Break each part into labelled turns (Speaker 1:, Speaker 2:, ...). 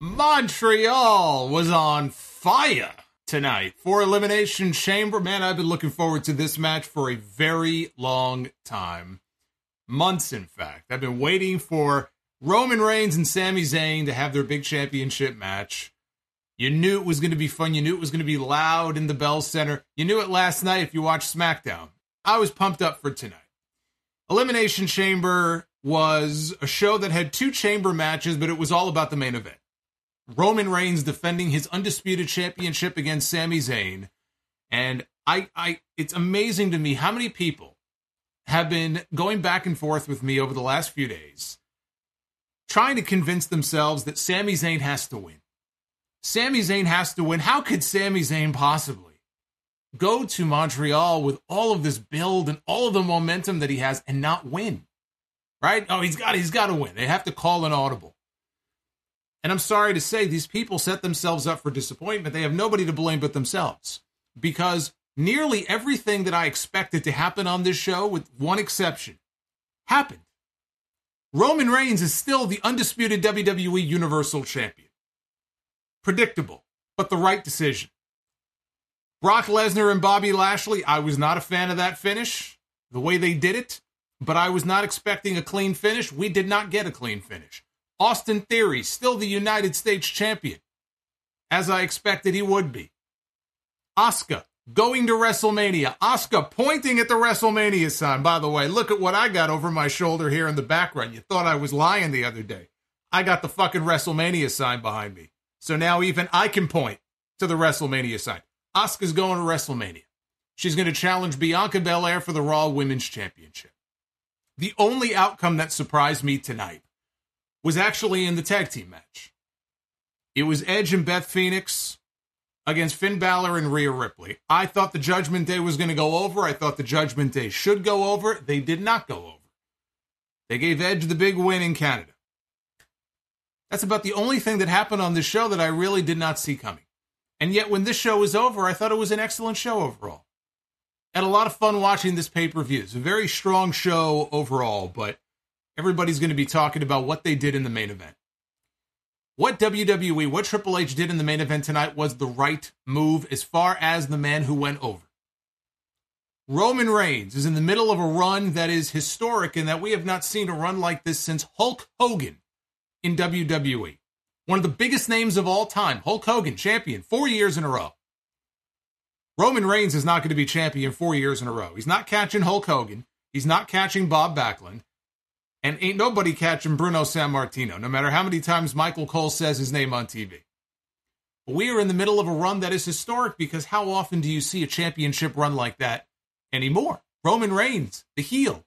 Speaker 1: Montreal was on fire tonight for Elimination Chamber. Man, I've been looking forward to this match for a very long time. Months, in fact. I've been waiting for Roman Reigns and Sami Zayn to have their big championship match. You knew it was going to be fun. You knew it was going to be loud in the Bell Center. You knew it last night if you watched SmackDown. I was pumped up for tonight. Elimination Chamber was a show that had two chamber matches, but it was all about the main event. Roman Reigns defending his undisputed championship against Sami Zayn. And I, I, it's amazing to me how many people have been going back and forth with me over the last few days, trying to convince themselves that Sami Zayn has to win. Sami Zayn has to win. How could Sami Zayn possibly go to Montreal with all of this build and all of the momentum that he has and not win? Right? Oh, he's got he's got to win. They have to call an audible. And I'm sorry to say, these people set themselves up for disappointment. They have nobody to blame but themselves because nearly everything that I expected to happen on this show, with one exception, happened. Roman Reigns is still the undisputed WWE Universal Champion. Predictable, but the right decision. Brock Lesnar and Bobby Lashley, I was not a fan of that finish, the way they did it, but I was not expecting a clean finish. We did not get a clean finish. Austin Theory, still the United States champion, as I expected he would be. Asuka going to WrestleMania. Asuka pointing at the WrestleMania sign. By the way, look at what I got over my shoulder here in the background. You thought I was lying the other day. I got the fucking WrestleMania sign behind me. So now even I can point to the WrestleMania sign. Asuka's going to WrestleMania. She's going to challenge Bianca Belair for the Raw Women's Championship. The only outcome that surprised me tonight was actually in the tag team match. It was Edge and Beth Phoenix against Finn Balor and Rhea Ripley. I thought the Judgment Day was going to go over. I thought the Judgment Day should go over. They did not go over. They gave Edge the big win in Canada. That's about the only thing that happened on this show that I really did not see coming. And yet, when this show was over, I thought it was an excellent show overall. Had a lot of fun watching this pay per view. It's a very strong show overall, but everybody's going to be talking about what they did in the main event. What WWE, what Triple H did in the main event tonight was the right move as far as the man who went over. Roman Reigns is in the middle of a run that is historic and that we have not seen a run like this since Hulk Hogan in WWE. One of the biggest names of all time, Hulk Hogan, champion, four years in a row. Roman Reigns is not going to be champion four years in a row. He's not catching Hulk Hogan. He's not catching Bob Backlund. And ain't nobody catching Bruno Sammartino, no matter how many times Michael Cole says his name on TV. We are in the middle of a run that is historic because how often do you see a championship run like that anymore? Roman Reigns, the heel,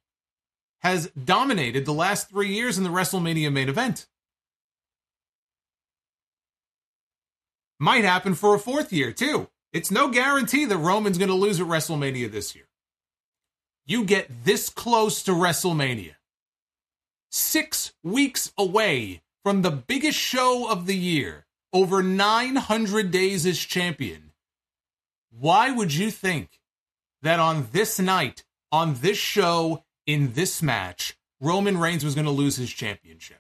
Speaker 1: has dominated the last three years in the WrestleMania main event. Might happen for a fourth year, too. It's no guarantee that Roman's going to lose at WrestleMania this year. You get this close to WrestleMania six weeks away from the biggest show of the year, over 900 days as champion. Why would you think that on this night, on this show, in this match, Roman Reigns was going to lose his championship?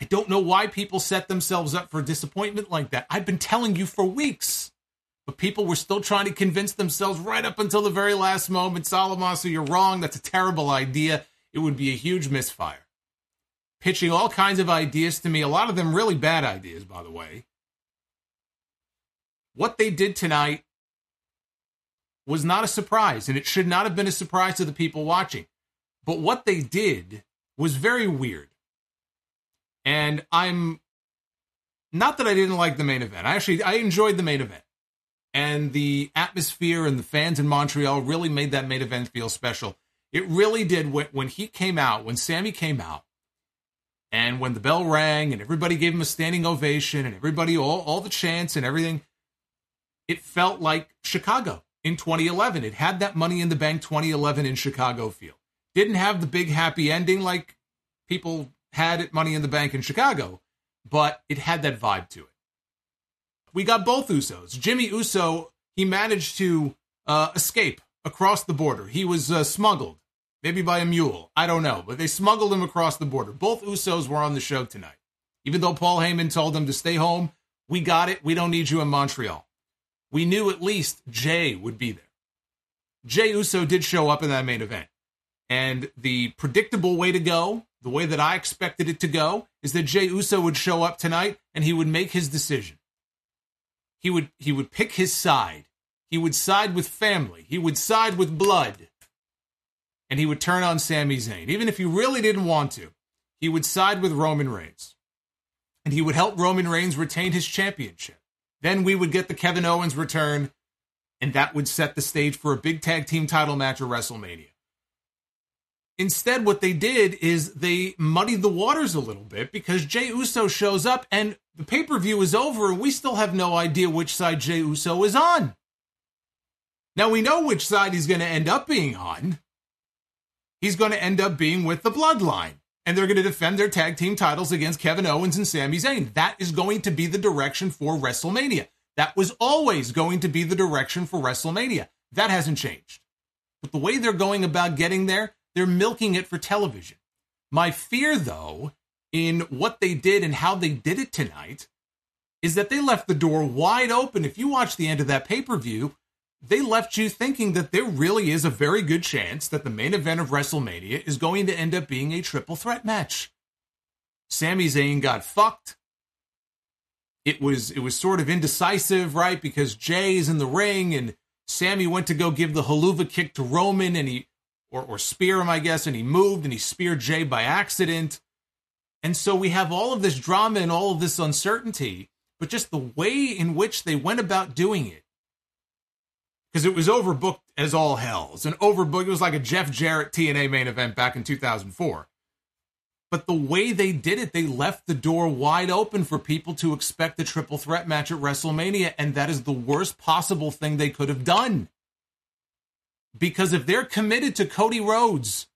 Speaker 1: I don't know why people set themselves up for disappointment like that. I've been telling you for weeks. But people were still trying to convince themselves right up until the very last moment. Solomon, you're wrong. That's a terrible idea. It would be a huge misfire pitching all kinds of ideas to me, a lot of them really bad ideas, by the way. What they did tonight was not a surprise, and it should not have been a surprise to the people watching. But what they did was very weird. And I'm not that I didn't like the main event. I actually I enjoyed the main event. And the atmosphere and the fans in Montreal really made that main event feel special. It really did when, when he came out, when Sami came out, And when the bell rang and everybody gave him a standing ovation and everybody, all, all the chants and everything, it felt like Chicago in 2011. It had that money in the bank 2011 in Chicago feel. Didn't have the big happy ending like people had at Money in the Bank in Chicago, but it had that vibe to it. We got both Usos. Jimmy Uso, he managed to uh, escape across the border. He was uh, smuggled, maybe by a mule. I don't know, but they smuggled him across the border. Both Usos were on the show tonight. Even though Paul Heyman told them to stay home, we got it. We don't need you in Montreal. We knew at least Jay would be there. Jay Uso did show up in that main event. And the predictable way to go, the way that I expected it to go, is that Jay Uso would show up tonight and he would make his decision. He would he would pick his side. He would side with family. He would side with blood. And he would turn on Sami Zayn. Even if he really didn't want to, he would side with Roman Reigns. And he would help Roman Reigns retain his championship. Then we would get the Kevin Owens return, and that would set the stage for a big tag team title match at WrestleMania. Instead, what they did is they muddied the waters a little bit because Jay Uso shows up and the pay per view is over and we still have no idea which side Jay Uso is on. Now we know which side he's going to end up being on. He's going to end up being with the Bloodline and they're going to defend their tag team titles against Kevin Owens and Sami Zayn. That is going to be the direction for WrestleMania. That was always going to be the direction for WrestleMania. That hasn't changed. But the way they're going about getting there, they're milking it for television. My fear, though, in what they did and how they did it tonight is that they left the door wide open. If you watch the end of that pay per view, they left you thinking that there really is a very good chance that the main event of WrestleMania is going to end up being a triple threat match. Sami Zayn got fucked. It was it was sort of indecisive, right? Because Jay's in the ring and Sami went to go give the Helluva kick to Roman and he or, or spear him, I guess, and he moved and he speared Jay by accident. And so we have all of this drama and all of this uncertainty, but just the way in which they went about doing it. Because it was overbooked as all hell. It's an overbooked, it was like a Jeff Jarrett TNA main event back in 2004. But the way they did it, they left the door wide open for people to expect a triple threat match at WrestleMania, and that is the worst possible thing they could have done. Because if they're committed to Cody Rhodes,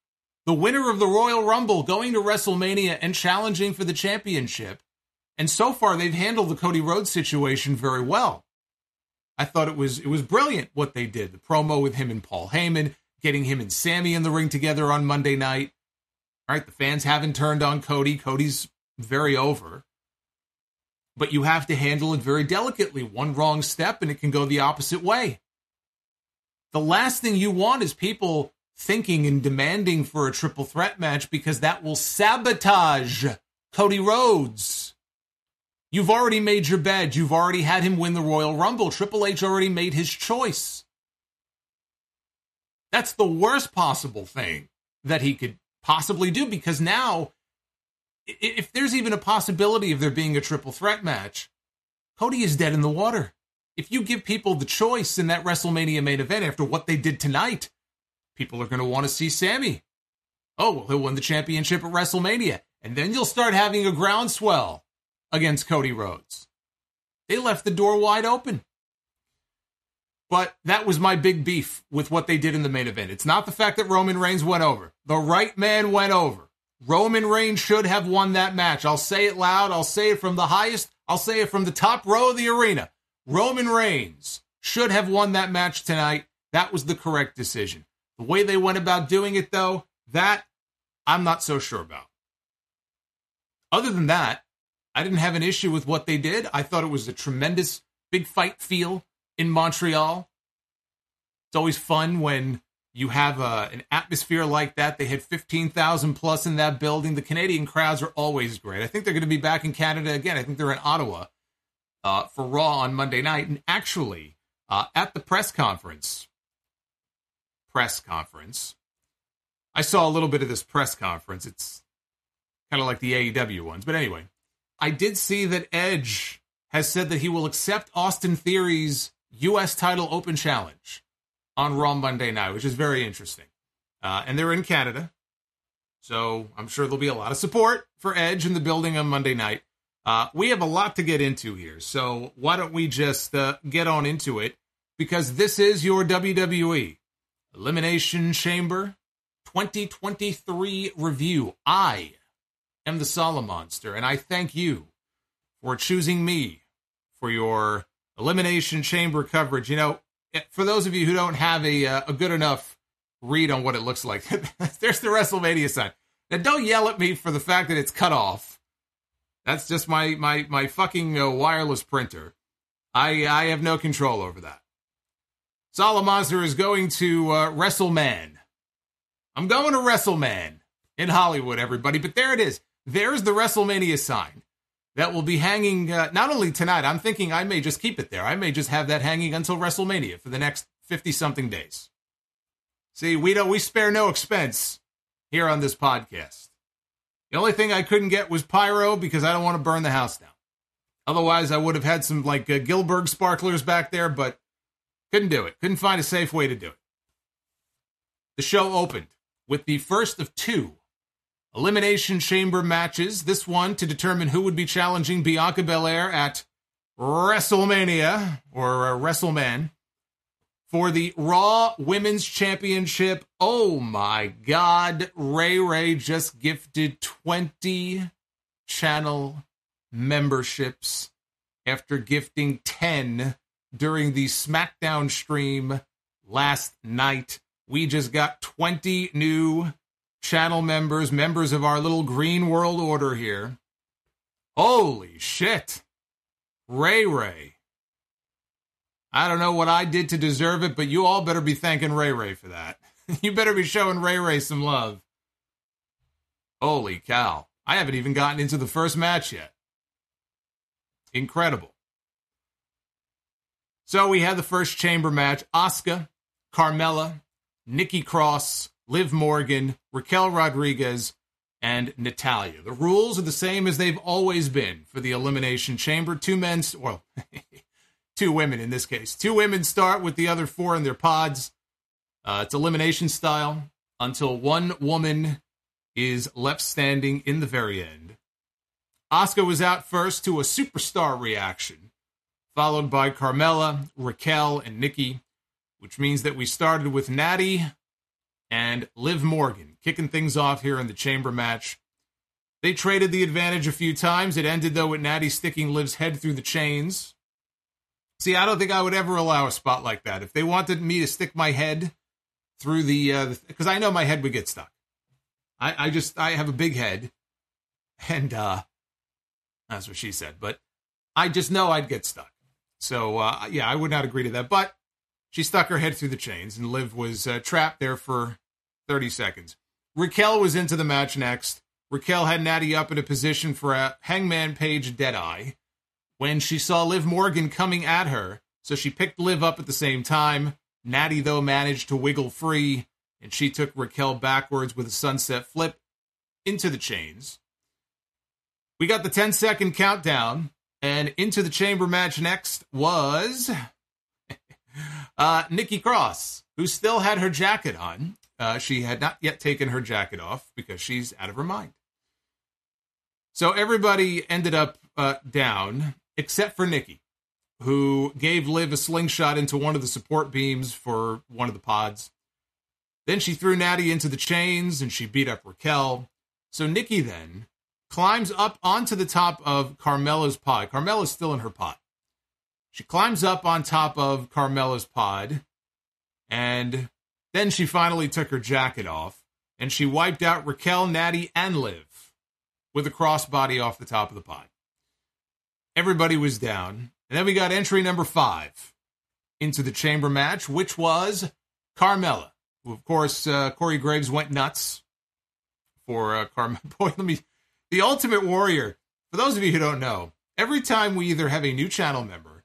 Speaker 1: the winner of the Royal Rumble, going to WrestleMania and challenging for the championship, and so far they've handled the Cody Rhodes situation very well. I thought it was it was brilliant what they did. The promo with him and Paul Heyman, getting him and Sami in the ring together on Monday night. All right, the fans haven't turned on Cody. Cody's very over. But you have to handle it very delicately. One wrong step and it can go the opposite way. The last thing you want is people thinking and demanding for a triple threat match because that will sabotage Cody Rhodes. You've already made your bed. You've already had him win the Royal Rumble. Triple H already made his choice. That's the worst possible thing that he could possibly do because now, if there's even a possibility of there being a triple threat match, Cody is dead in the water if you give people the choice in that WrestleMania main event after what they did tonight, people are going to want to see Sami. Oh, well, he'll win the championship at WrestleMania. And then you'll start having a groundswell against Cody Rhodes. They left the door wide open. But that was my big beef with what they did in the main event. It's not the fact that Roman Reigns went over. The right man went over. Roman Reigns should have won that match. I'll say it loud. I'll say it from the highest. I'll say it from the top row of the arena. Roman Reigns should have won that match tonight. That was the correct decision. The way they went about doing it, though, that I'm not so sure about. Other than that, I didn't have an issue with what they did. I thought it was a tremendous big fight feel in Montreal. It's always fun when you have a, uh, an atmosphere like that. They had 15,000 plus in that building. The Canadian crowds are always great. I think they're going to be back in Canada again. I think they're in Ottawa uh, for Raw on Monday night. And actually, uh, at the press conference, press conference, I saw a little bit of this press conference. It's kind of like the AEW ones. But anyway, I did see that Edge has said that he will accept Austin Theory's U.S. title open challenge on Raw Monday night, which is very interesting. Uh, and they're in Canada. So I'm sure there'll be a lot of support for Edge in the building on Monday night. Uh, we have a lot to get into here. So why don't we just uh, get on into it? Because this is your WWE Elimination Chamber 2023 review. I am the Solid Monster, and I thank you for choosing me for your Elimination Chamber coverage. You know, eh, for those of you who don't have a, uh, a good enough read on what it looks like, there's the WrestleMania sign. Now, don't yell at me for the fact that it's cut off. That's just my my my fucking uh, wireless printer. I I have no control over that. Solid Monster is going to uh, WrestleMan. I'm going to WrestleMan in Hollywood, everybody. But there it is. There's the WrestleMania sign that will be hanging uh, not only tonight. I'm thinking I may just keep it there. I may just have that hanging until WrestleMania for the next fifty something days. See, we don't we spare no expense here on this podcast. The only thing I couldn't get was pyro because I don't want to burn the house down. Otherwise, I would have had some like uh, Gilbert sparklers back there, but couldn't do it. Couldn't find a safe way to do it. The show opened with the first of two Elimination Chamber matches. This one to determine who would be challenging Bianca Belair at WrestleMania or uh, WrestleMan for the Raw Women's Championship. Oh my God. Ray Ray just gifted 20 channel memberships after gifting 10 during the SmackDown stream last night. We just got 20 new channel members, members of our little green world order here. Holy shit. Ray Ray. I don't know what I did to deserve it, but you all better be thanking Ray Ray for that. you better be showing Ray Ray some love. Holy cow. I haven't even gotten into the first match yet. Incredible. So we had the first chamber match Asuka, Carmella, Nikki Cross, Liv Morgan, Raquel Rodriguez, and Natalya. The rules are the same as they've always been for the Elimination Chamber. Two men, well, two women in this case. Two women start with the other four in their pods. Uh, it's elimination style until one woman is left standing in the very end. Asuka was out first to a superstar reaction, followed by Carmella, Raquel, and Nikki, which means that we started with Natty and Liv Morgan kicking things off here in the chamber match. They traded the advantage a few times. It ended, though, with Natty sticking Liv's head through the chains. See, I don't think I would ever allow a spot like that. If they wanted me to stick my head through the, because uh, I know my head would get stuck. I, I just, I have a big head, and uh, that's what she said. But I just know I'd get stuck. So uh, yeah, I would not agree to that. But she stuck her head through the chains, and Liv was uh, trapped there for 30 seconds. Raquel was into the match next. Raquel had Natty up in a position for a Hangman Page Deadeye when she saw Liv Morgan coming at her, so she picked Liv up at the same time. Natty, though, managed to wiggle free, and she took Raquel backwards with a sunset flip into the chains. We got the 10 second countdown, and into the chamber match next was uh, Nikki Cross, who still had her jacket on. Uh, she had not yet taken her jacket off because she's out of her mind. So everybody ended up uh, down, except for Nikki, who gave Liv a slingshot into one of the support beams for one of the pods. Then she threw Natty into the chains and she beat up Raquel. So Nikki then climbs up onto the top of Carmella's pod. Carmella's still in her pod. She climbs up on top of Carmella's pod and then she finally took her jacket off and she wiped out Raquel, Natty, and Liv with a crossbody off the top of the pod everybody was down. And then we got entry number five into the chamber match, which was Carmella. Of course, uh, Corey Graves went nuts for uh, Carmella. Boy, let me. The Ultimate Warrior. For those of you who don't know, every time we either have a new channel member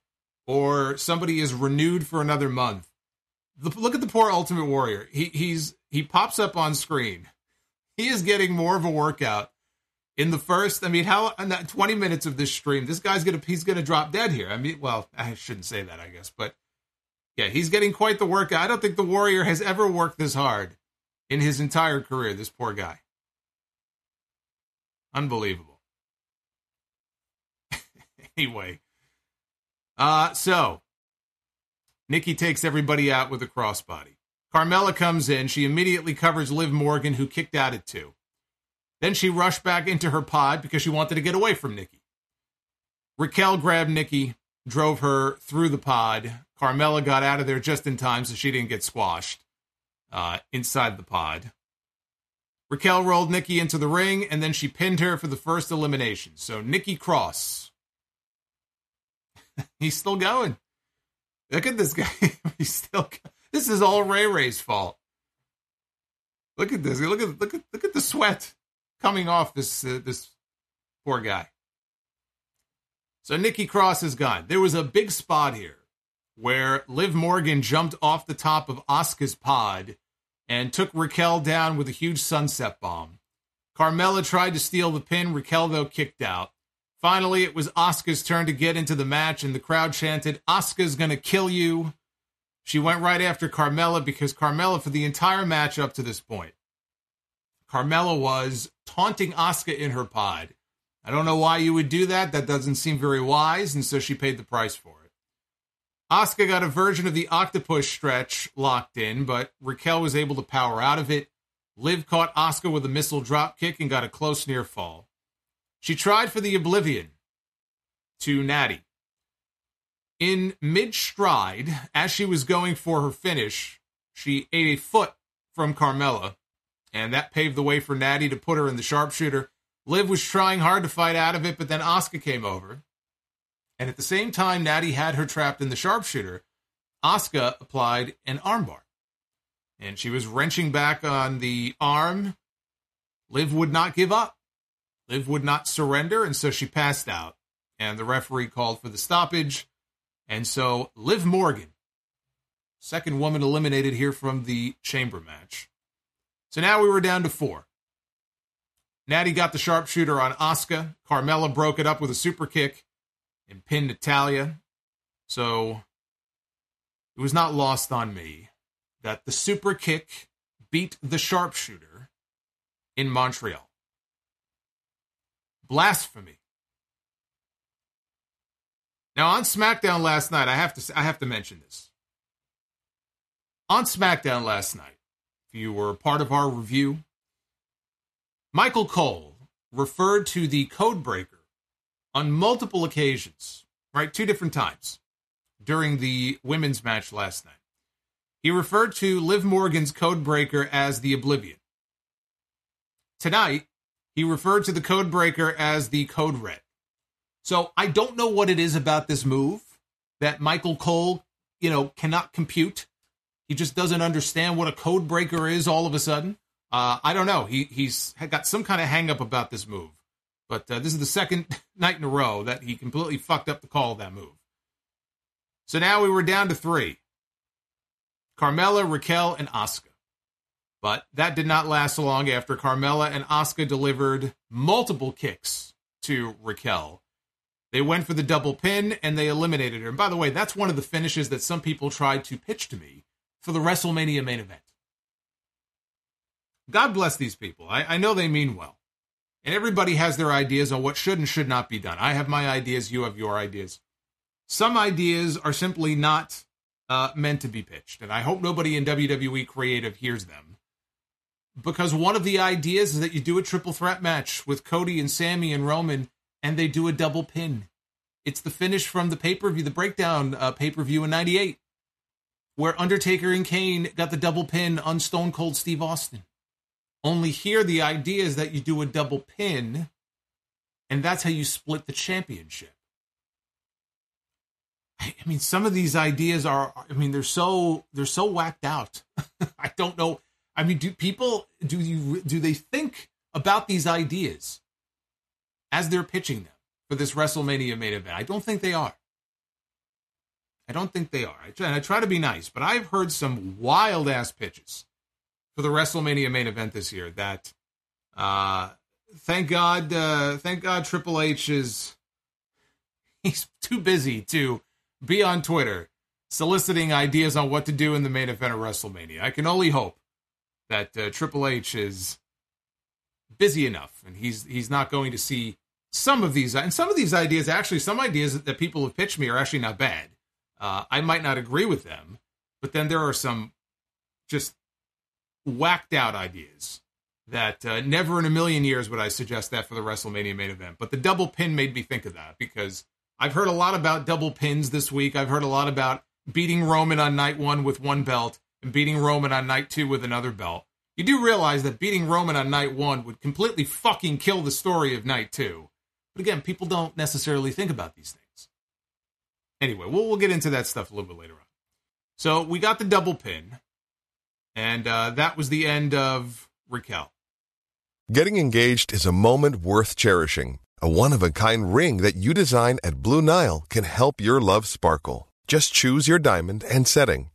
Speaker 1: or somebody is renewed for another month, look at the poor Ultimate Warrior. He he's he pops up on screen. He is getting more of a workout in the first. I mean, how 20 minutes of this stream, this guy's gonna he's gonna drop dead here. I mean, well, I shouldn't say that, I guess, but yeah, he's getting quite the workout. I don't think the Warrior has ever worked this hard in his entire career. This poor guy. Unbelievable. anyway, uh, so Nikki takes everybody out with a crossbody. Carmella comes in. She immediately covers Liv Morgan, who kicked out at two. Then she rushed back into her pod because she wanted to get away from Nikki. Raquel grabbed Nikki, drove her through the pod. Carmella got out of there just in time so she didn't get squashed uh, inside the pod. Raquel rolled Nikki into the ring and then she pinned her for the first elimination. So Nikki Cross. He's still going. Look at this guy. He's still. This is all Ray Ray's fault. Look at this. Look at look at look at the sweat coming off this uh, this poor guy. So Nikki Cross is gone. There was a big spot here where Liv Morgan jumped off the top of Asuka's pod and took Raquel down with a huge sunset bomb. Carmella tried to steal the pin. Raquel, though, kicked out. Finally, it was Asuka's turn to get into the match, and the crowd chanted, Asuka's gonna kill you. She went right after Carmella because Carmella, for the entire match up to this point, Carmella was taunting Asuka in her pod. I don't know why you would do that. That doesn't seem very wise, and so she paid the price for it. Asuka got a version of the octopus stretch locked in, but Raquel was able to power out of it. Liv caught Asuka with a missile drop kick and got a close near fall. She tried for the oblivion to Natty. In mid stride, as she was going for her finish, she ate a foot from Carmella, and that paved the way for Natty to put her in the sharpshooter. Liv was trying hard to fight out of it, but then Asuka came over. And at the same time, Natty had her trapped in the sharpshooter. Asuka applied an armbar. And she was wrenching back on the arm. Liv would not give up. Liv would not surrender, and so she passed out. And the referee called for the stoppage. And so Liv Morgan, second woman eliminated here from the chamber match. So now we were down to four. Natty got the sharpshooter on Asuka. Carmella broke it up with a super kick and pinned Natalya. So it was not lost on me that the super kick beat the sharpshooter in Montreal. Blasphemy. Now on SmackDown last night, I have to I have to mention this. On SmackDown last night, if you were part of our review, Michael Cole referred to the Codebreaker on multiple occasions, right? Two different times during the women's match last night. He referred to Liv Morgan's Codebreaker as the Oblivion. Tonight, he referred to the code breaker as the Code Red. So I don't know what it is about this move that Michael Cole, you know, cannot compute. He just doesn't understand what a code breaker is all of a sudden. Uh, I don't know. He he's got some kind of hangup about this move. But uh, this is the second night in a row that he completely fucked up the call of that move. So now we were down to three Carmella, Raquel, and Asuka. But that did not last long after Carmella and Asuka delivered multiple kicks to Raquel. They went for the double pin and they eliminated her. And by the way, that's one of the finishes that some people tried to pitch to me for the WrestleMania main event. God bless these people. I, I know they mean well. And everybody has their ideas on what should and should not be done. I have my ideas, you have your ideas. Some ideas are simply not uh, meant to be pitched, and I hope nobody in WWE Creative hears them. Because one of the ideas is that you do a triple threat match with Cody and Sami and Roman, and they do a double pin. It's the finish from the pay per view, the breakdown uh, pay per view in '98, where Undertaker and Kane got the double pin on Stone Cold Steve Austin. Only here, the idea is that you do a double pin, and that's how you split the championship. I mean, some of these ideas are, I mean, they're so they're so whacked out. I don't know. I mean, do people do you do they think about these ideas as they're pitching them for this WrestleMania main event? I don't think they are. I don't think they are. I try, and I try to be nice, but I've heard some wild ass pitches for the WrestleMania main event this year. That uh, thank God, uh, thank God, Triple H is he's too busy to be on Twitter soliciting ideas on what to do in the main event of WrestleMania. I can only hope that uh, Triple H is busy enough, and he's he's not going to see some of these. And some of these ideas, actually, some ideas that, that people have pitched me are actually not bad. Uh, I might not agree with them, but then there are some just whacked out ideas that uh, never in a million years would I suggest that for the WrestleMania main event. But the double pin made me think of that because I've heard a lot about double pins this week. I've heard a lot about beating Roman on night one with one belt and beating Roman on night two with another belt. You do realize that beating Roman on night one would completely fucking kill the story of night two. But again, people don't necessarily think about these things. Anyway, we'll, we'll get into that stuff a little bit later on. So we got the double pin, and uh, that was the end of Raquel.
Speaker 2: Getting engaged is a moment worth cherishing. A one of a kind ring that you design at Blue Nile can help your love sparkle. Just choose your diamond and setting.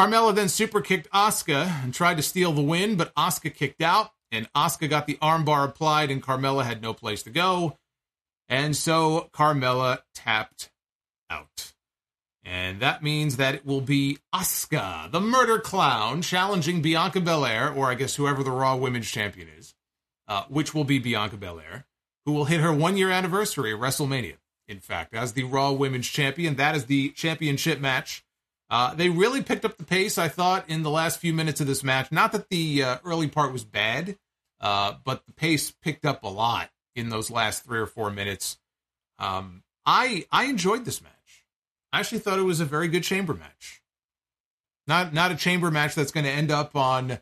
Speaker 1: Carmella then super kicked Asuka and tried to steal the win, but Asuka kicked out, and Asuka got the armbar applied, and Carmella had no place to go. And so Carmella tapped out. And that means that it will be Asuka, the murder clown, challenging Bianca Belair, or I guess whoever the Raw Women's Champion is, uh, which will be Bianca Belair, who will hit her one year anniversary at WrestleMania. In fact, as the Raw Women's Champion, that is the championship match. Uh, they really picked up the pace, I thought, in the last few minutes of this match. Not that the uh, early part was bad, uh, but the pace picked up a lot in those last three or four minutes. Um, I I enjoyed this match. I actually thought it was a very good chamber match. Not not a chamber match that's going to end up on,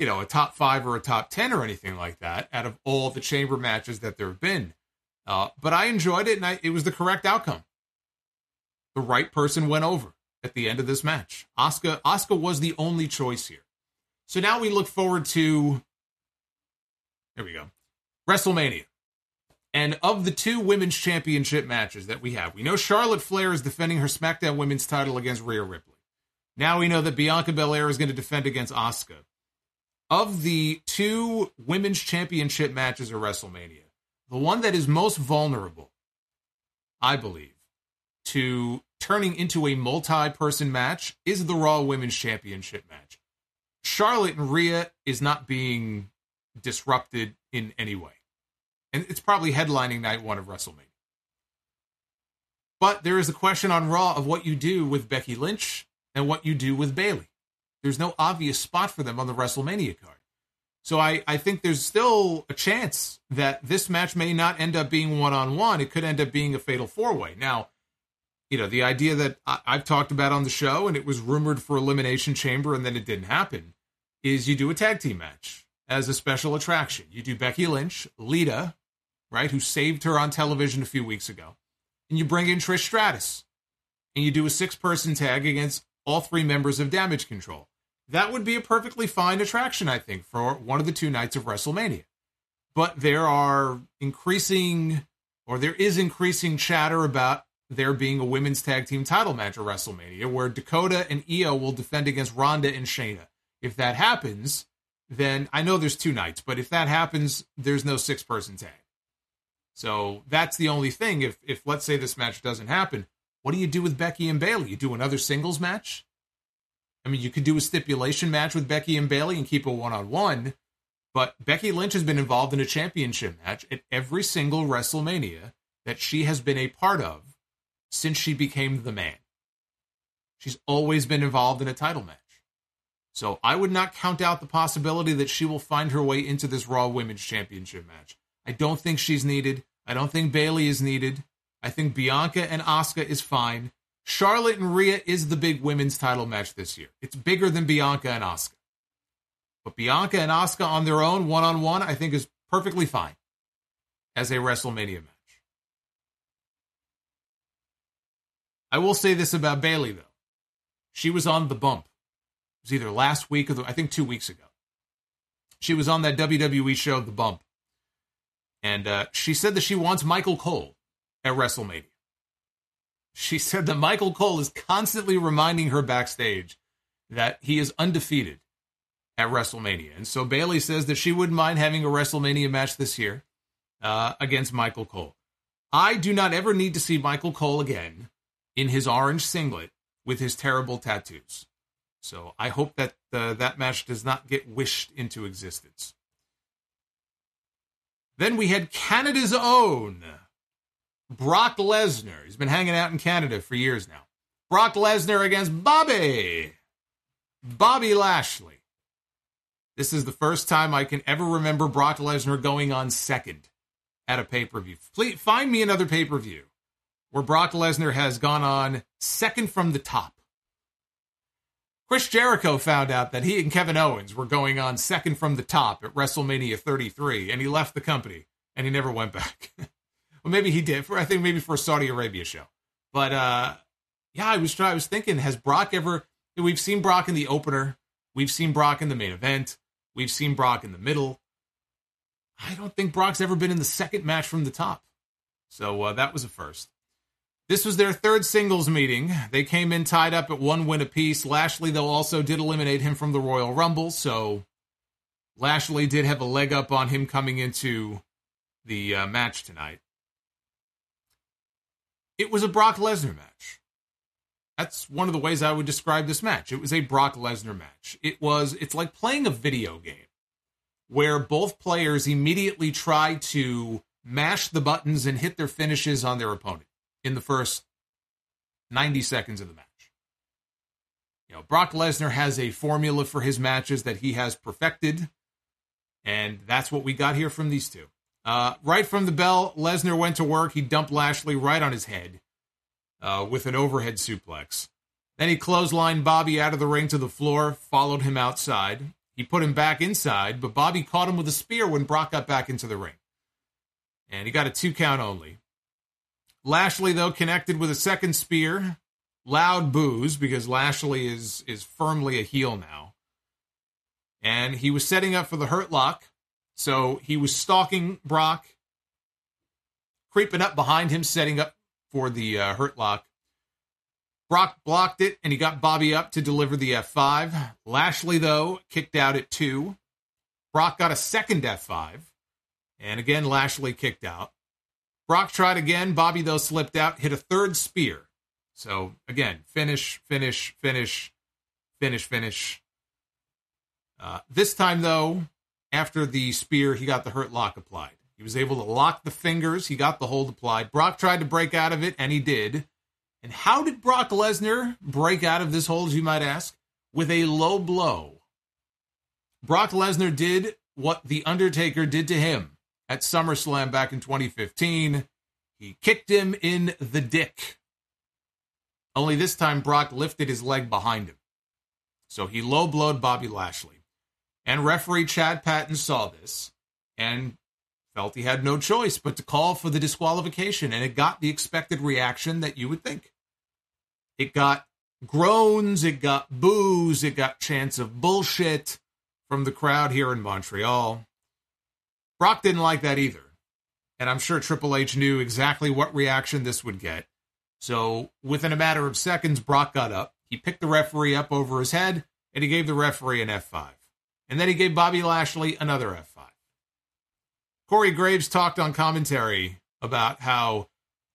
Speaker 1: you know, a top five or a top ten or anything like that. Out of all the chamber matches that there have been, uh, but I enjoyed it, and I, it was the correct outcome. The right person went over at the end of this match. Asuka Asuka was the only choice here. So now we look forward to. There we go, WrestleMania. And of the two women's championship matches that we have, we know Charlotte Flair is defending her SmackDown women's title against Rhea Ripley. Now we know that Bianca Belair is going to defend against Asuka. Of the two women's championship matches at WrestleMania, the one that is most vulnerable, I believe, to turning into a multi person match is the Raw Women's Championship match. Charlotte and Rhea is not being disrupted in any way and it's probably headlining night one of WrestleMania. But there is a question on Raw of what you do with Becky Lynch and what you do with Bayley. There's no obvious spot for them on the WrestleMania card. So I, I think there's still a chance that this match may not end up being one on one. It could end up being a fatal four way. Now, you know, the idea that I, I've talked about on the show and it was rumored for Elimination Chamber and then it didn't happen is you do a tag team match as a special attraction. You do Becky Lynch, Lita, right, who saved her on television a few weeks ago, and you bring in Trish Stratus, and you do a six person tag against all three members of Damage Control. That would be a perfectly fine attraction, I think, for one of the two nights of WrestleMania. But there are increasing, or there is increasing chatter about there being a women's tag team title match at WrestleMania where Dakota and Io will defend against Ronda and Shayna. If that happens, then I know there's two nights, but if that happens, there's no six person tag. So that's the only thing. If if let's say this match doesn't happen, what do you do with Becky and Bayley? You do another singles match? I mean, you could do a stipulation match with Becky and Bayley and keep a one on one, but Becky Lynch has been involved in a championship match at every single WrestleMania that she has been a part of since she became the man. She's always been involved in a title match. So I would not count out the possibility that she will find her way into this Raw Women's Championship match. I don't think she's needed. I don't think Bayley is needed. I think Bianca and Asuka is fine. Charlotte and Rhea is the big women's title match this year. It's bigger than Bianca and Asuka. But Bianca and Asuka on their own, one on one, I think is perfectly fine as a WrestleMania match. I will say this about Bayley though. She was on the bump. It was either last week or the, I think two weeks ago. She was on that WWE show, The Bump. And uh, she said that she wants Michael Cole at WrestleMania. She said that Michael Cole is constantly reminding her backstage that he is undefeated at WrestleMania. And so Bayley says that she wouldn't mind having a WrestleMania match this year uh, against Michael Cole. I do not ever need to see Michael Cole again in his orange singlet with his terrible tattoos. So I hope that uh, that match does not get wished into existence. Then we had Canada's own Brock Lesnar. He's been hanging out in Canada for years now. Brock Lesnar against Bobby. Bobby Lashley. This is the first time I can ever remember Brock Lesnar going on second at a pay per view. Please find me another pay per view where Brock Lesnar has gone on second from the top. Chris Jericho found out that he and Kevin Owens were going on second from the top at WrestleMania 33, and he left the company and he never went back. well, maybe he did. For I think maybe for a Saudi Arabia show. But uh, yeah, I was. I was thinking, has Brock ever? We've seen Brock in the opener. We've seen Brock in the main event. We've seen Brock in the middle. I don't think Brock's ever been in the second match from the top. So uh, that was a first. This was their third singles meeting. They came in tied up at one win apiece. Lashley, though, also did eliminate him from the Royal Rumble, so Lashley did have a leg up on him coming into the uh, match tonight. It was a Brock Lesnar match. That's one of the ways I would describe this match. It was a Brock Lesnar match. It was it's like playing a video game where both players immediately try to mash the buttons and hit their finishes on their opponent in the first 90 seconds of the match. You know, Brock Lesnar has a formula for his matches that he has perfected, and that's what we got here from these two. Uh, right from the bell, Lesnar went to work. He dumped Lashley right on his head uh, with an overhead suplex. Then he clotheslined Bobby out of the ring to the floor, followed him outside. He put him back inside, but Bobby caught him with a spear when Brock got back into the ring. And he got a two count only. Lashley, though, connected with a second spear. Loud boos because Lashley is is firmly a heel now. And he was setting up for the hurt lock. So he was stalking Brock, creeping up behind him, setting up for the uh, hurt lock. Brock blocked it and he got Bobby up to deliver the F5. Lashley, though, kicked out at two. Brock got a second F5. And again, Lashley kicked out. Brock tried again. Bobby, though, slipped out, hit a third spear. So again, finish, finish, finish, finish, finish. Uh, this time, though, after the spear, he got the hurt lock applied. He was able to lock the fingers. He got the hold applied. Brock tried to break out of it, and he did. And how did Brock Lesnar break out of this hold, you might ask? With a low blow. Brock Lesnar did what The Undertaker did to him at SummerSlam back in 2015. He kicked him in the dick. Only this time, Brock lifted his leg behind him. So he low blowed Bobby Lashley. And referee Chad Patton saw this and felt he had no choice but to call for the disqualification. And it got the expected reaction that you would think. It got groans, it got boos, it got chants of bullshit from the crowd here in Montreal. Brock didn't like that either. And I'm sure Triple H knew exactly what reaction this would get. So within a matter of seconds, Brock got up. He picked the referee up over his head and he gave the referee an F5. And then he gave Bobby Lashley another F5. Corey Graves talked on commentary about how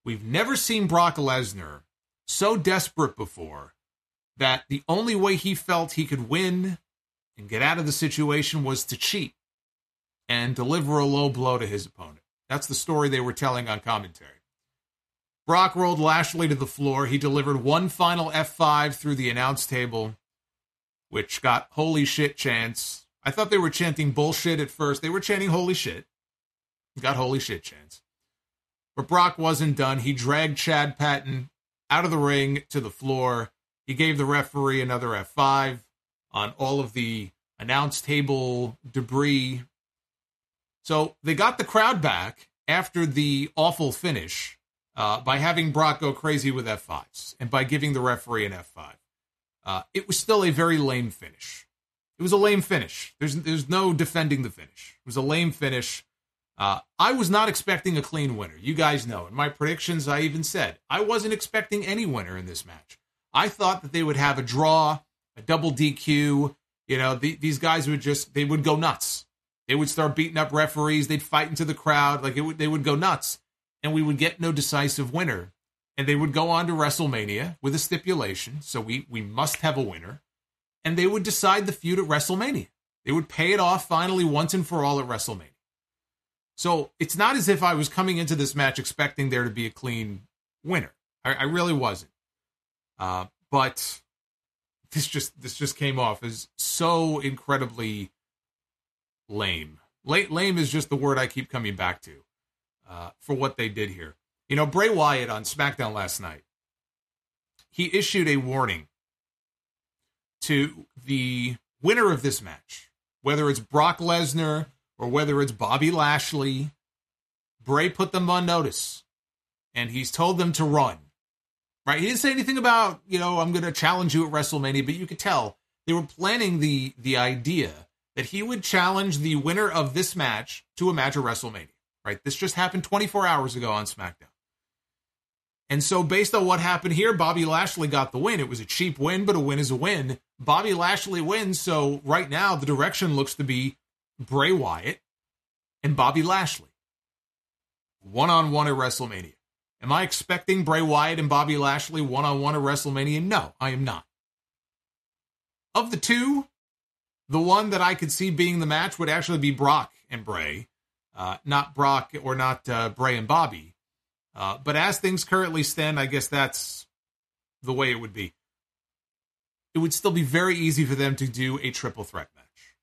Speaker 1: we've never seen Brock Lesnar so desperate before that the only way he felt he could win and get out of the situation was to cheat and deliver a low blow to his opponent. That's the story they were telling on commentary. Brock rolled Lashley to the floor. He delivered one final F5 through the announce table, which got holy shit chants. I thought they were chanting bullshit at first. They were chanting holy shit. Got holy shit chants. But Brock wasn't done. He dragged Chad Patton out of the ring to the floor. He gave the referee another F5 on all of the announce table debris. So they got the crowd back after the awful finish uh, by having Brock go crazy with F5s and by giving the referee an F5. Uh, it was still a very lame finish. It was a lame finish. There's there's no defending the finish. It was a lame finish. Uh, I was not expecting a clean winner. You guys know. In my predictions, I even said I wasn't expecting any winner in this match. I thought that they would have a draw, a double DQ. You know, the, these guys would just they would go nuts. They would start beating up referees. They'd fight into the crowd. Like it would, they would go nuts, and we would get no decisive winner. And they would go on to WrestleMania with a stipulation. So we we must have a winner, and they would decide the feud at WrestleMania. They would pay it off finally once and for all at WrestleMania. So it's not as if I was coming into this match expecting there to be a clean winner. I, I really wasn't. Uh, but this just this just came off as so incredibly lame. lame is just the word I keep coming back to uh, for what they did here. You know, Bray Wyatt on SmackDown last night, he issued a warning to the winner of this match, whether it's Brock Lesnar or whether it's Bobby Lashley. Bray put them on notice, and he's told them to run. Right? He didn't say anything about, you know, I'm going to challenge you at WrestleMania, but you could tell they were planning the the idea that he would challenge the winner of this match to a match at WrestleMania. Right? This just happened 24 hours ago on SmackDown. And so, based on what happened here, Bobby Lashley got the win. It was a cheap win, but a win is a win. Bobby Lashley wins. So, right now, the direction looks to be Bray Wyatt and Bobby Lashley one on one at WrestleMania. Am I expecting Bray Wyatt and Bobby Lashley one on one at WrestleMania? No, I am not. Of the two, the one that I could see being the match would actually be Brock and Bray, uh, not Brock or not uh, Bray and Bobby. Uh, but as things currently stand, I guess that's the way it would be. It would still be very easy for them to do a triple threat match.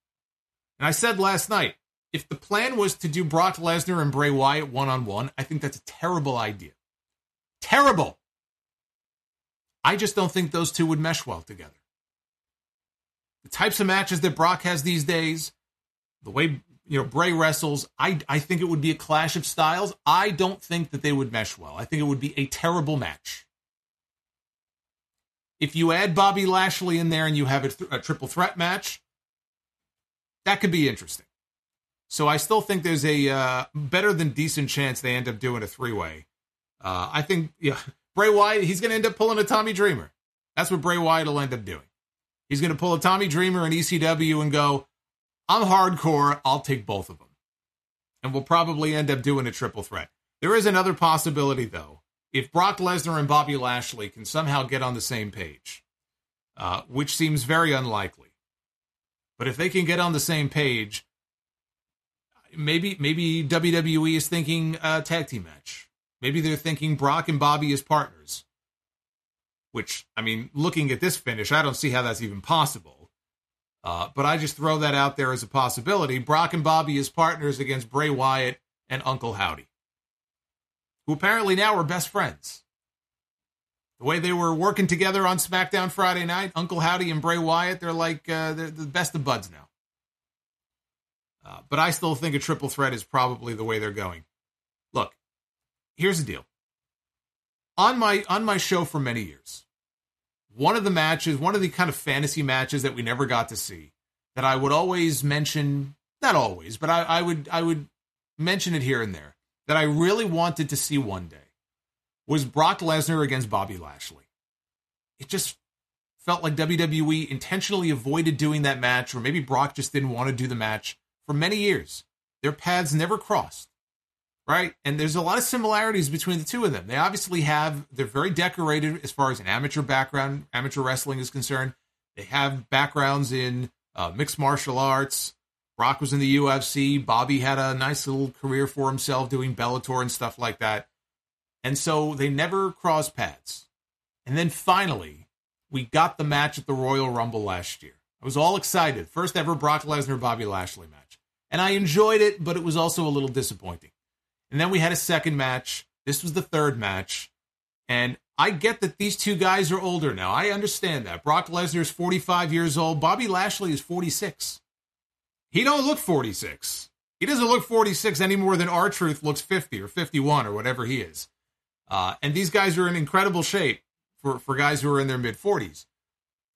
Speaker 1: And I said last night, if the plan was to do Brock Lesnar and Bray Wyatt one on one, I think that's a terrible idea. Terrible. I just don't think those two would mesh well together. Types of matches that Brock has these days, the way you know Bray wrestles, I I think it would be a clash of styles. I don't think that they would mesh well. I think it would be a terrible match. If you add Bobby Lashley in there and you have a, th- a triple threat match, that could be interesting. So I still think there's a uh, better than decent chance they end up doing a three way. Uh, I think yeah, Bray Wyatt he's going to end up pulling a Tommy Dreamer. That's what Bray Wyatt will end up doing. He's going to pull a Tommy Dreamer in ECW and go, "I'm hardcore. I'll take both of them," and we'll probably end up doing a triple threat. There is another possibility though. If Brock Lesnar and Bobby Lashley can somehow get on the same page, uh, which seems very unlikely, but if they can get on the same page, maybe maybe WWE is thinking a tag team match. Maybe they're thinking Brock and Bobby as partners. Which I mean, looking at this finish, I don't see how that's even possible. Uh, but I just throw that out there as a possibility. Brock and Bobby as partners against Bray Wyatt and Uncle Howdy, who apparently now are best friends. The way they were working together on SmackDown Friday night, Uncle Howdy and Bray Wyatt, they're like uh, they're the best of buds now. Uh, but I still think a triple threat is probably the way they're going. Look, here's the deal. On my on my show for many years, one of the matches, one of the kind of fantasy matches that we never got to see, that I would always mention, not always, but I, I would I would mention it here and there, that I really wanted to see one day, was Brock Lesnar against Bobby Lashley. It just felt like WWE intentionally avoided doing that match, or maybe Brock just didn't want to do the match for many years. Their paths never crossed, right? And there's a lot of similarities between the two of them. They obviously have, they're very decorated as far as an amateur background, amateur wrestling is concerned. They have backgrounds in uh, mixed martial arts. Brock was in the UFC. Bobby had a nice little career for himself doing Bellator and stuff like that. And so they never crossed paths. And then finally, we got the match at the Royal Rumble last year. I was all excited. First ever Brock Lesnar Bobby Lashley match and I enjoyed it, but it was also a little disappointing. And then we had a second match. This was the third match, and I get that these two guys are older now. I understand that. Brock Lesnar is 45 years old. Bobby Lashley is 46. He don't look 46. He doesn't look 46 any more than R-Truth looks 50 or 51 or whatever he is. Uh, and these guys are in incredible shape for, for guys who are in their mid 40s.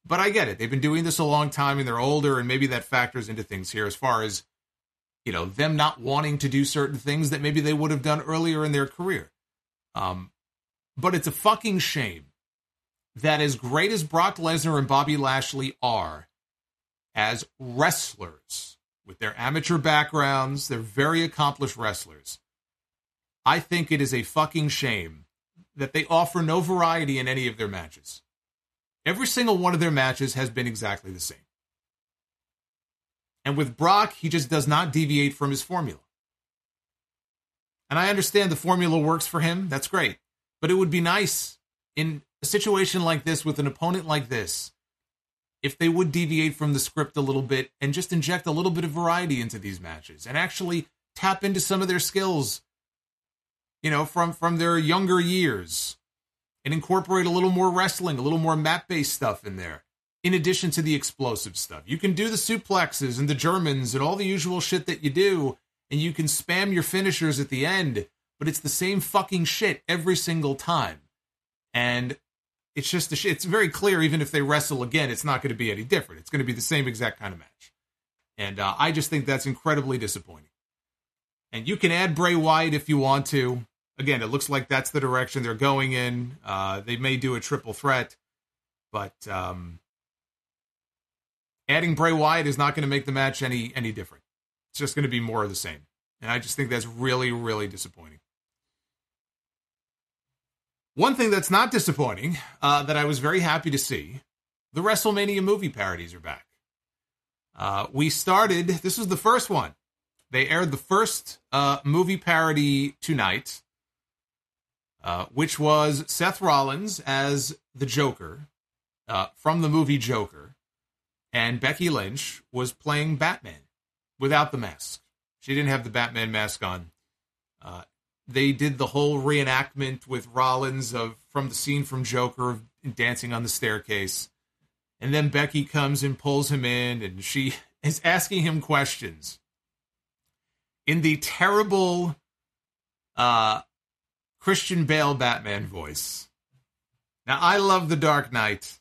Speaker 1: But I get it. They've been doing this a long time and they're older, and maybe that factors into things here as far as, you know, them not wanting to do certain things that maybe they would have done earlier in their career. Um, but it's a fucking shame that as great as Brock Lesnar and Bobby Lashley are as wrestlers, with their amateur backgrounds, they're very accomplished wrestlers. I think it is a fucking shame that they offer no variety in any of their matches. Every single one of their matches has been exactly the same. And with Brock, he just does not deviate from his formula. And I understand the formula works for him. That's great. But it would be nice in a situation like this with an opponent like this if they would deviate from the script a little bit and just inject a little bit of variety into these matches and actually tap into some of their skills you know from from their younger years and incorporate a little more wrestling, a little more mat based stuff in there, in addition to the explosive stuff. You can do the suplexes and the Germans and all the usual shit that you do, and you can spam your finishers at the end, but it's the same fucking shit every single time. And it's just a sh- it's very clear, even if they wrestle again, it's not going to be any different. It's going to be the same exact kind of match. And uh, I just think that's incredibly disappointing. And you can add Bray Wyatt if you want to again, it looks like that's the direction they're going in. Uh, they may do a triple threat, but um, adding Bray Wyatt is not going to make the match any any different. It's just going to be more of the same, and I just think that's really really disappointing. One thing that's not disappointing uh, that I was very happy to see, the WrestleMania movie parodies are back. Uh, we started. This was the first one. They aired the first uh, movie parody tonight uh, which was Seth Rollins as the Joker uh, from the movie Joker, and Becky Lynch was playing Batman without the mask. She didn't have the Batman mask on. Uh, they did the whole reenactment with Rollins of from the scene from Joker dancing on the staircase, and then Becky comes and pulls him in, and she is asking him questions in the terrible uh Christian Bale Batman voice. Now, I love The Dark Knight.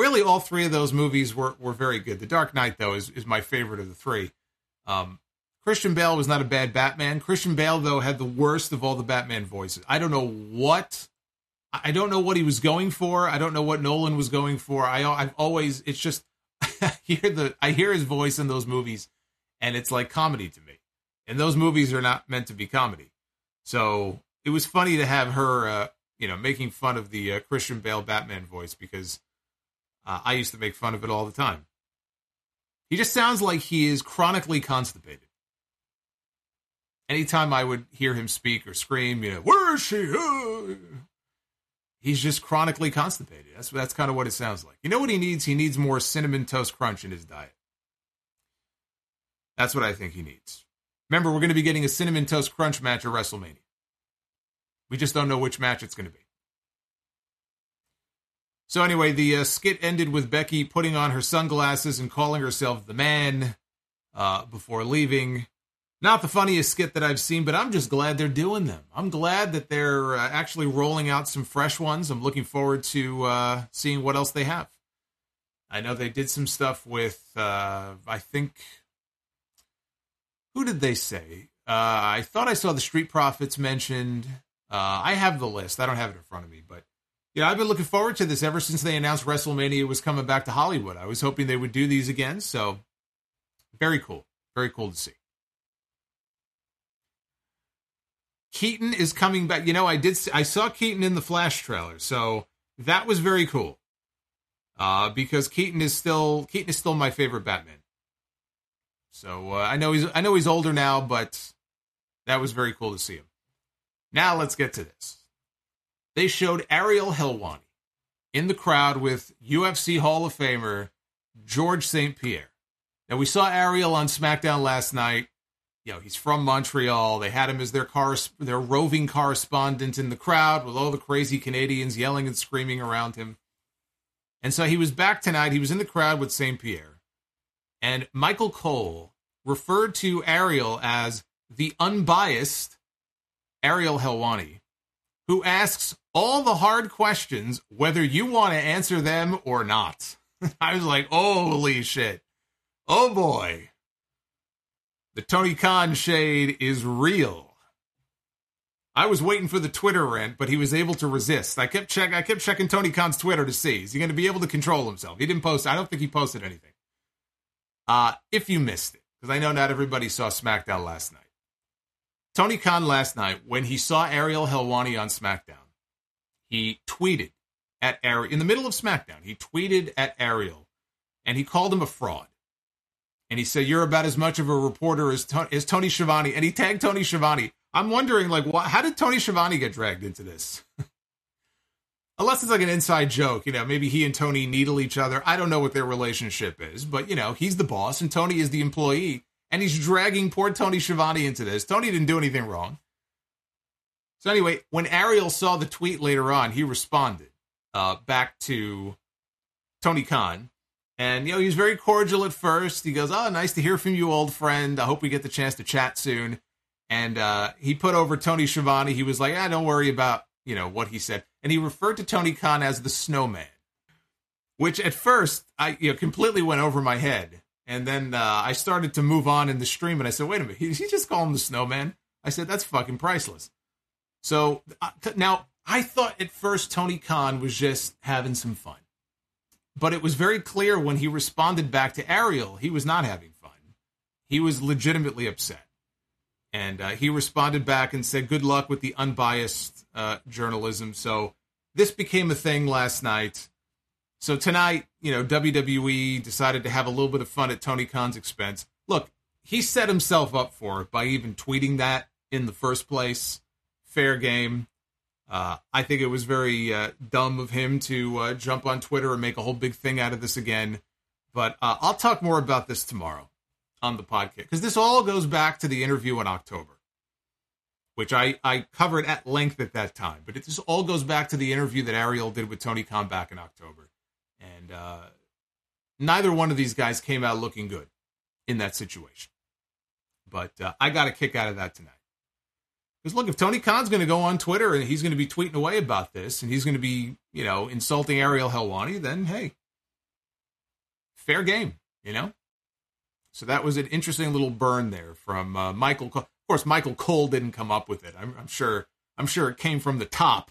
Speaker 1: Really, all three of those movies were, were very good. The Dark Knight, though, is, is my favorite of the three. Um, Christian Bale was not a bad Batman. Christian Bale, though, had the worst of all the Batman voices. I don't know what. I don't know what he was going for. I don't know what Nolan was going for. I, I've always. It's just. I hear the. I hear his voice in those movies, and it's like comedy to me. And those movies are not meant to be comedy. So it was funny to have her, uh, you know, making fun of the uh, Christian Bale Batman voice because uh, I used to make fun of it all the time. He just sounds like he is chronically constipated. Anytime I would hear him speak or scream, you know, where is she? He's just chronically constipated. That's that's kind of what it sounds like. You know what he needs? He needs more cinnamon toast crunch in his diet. That's what I think he needs. Remember, we're going to be getting a cinnamon toast crunch match at WrestleMania. We just don't know which match it's going to be. So anyway, the uh, skit ended with Becky putting on her sunglasses and calling herself the man uh, before leaving. Not the funniest skit that I've seen, but I'm just glad they're doing them. I'm glad that they're uh, actually rolling out some fresh ones. I'm looking forward to uh, seeing what else they have. I know they did some stuff with, uh, I think, who did they say? Uh, I thought I saw the Street Profits mentioned. I have the list. I don't have it in front of me, but yeah, I've been looking forward to this ever since they announced WrestleMania was coming back to Hollywood. I was hoping they would do these again. So very cool. Very cool to see. Keaton is coming back. You know, I did. I saw Keaton in the Flash trailer, so that was very cool. Uh, because Keaton is still Keaton is still my favorite Batman. So uh, I know he's I know he's older now, but that was very cool to see him. Now let's get to this. They showed Ariel Helwani in the crowd with UFC Hall of Famer George St. Pierre. Now we saw Ariel on SmackDown last night. you know, he's from Montreal. They had him as their car, their roving correspondent in the crowd with all the crazy Canadians yelling and screaming around him. And so he was back tonight. He was in the crowd with St. Pierre. And Michael Cole referred to Ariel as the unbiased Ariel Helwani, who asks all the hard questions, whether you want to answer them or not. I was like, holy shit. Oh boy. The Tony Khan shade is real. I was waiting for the Twitter rant, but he was able to resist. I kept check I kept checking Tony Khan's Twitter to see is he going to be able to control himself. He didn't post. I don't think he posted anything. Uh, if you missed it, because I know not everybody saw SmackDown last night. Tony Khan last night, when he saw Ariel Helwani on SmackDown, he tweeted at Ariel in the middle of SmackDown. He tweeted at Ariel, and he called him a fraud. And he said, "You're about as much of a reporter as, as Tony Schiavone." And he tagged Tony Schiavone. I'm wondering, like, how did Tony Schiavone get dragged into this? Unless it's like an inside joke, you know, maybe he and Tony needle each other. I don't know what their relationship is, but you know, he's the boss and Tony is the employee, and he's dragging poor Tony Schiavone into this. Tony didn't do anything wrong. So anyway, when Ariel saw the tweet later on, he responded uh, back to Tony Khan. And, you know, he was very cordial at first. He goes, Oh, nice to hear from you, old friend. I hope we get the chance to chat soon. And uh, he put over Tony Schiavone. He was like, Ah, don't worry about, you know, what he said. And he referred to Tony Khan as the snowman, which at first I, you know, completely went over my head. And then uh, I started to move on in the stream and I said, Wait a minute, he, he just called him the snowman? I said, That's fucking priceless. So uh, now I thought at first Tony Khan was just having some fun. But it was very clear when he responded back to Ariel, he was not having fun. He was legitimately upset. And uh, he responded back and said, Good luck with the unbiased uh, journalism. So this became a thing last night. So tonight, you know, WWE decided to have a little bit of fun at Tony Khan's expense. Look, he set himself up for it by even tweeting that in the first place fair game. Uh, I think it was very uh, dumb of him to uh, jump on Twitter and make a whole big thing out of this again. But uh, I'll talk more about this tomorrow on the podcast because this all goes back to the interview in October, which I, I covered at length at that time. But it just all goes back to the interview that Ariel did with Tony Khan back in October. And uh, neither one of these guys came out looking good in that situation. But uh, I got a kick out of that tonight. Because look, if Tony Khan's going to go on Twitter and he's going to be tweeting away about this and he's going to be, you know, insulting Ariel Helwani, then hey, fair game, you know? So that was an interesting little burn there from uh, Michael. Of course, Michael Cole didn't come up with it. I'm, I'm sure. I'm sure it came from the top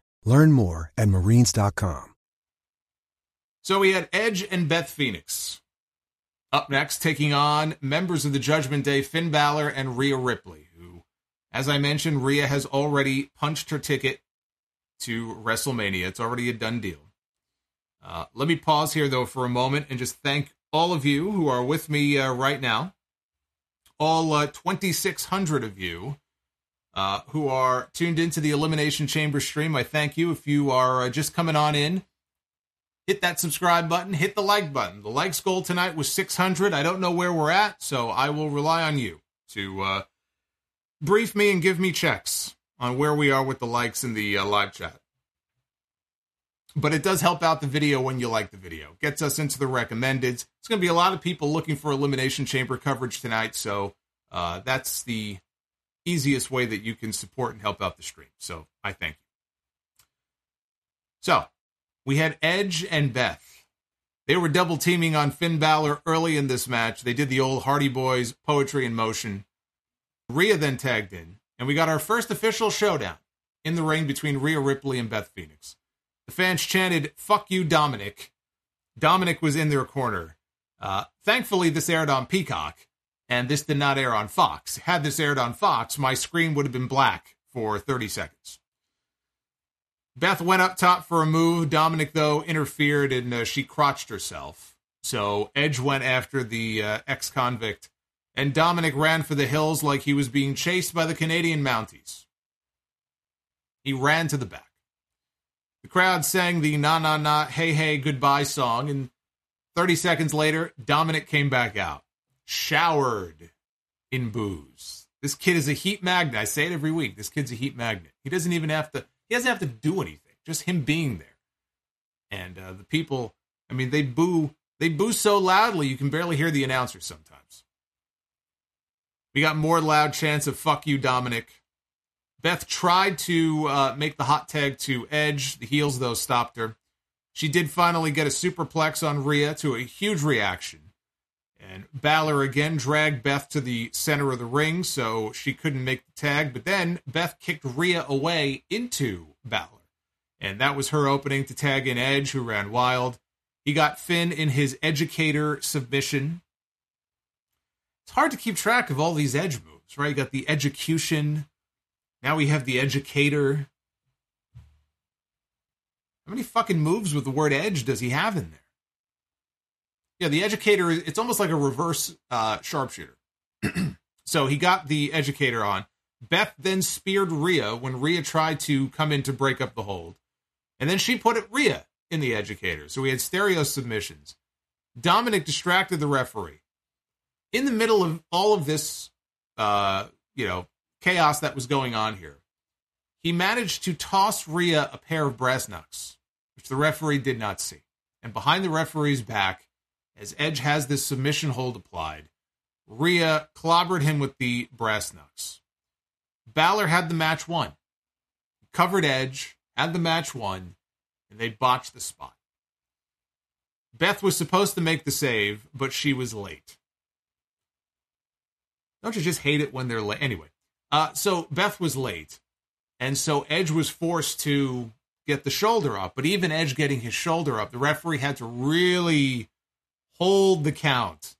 Speaker 3: Learn more at marines.com.
Speaker 1: So we had Edge and Beth Phoenix. Up next, taking on members of the Judgment Day, Finn Balor and Rhea Ripley, who, as I mentioned, Rhea has already punched her ticket to WrestleMania. It's already a done deal. Uh, let me pause here, though, for a moment and just thank all of you who are with me uh, right now. All uh, 2,600 of you uh, who are tuned into the Elimination Chamber stream. I thank you. If you are uh, just coming on in, hit that subscribe button, hit the like button. The likes goal tonight was 600. I don't know where we're at, so I will rely on you to uh, brief me and give me checks on where we are with the likes in the uh, live chat. But it does help out the video when you like the video. Gets us into the recommended. It's going to be a lot of people looking for Elimination Chamber coverage tonight, so uh, that's the easiest way that you can support and help out the stream. So I thank you. So we had Edge and Beth. They were double teaming on Finn Balor early in this match. They did the old Hardy Boys poetry in motion. Rhea then tagged in, and we got our first official showdown in the ring between Rhea Ripley and Beth Phoenix. The fans chanted, Fuck you, Dominic. Dominic was in their corner. Uh, thankfully, this aired on Peacock, and this did not air on Fox. Had this aired on Fox, my screen would have been black for 30 seconds. Beth went up top for a move. Dominic, though, interfered and uh, she crotched herself. So Edge went after the uh, ex convict, and Dominic ran for the hills like he was being chased by the Canadian Mounties. He ran to the back. The crowd sang the na na na hey hey goodbye song, and 30 seconds later, Dominic came back out, showered in booze. This kid is a heat magnet. I say it every week. This kid's a heat magnet. He doesn't even have to he doesn't have to do anything. Just him being there. And uh, the people, I mean, they boo. They boo so loudly you can barely hear the announcer sometimes. We got more loud chants of "fuck you, Dominic." Beth tried to uh, make the hot tag to Edge. The heels though stopped her. She did finally get a superplex on Rhea to a huge reaction. And Balor again dragged Beth to the center of the ring, so she couldn't make the tag. But then Beth kicked Rhea away into Balor. And that was her opening to tag in Edge, who ran wild. He got Finn in his educator submission. It's hard to keep track of all these Edge moves, right? You got the execution. Now we have the educator. How many fucking moves with the word edge does he have in there? Yeah, the educator, it's almost like a reverse uh, sharpshooter. so he got the educator on. Beth then speared Rhea when Rhea tried to come in to break up the hold. And then she put it Rhea in the educator. So we had stereo submissions. Dominic distracted the referee. In the middle of all of this, uh, you know, chaos that was going on here, he managed to toss Rhea a pair of brass knucks, which the referee did not see. And behind the referee's back, as Edge has this submission hold applied, Rhea clobbered him with the brass knucks. Balor had the match won. Covered Edge, had the match won, and they botched the spot. Beth was supposed to make the save, but she was late. Don't you just hate it when they're late? Anyway, uh, so Beth was late, and so Edge was forced to get the shoulder up. But even Edge getting his shoulder up, the referee had to really hold the count.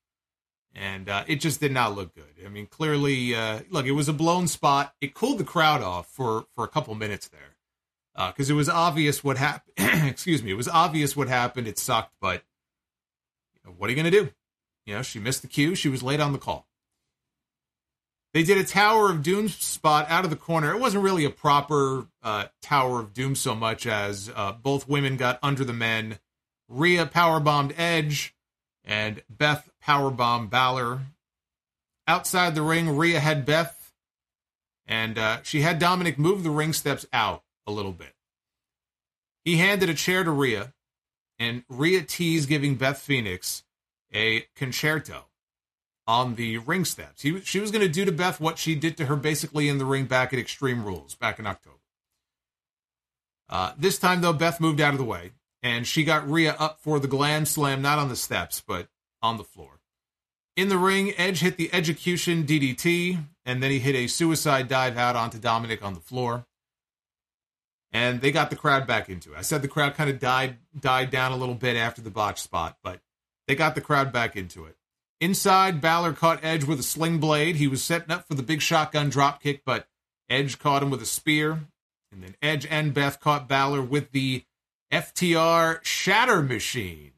Speaker 1: And uh, it just did not look good. I mean, clearly, uh, look, it was a blown spot. It cooled the crowd off for, for a couple minutes there because uh, it was obvious what happened. Excuse me. It was obvious what happened. It sucked, but you know, what are you going to do? You know, she missed the cue. She was late on the call. They did a Tower of Doom spot out of the corner. It wasn't really a proper uh, Tower of Doom so much as uh, both women got under the men. Rhea power bombed Edge and Beth powerbomb Balor. Outside the ring, Rhea had Beth, and uh, she had Dominic move the ring steps out a little bit. He handed a chair to Rhea, and Rhea teased giving Beth Phoenix a Con-Chair-To on the ring steps. He, she was going to do to Beth what she did to her basically in the ring back at Extreme Rules back in October. Uh, this time, though, Beth moved out of the way and she got Rhea up for the glam slam, not on the steps, but on the floor. In the ring, Edge hit the execution DDT, and then he hit a suicide dive out onto Dominic on the floor. And they got the crowd back into it. I said the crowd kind of died died down a little bit after the botch spot, but they got the crowd back into it. Inside, Balor caught Edge with a sling blade. He was setting up for the big shotgun dropkick, but Edge caught him with a spear. And then Edge and Beth caught Balor with the FTR Shatter Machine,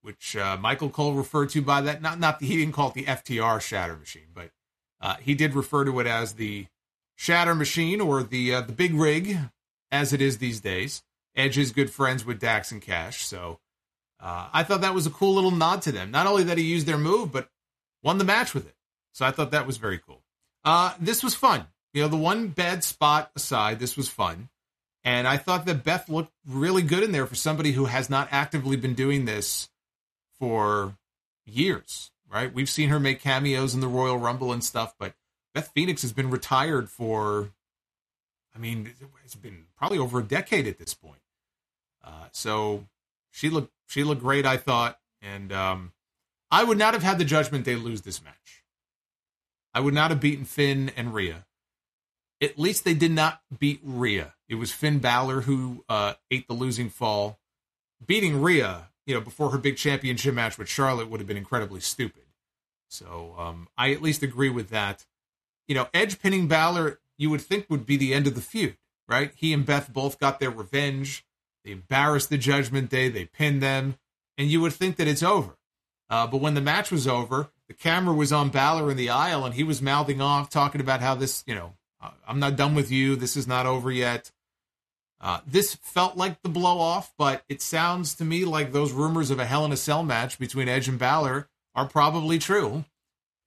Speaker 1: which uh, Michael Cole referred to by that. Not not he didn't call it the FTR Shatter Machine, but uh, he did refer to it as the Shatter Machine or the uh, the Big Rig, as it is these days. Edge is good friends with Dax and Cash, so uh, I thought that was a cool little nod to them. Not only that he used their move, but won the match with it. So I thought that was very cool. Uh, this was fun. You know, the one bad spot aside, this was fun. And I thought that Beth looked really good in there for somebody who has not actively been doing this for years, right? We've seen her make cameos in the Royal Rumble and stuff, but Beth Phoenix has been retired for, I mean, it's been probably over a decade at this point. Uh, so she looked she looked great, I thought, and um, I would not have had the Judgment Day lose this match. I would not have beaten Finn and Rhea. At least they did not beat Rhea. It was Finn Balor who uh, ate the losing fall. Beating Rhea, you know, before her big championship match with Charlotte would have been incredibly stupid. So um, I at least agree with that. You know, Edge pinning Balor, you would think would be the end of the feud, right? He and Beth both got their revenge. They embarrassed the Judgment Day. They pinned them, and you would think that it's over. Uh, but when the match was over, the camera was on Balor in the aisle, and he was mouthing off, talking about how this, you know, I'm not done with you. This is not over yet. Uh, this felt like the blow off, but it sounds to me like those rumors of a Hell in a Cell match between Edge and Balor are probably true.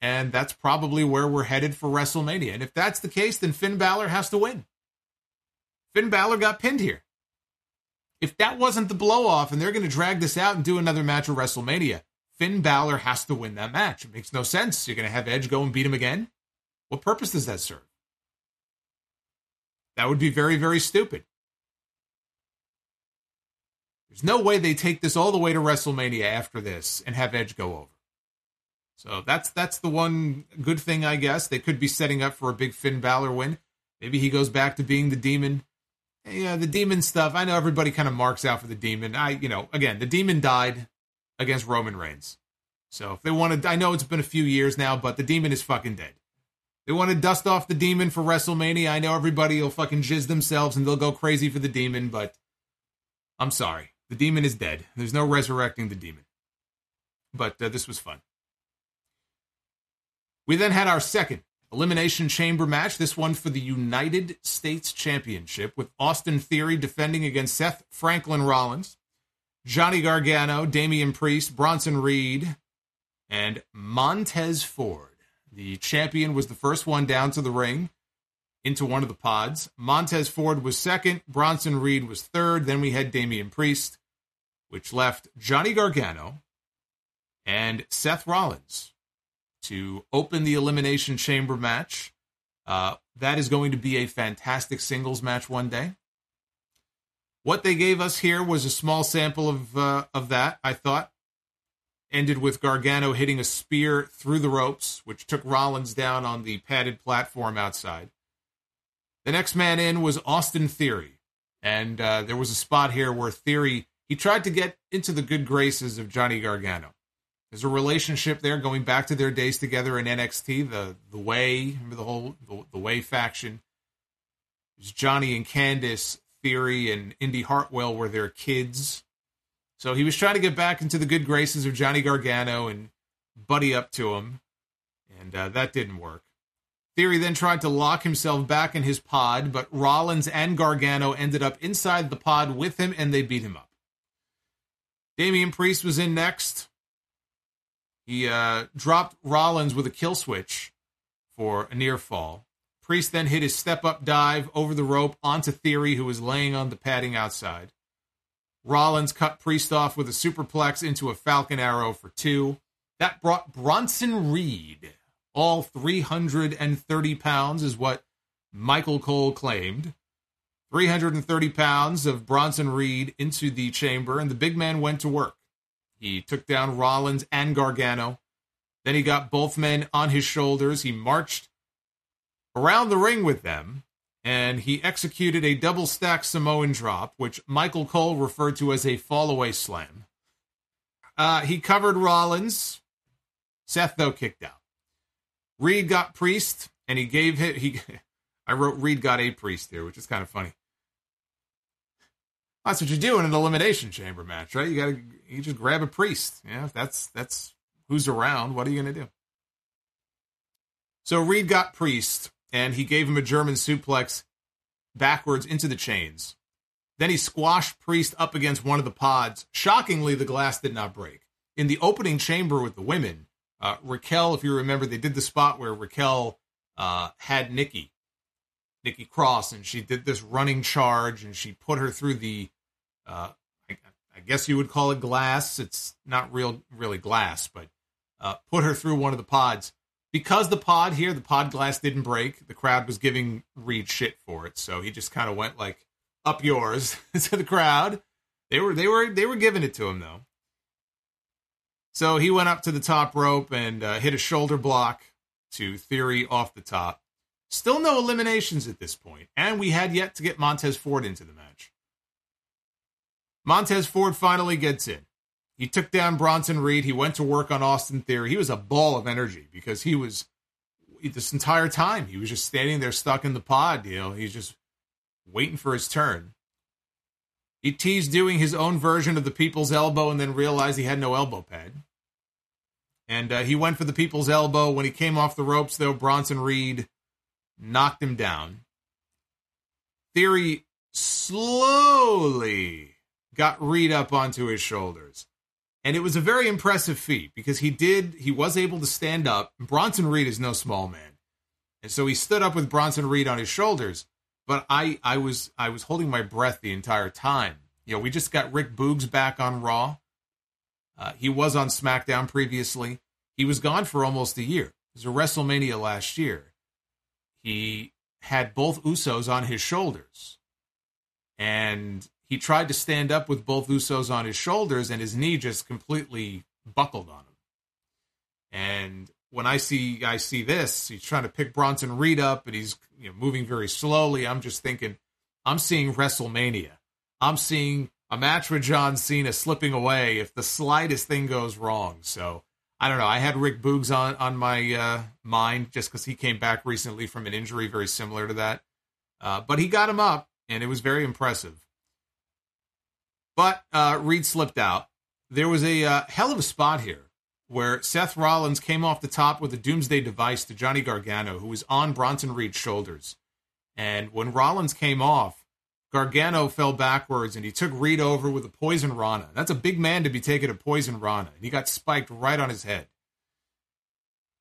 Speaker 1: And that's probably where we're headed for WrestleMania. And if that's the case, then Finn Balor has to win. Finn Balor got pinned here. If that wasn't the blow off and they're going to drag this out and do another match at WrestleMania, Finn Balor has to win that match. It makes no sense. You're going to have Edge go and beat him again? What purpose does that serve? That would be very, very stupid. There's no way they take this all the way to WrestleMania after this and have Edge go over. So that's that's the one good thing, I guess. They could be setting up for a big Finn Balor win. Maybe he goes back to being the demon. Yeah, uh, the demon stuff. I know everybody kind of marks out for the demon. I, you know, again, the demon died against Roman Reigns. So if they wanted, I know it's been a few years now, but the demon is fucking dead. They want to dust off the demon for WrestleMania. I know everybody will fucking jizz themselves and they'll go crazy for the demon, but I'm sorry. The demon is dead. There's no resurrecting the demon. But uh, this was fun. We then had our second Elimination Chamber match, this one for the United States Championship, with Austin Theory defending against Seth Franklin Rollins, Johnny Gargano, Damian Priest, Bronson Reed, and Montez Ford. The champion was the first one down to the ring into one of the pods. Montez Ford was second, Bronson Reed was third. Then we had Damian Priest, which left Johnny Gargano and Seth Rollins to open the Elimination Chamber match. Uh, that is going to be a fantastic singles match one day. What they gave us here was a small sample of uh, of that. I thought ended with Gargano hitting a spear through the ropes, which took Rollins down on the padded platform outside. The next man in was Austin Theory, and uh, there was a spot here where Theory he tried to get into the good graces of Johnny Gargano. There's a relationship there going back to their days together in NXT. The the way, remember the whole the, the way faction. There's Johnny and Candice Theory and Indi Hartwell were their kids. So he was trying to get back into the good graces of Johnny Gargano and buddy up to him, and uh, that didn't work. Theory then tried to lock himself back in his pod, but Rollins and Gargano ended up inside the pod with him and they beat him up. Damian Priest was in next. He uh, dropped Rollins with a kill switch for a near fall. Priest then hit his step up dive over the rope onto Theory, who was laying on the padding outside. Rollins cut Priest off with a superplex into a Falcon Arrow for two. That brought Bronson Reed, all 330 pounds, is what Michael Cole claimed. 330 pounds of Bronson Reed into the chamber, and the big man went to work. He took down Rollins and Gargano. Then he got both men on his shoulders. He marched around the ring with them, and he executed a double stack Samoan drop, which Michael Cole referred to as a fallaway slam. Uh, he covered Rollins. Seth, though, kicked out. Reed got Priest, and he gave him. He, I wrote Reed got a Priest here, which is kind of funny. That's what you do in an elimination chamber match, right? You got to you just grab a priest. Yeah, that's that's who's around. What are you to do? So Reed got priest, and he gave him a German suplex backwards into the chains. Then he squashed Priest up against one of the pods. Shockingly, the glass did not break. In the opening chamber with the women, uh, Raquel, if you remember, they did the spot where Raquel uh, had Nikki, Nikki Cross, and she did this running charge, and she put her through the uh, I, I, guess you would call it glass. It's not real, really glass, but uh, put her through one of the pods. because the pod here, the pod glass didn't break, the crowd was giving Reed shit for it. So he just kind of went like up yours to the crowd. They were they were they were giving it to him though. So he went up to the top rope and uh, hit a shoulder block to Theory off the top. Still no eliminations at this point, and we had yet to get Montez Ford into the match. Montez Ford finally gets in. He took down Bronson Reed. He went to work on Austin Theory. He was a ball of energy because he was this entire time he was just standing there stuck in the pod. You know, he's just waiting for his turn. He teased doing his own version of the people's elbow and then realized he had no elbow pad. And uh, he went for the people's elbow. When he came off the ropes, though, Bronson Reed knocked him down. Theory slowly got Reed up onto his shoulders. And it was a very impressive feat because he did, he was able to stand up. Bronson Reed is no small man. And so he stood up with Bronson Reed on his shoulders. But I, I was, I was holding my breath the entire time. You know, we just got Rick Boogs back on Raw. Uh, he was on SmackDown previously. He was gone for almost a year. It was a WrestleMania last year. He had both Usos on his shoulders. And he tried to stand up with both Usos on his shoulders, and his knee just completely buckled on him. And when I see I see this, he's trying to pick Bronson Reed up, and he's you know, moving very slowly. I'm just thinking, I'm seeing WrestleMania. I'm seeing a match with John Cena slipping away if the slightest thing goes wrong. So I don't know. I had Rick Boogs on on my uh, mind just because he came back recently from an injury very similar to that, uh, but he got him up, and it was very impressive. But uh, Reed slipped out. There was a uh, hell of a spot here where Seth Rollins came off the top with a doomsday device to Johnny Gargano, who was on Bronson Reed's shoulders. And when Rollins came off, Gargano fell backwards and he took Reed over with a poison rana. That's a big man to be taking a poison rana. And he got spiked right on his head.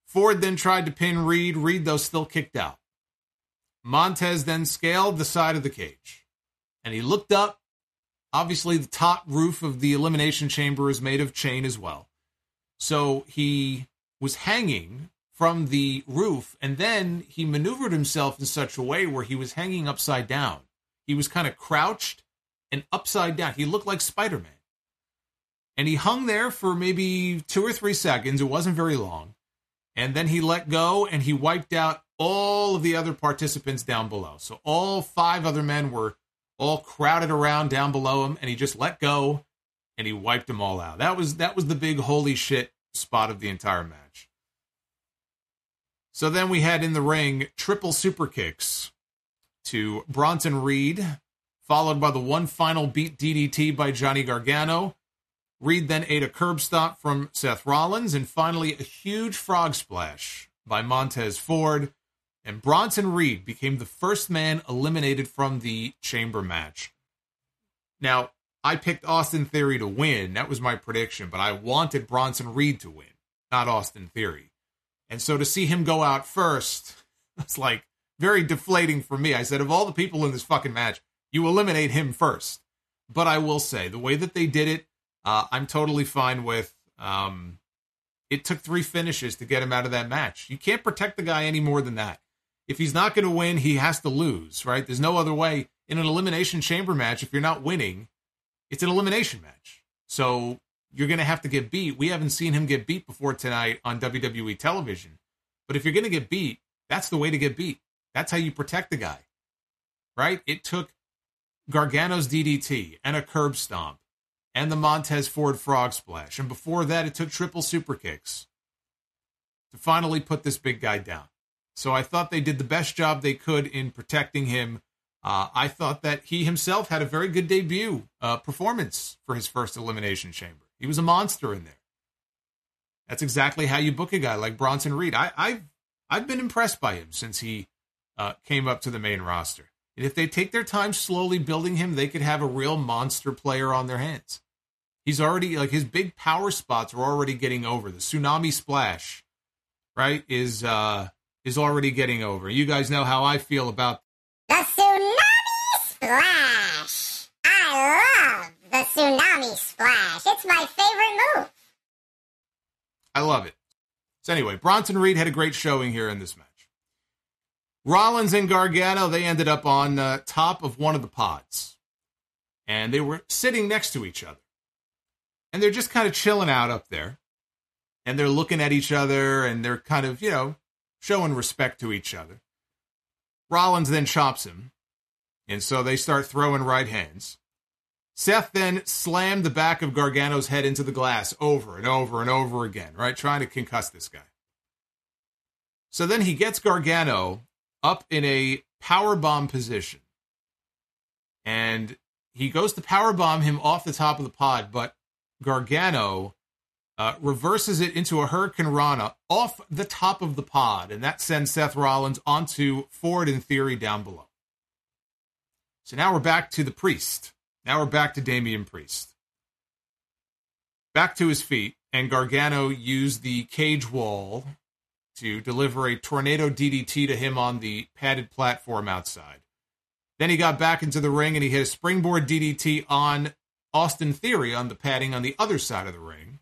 Speaker 1: Ford then tried to pin Reed. Reed, though, still kicked out. Montez then scaled the side of the cage and he looked up Obviously, the top roof of the elimination chamber is made of chain as well. So he was hanging from the roof, and then he maneuvered himself in such a way where he was hanging upside down. He was kind of crouched and upside down. He looked like Spider Man. And he hung there for maybe two or three seconds. It wasn't very long. And then he let go and he wiped out all of the other participants down below. So all five other men were all crowded around down below him, and he just let go and he wiped them all out. That was that was the big holy shit spot of the entire match. So then we had in the ring triple super kicks to Bronson Reed, followed by the one final beat DDT by Johnny Gargano. Reed then ate a curb stop from Seth Rollins, and finally a huge frog splash by Montez Ford and Bronson Reed became the first man eliminated from the chamber match. Now, I picked Austin Theory to win. That was my prediction, but I wanted Bronson Reed to win, not Austin Theory. And so to see him go out first, it's like very deflating for me. I said, of all the people in this fucking match, you eliminate him first. But I will say, the way that they did it, uh, I'm totally fine with. Um, it took three finishes to get him out of that match. You can't protect the guy any more than that if he's not going to win, he has to lose, right? There's no other way in an elimination chamber match. If you're not winning, it's an elimination match. So you're going to have to get beat. We haven't seen him get beat before tonight on WWE television. But if you're going to get beat, that's the way to get beat. That's how you protect the guy, right? It took Gargano's DDT and a curb stomp and the Montez Ford frog splash. And before that, it took triple super kicks to finally put this big guy down. So I thought they did the best job they could in protecting him. Uh, I thought that he himself had a very good debut uh, performance for his first Elimination Chamber. He was a monster in there. That's exactly how you book a guy like Bronson Reed. I, have I've been impressed by him since he uh, came up to the main roster. And if they take their time slowly building him, they could have a real monster player on their hands. He's already like his big power spots are already getting over. The tsunami splash, right, is uh is already getting over. You guys know how I feel about
Speaker 4: tsunami splash. I love the tsunami splash. It's my favorite move.
Speaker 1: I love it. So anyway, Bronson Reed had a great showing here in this match. Rollins and Gargano, they ended up on uh, top of one of the pods. And they were sitting next to each other. And they're just kind of chilling out up there. And they're looking at each other and they're kind of, you know, showing respect to each other. Rollins then chops him. And so they start throwing right hands. Seth then slammed the back of Gargano's head into the glass over and over and over again, right? Trying to concuss this guy. So then he gets Gargano up in a power bomb position. And he goes to power bomb him off the top of the pod, but Gargano uh, reverses it into a Hurricanrana off the top of the pod, and that sends Seth Rollins onto Ford in theory down below. So now we're back to the priest. Now we're back to Damian Priest. Back to his feet, and Gargano used the cage wall to deliver a tornado DDT to him on the padded platform outside. Then he got back into the ring and he hit a springboard DDT on Austin Theory on the padding on the other side of the ring.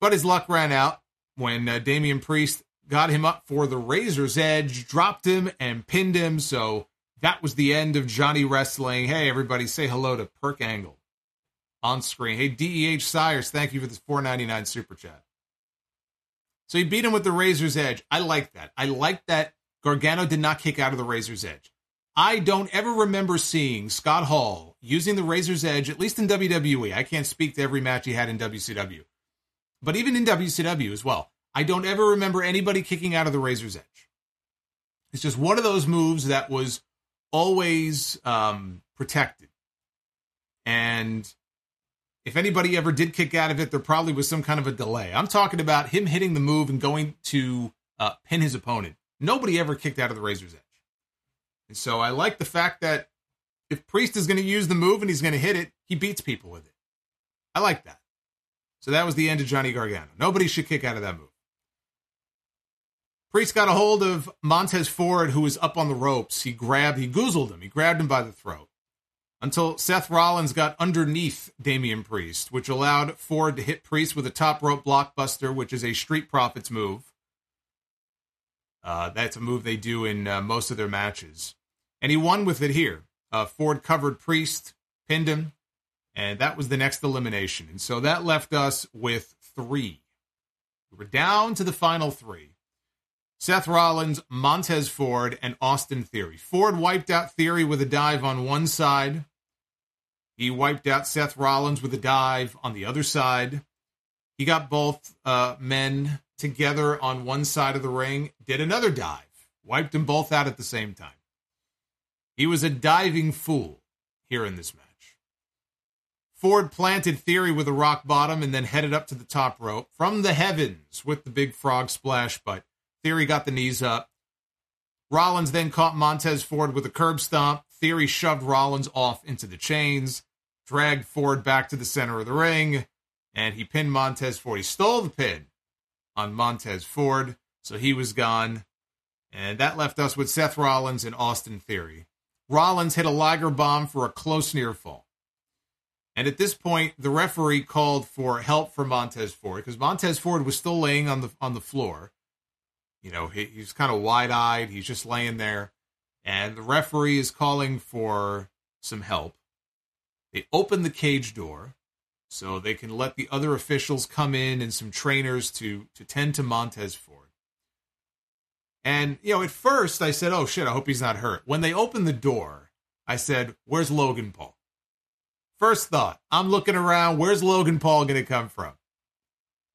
Speaker 1: But his luck ran out when uh, Damian Priest got him up for the Razor's Edge, dropped him, and pinned him. So that was the end of Johnny Wrestling. Hey, everybody, say hello to Perk Angle on screen. Hey, DEH Sires, thank you for this 499 super chat. So he beat him with the Razor's Edge. I like that. I like that Gargano did not kick out of the Razor's Edge. I don't ever remember seeing Scott Hall using the Razor's Edge, at least in WWE. I can't speak to every match he had in WCW, but even in WCW as well. I don't ever remember anybody kicking out of the Razor's Edge. It's just one of those moves that was always um, protected. And if anybody ever did kick out of it, there probably was some kind of a delay. I'm talking about him hitting the move and going to uh, pin his opponent. Nobody ever kicked out of the Razor's Edge. And so I like the fact that if Priest is going to use the move and he's going to hit it, he beats people with it. I like that. So that was the end of Johnny Gargano. Nobody should kick out of that move. Priest got a hold of Montez Ford, who was up on the ropes. He grabbed, he goozled him, he grabbed him by the throat until Seth Rollins got underneath Damian Priest, which allowed Ford to hit Priest with a top rope blockbuster, which is a Street Profits move. Uh, that's a move they do in uh, most of their matches. And he won with it here. Uh, Ford covered Priest, pinned him, and that was the next elimination. And so that left us with three. We were down to the final three. Seth Rollins, Montez Ford, and Austin Theory. Ford wiped out Theory with a dive on one side. He wiped out Seth Rollins with a dive on the other side. He got both uh, men together on one side of the ring, did another dive, wiped them both out at the same time. He was a diving fool here in this match. Ford planted Theory with a rock bottom and then headed up to the top rope from the heavens with the big frog splash, but Theory got the knees up. Rollins then caught Montez Ford with a curb stomp. Theory shoved Rollins off into the chains, dragged Ford back to the center of the ring, and he pinned Montez Ford. He stole the pin on Montez Ford, so he was gone. And that left us with Seth Rollins and Austin Theory. Rollins hit a Liger bomb for a close near fall. And at this point, the referee called for help for Montez Ford because Montez Ford was still laying on the on the floor. You know, he, he's kind of wide eyed. He's just laying there, and the referee is calling for some help. They open the cage door so they can let the other officials come in and some trainers to to tend to Montez Ford. And you know, at first I said, "Oh shit, I hope he's not hurt." When they opened the door, I said, "Where's Logan Paul?" First thought, I'm looking around, where's Logan Paul going to come from?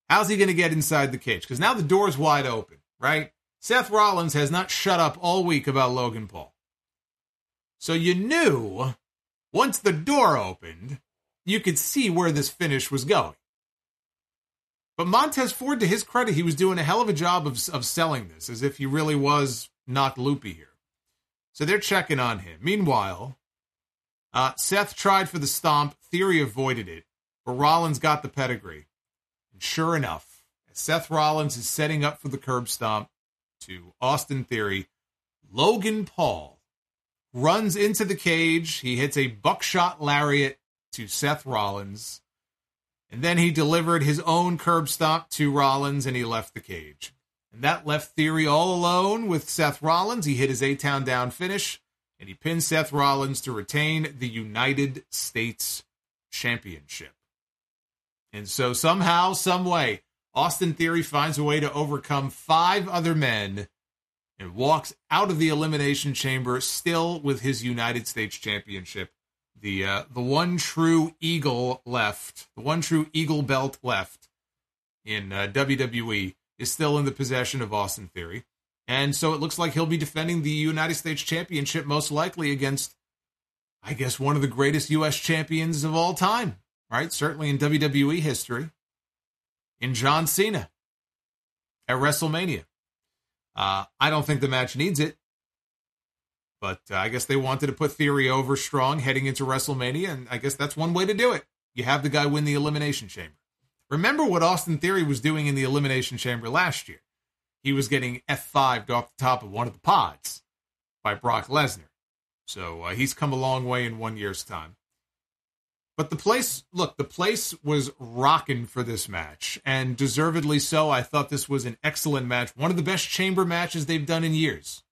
Speaker 1: How's he going to get inside the cage? Because now the door's wide open, right? Seth Rollins has not shut up all week about Logan Paul. So you knew once the door opened, you could see where this finish was going. But Montez Ford, to his credit, he was doing a hell of a job of, of selling this as if he really was not loopy here. So they're checking on him. Meanwhile, uh, Seth tried for the stomp. Theory avoided it, but Rollins got the pedigree. And sure enough, Seth Rollins is setting up for the curb stomp to Austin Theory, Logan Paul runs into the cage. He hits a buckshot lariat to Seth Rollins. And then he delivered his own curb stomp to Rollins and he left the cage. And that left Theory all alone with Seth Rollins. He hit his A Town down finish and he pinned Seth Rollins to retain the United States Championship. And so somehow, some way, Austin Theory finds a way to overcome five other men and walks out of the elimination chamber still with his United States Championship. The uh, the one true eagle left, the one true eagle belt left in uh, WWE is still in the possession of Austin Theory. And so it looks like he'll be defending the United States Championship most likely against, I guess, one of the greatest U.S. champions of all time, right? Certainly in WWE history, in John Cena at WrestleMania. Uh, I don't think the match needs it, but uh, I guess they wanted to put Theory over strong heading into WrestleMania, and I guess that's one way to do it. You have the guy win the Elimination Chamber. Remember what Austin Theory was doing in the Elimination Chamber last year he was getting F5'd off the top of one of the pods by Brock Lesnar. So uh, he's come a long way in one year's time. But the place, look, the place was rocking for this match, and deservedly so. I thought this was an excellent match, one of the best chamber matches they've done in years.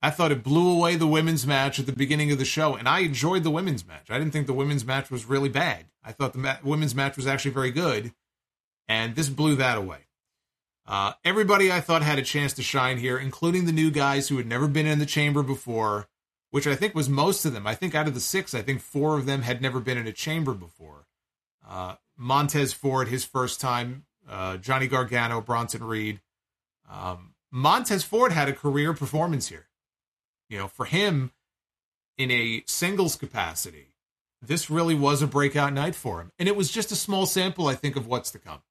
Speaker 1: I thought it blew away the women's match at the beginning of the show, and I enjoyed the women's match. I didn't think the women's match was really bad. I thought the ma- women's match was actually very good, and this blew that away. Uh, everybody I thought had a chance to shine here, including the new guys who had never been in the chamber before, which I think was most of them. I think out of the six, I think four of them had never been in a chamber before. Uh, Montez Ford, his first time, uh, Johnny Gargano, Bronson Reed. Um, Montez Ford had a career performance here. You know, for him, in a singles capacity, this really was a breakout night for him. And it was just a small sample, I think, of what's to come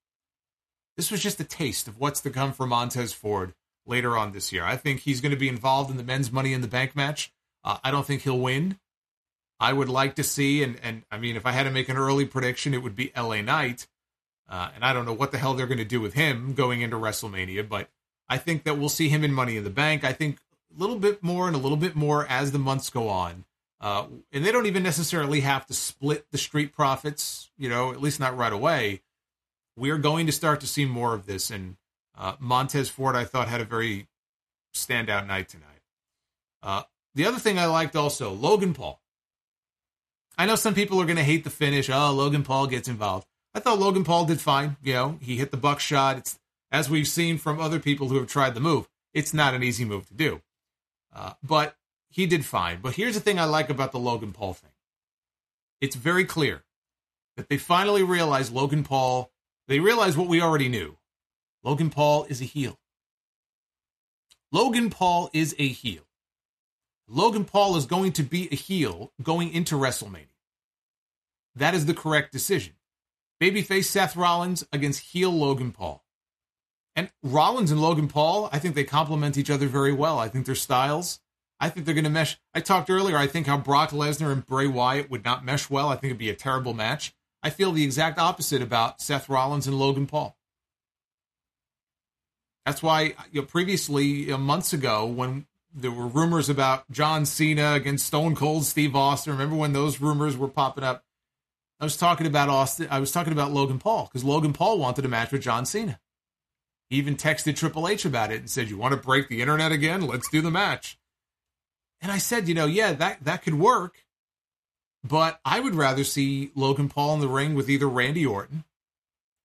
Speaker 1: this was just a taste of what's to come for Montez Ford later on this year. I think he's going to be involved in the men's Money in the Bank match. Uh, I don't think he'll win. I would like to see, and and I mean, if I had to make an early prediction, it would be L.A. Knight, uh, and I don't know what the hell they're going to do with him going into WrestleMania, but I think that we'll see him in Money in the Bank. I think a little bit more and a little bit more as the months go on. Uh, and they don't even necessarily have to split the street profits, you know, at least not right away we're going to start to see more of this. And uh, Montez Ford, I thought, had a very standout night tonight. The other thing I liked also, Logan Paul. I know some people are going to hate the finish. Oh, Logan Paul gets involved. I thought Logan Paul did fine. You know, he hit the buck shot. It's as we've seen from other people who have tried the move. It's not an easy move to do, uh, but he did fine. But here's the thing I like about the Logan Paul thing. It's very clear that they finally realized Logan Paul they realize what we already knew. Logan Paul is a heel. Logan Paul is a heel. Logan Paul is going to be a heel going into WrestleMania. That is the correct decision. Babyface Seth Rollins against heel Logan Paul. And Rollins and Logan Paul, I think they complement each other very well. I think their styles, I think they're going to mesh. I talked earlier, I think how Brock Lesnar and Bray Wyatt would not mesh well. I think it'd be a terrible match. I feel the exact opposite about Seth Rollins and Logan Paul. That's why you know, previously, you know, months ago, when there were rumors about John Cena against Stone Cold Steve Austin, remember when those rumors were popping up? I was talking about Austin. I was talking about Logan Paul because Logan Paul wanted a match with John Cena. He even texted Triple H about it and said, "You want to break the internet again? Let's do the match." And I said, "You know, yeah, that that could work." But I would rather see Logan Paul in the ring with either Randy Orton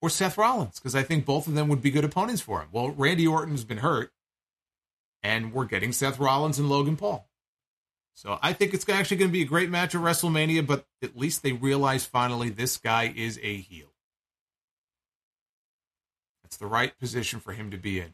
Speaker 1: or Seth Rollins because I think both of them would be good opponents for him. Well, Randy Orton's been hurt, and we're getting Seth Rollins and Logan Paul. So I think it's actually going to be a great match at WrestleMania, but at least they realize finally this guy is a heel. That's the right position for him to be in.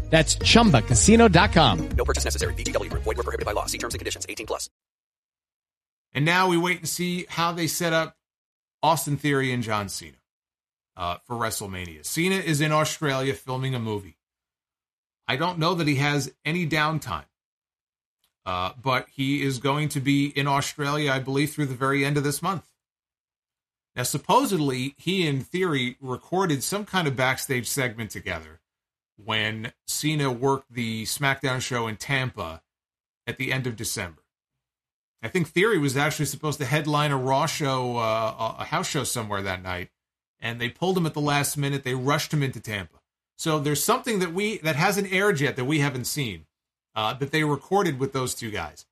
Speaker 5: That's ChumbaCasino.com.
Speaker 6: No purchase necessary. VGW. Void were prohibited by law. See terms and conditions. 18 plus.
Speaker 1: And now we wait and see how they set up Austin Theory and John Cena uh, for WrestleMania. Cena is in Australia filming a movie. I don't know that he has any downtime. Uh, but he is going to be in Australia, I believe, through the very end of this month. Now, supposedly, he and theory recorded some kind of backstage segment together when Cena worked the SmackDown show in Tampa at the end of December. I think Theory was actually supposed to headline a Raw show, uh, a house show somewhere that night, and they pulled him at the last minute. They rushed him into Tampa. So there's something that we that hasn't aired yet that we haven't seen uh, that they recorded with those two guys.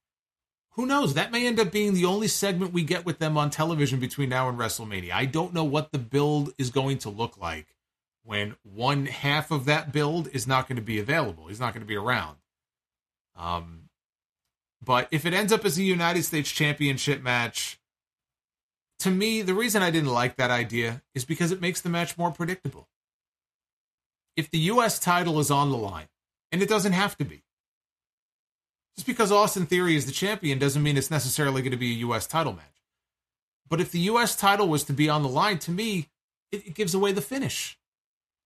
Speaker 1: Who knows? That may end up being the only segment we get with them on television between now and WrestleMania. I don't know what the build is going to look like when one half of that build is not going to be available. He's not going to be around. Um, but if it ends up as a United States Championship match, to me, the reason I didn't like that idea is because it makes the match more predictable. If the U.S. title is on the line, and it doesn't have to be, just because Austin Theory is the champion doesn't mean it's necessarily going to be a U.S. title match. But if the U.S. title was to be on the line, to me, it, it gives away the finish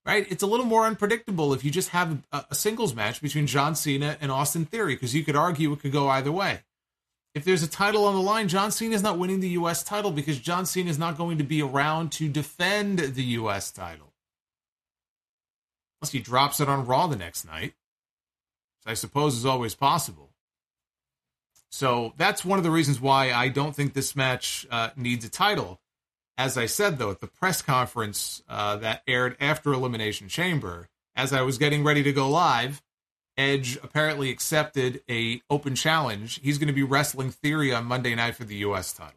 Speaker 1: right? It's a little more unpredictable if you just have a, a singles match between John Cena and Austin Theory, because you could argue it could go either way. If there's a title on the line, John Cena is not winning the U.S. title because John Cena is not going to be around to defend the U.S. title. Unless he drops it on Raw the next night, which I suppose is always possible. So that's one of the reasons why I don't think this match uh, needs a title as I said, though, at the press conference uh, that aired after Elimination Chamber, as I was getting ready to go live, Edge apparently accepted a open challenge. He's going to be wrestling Theory on Monday night for the U.S. title.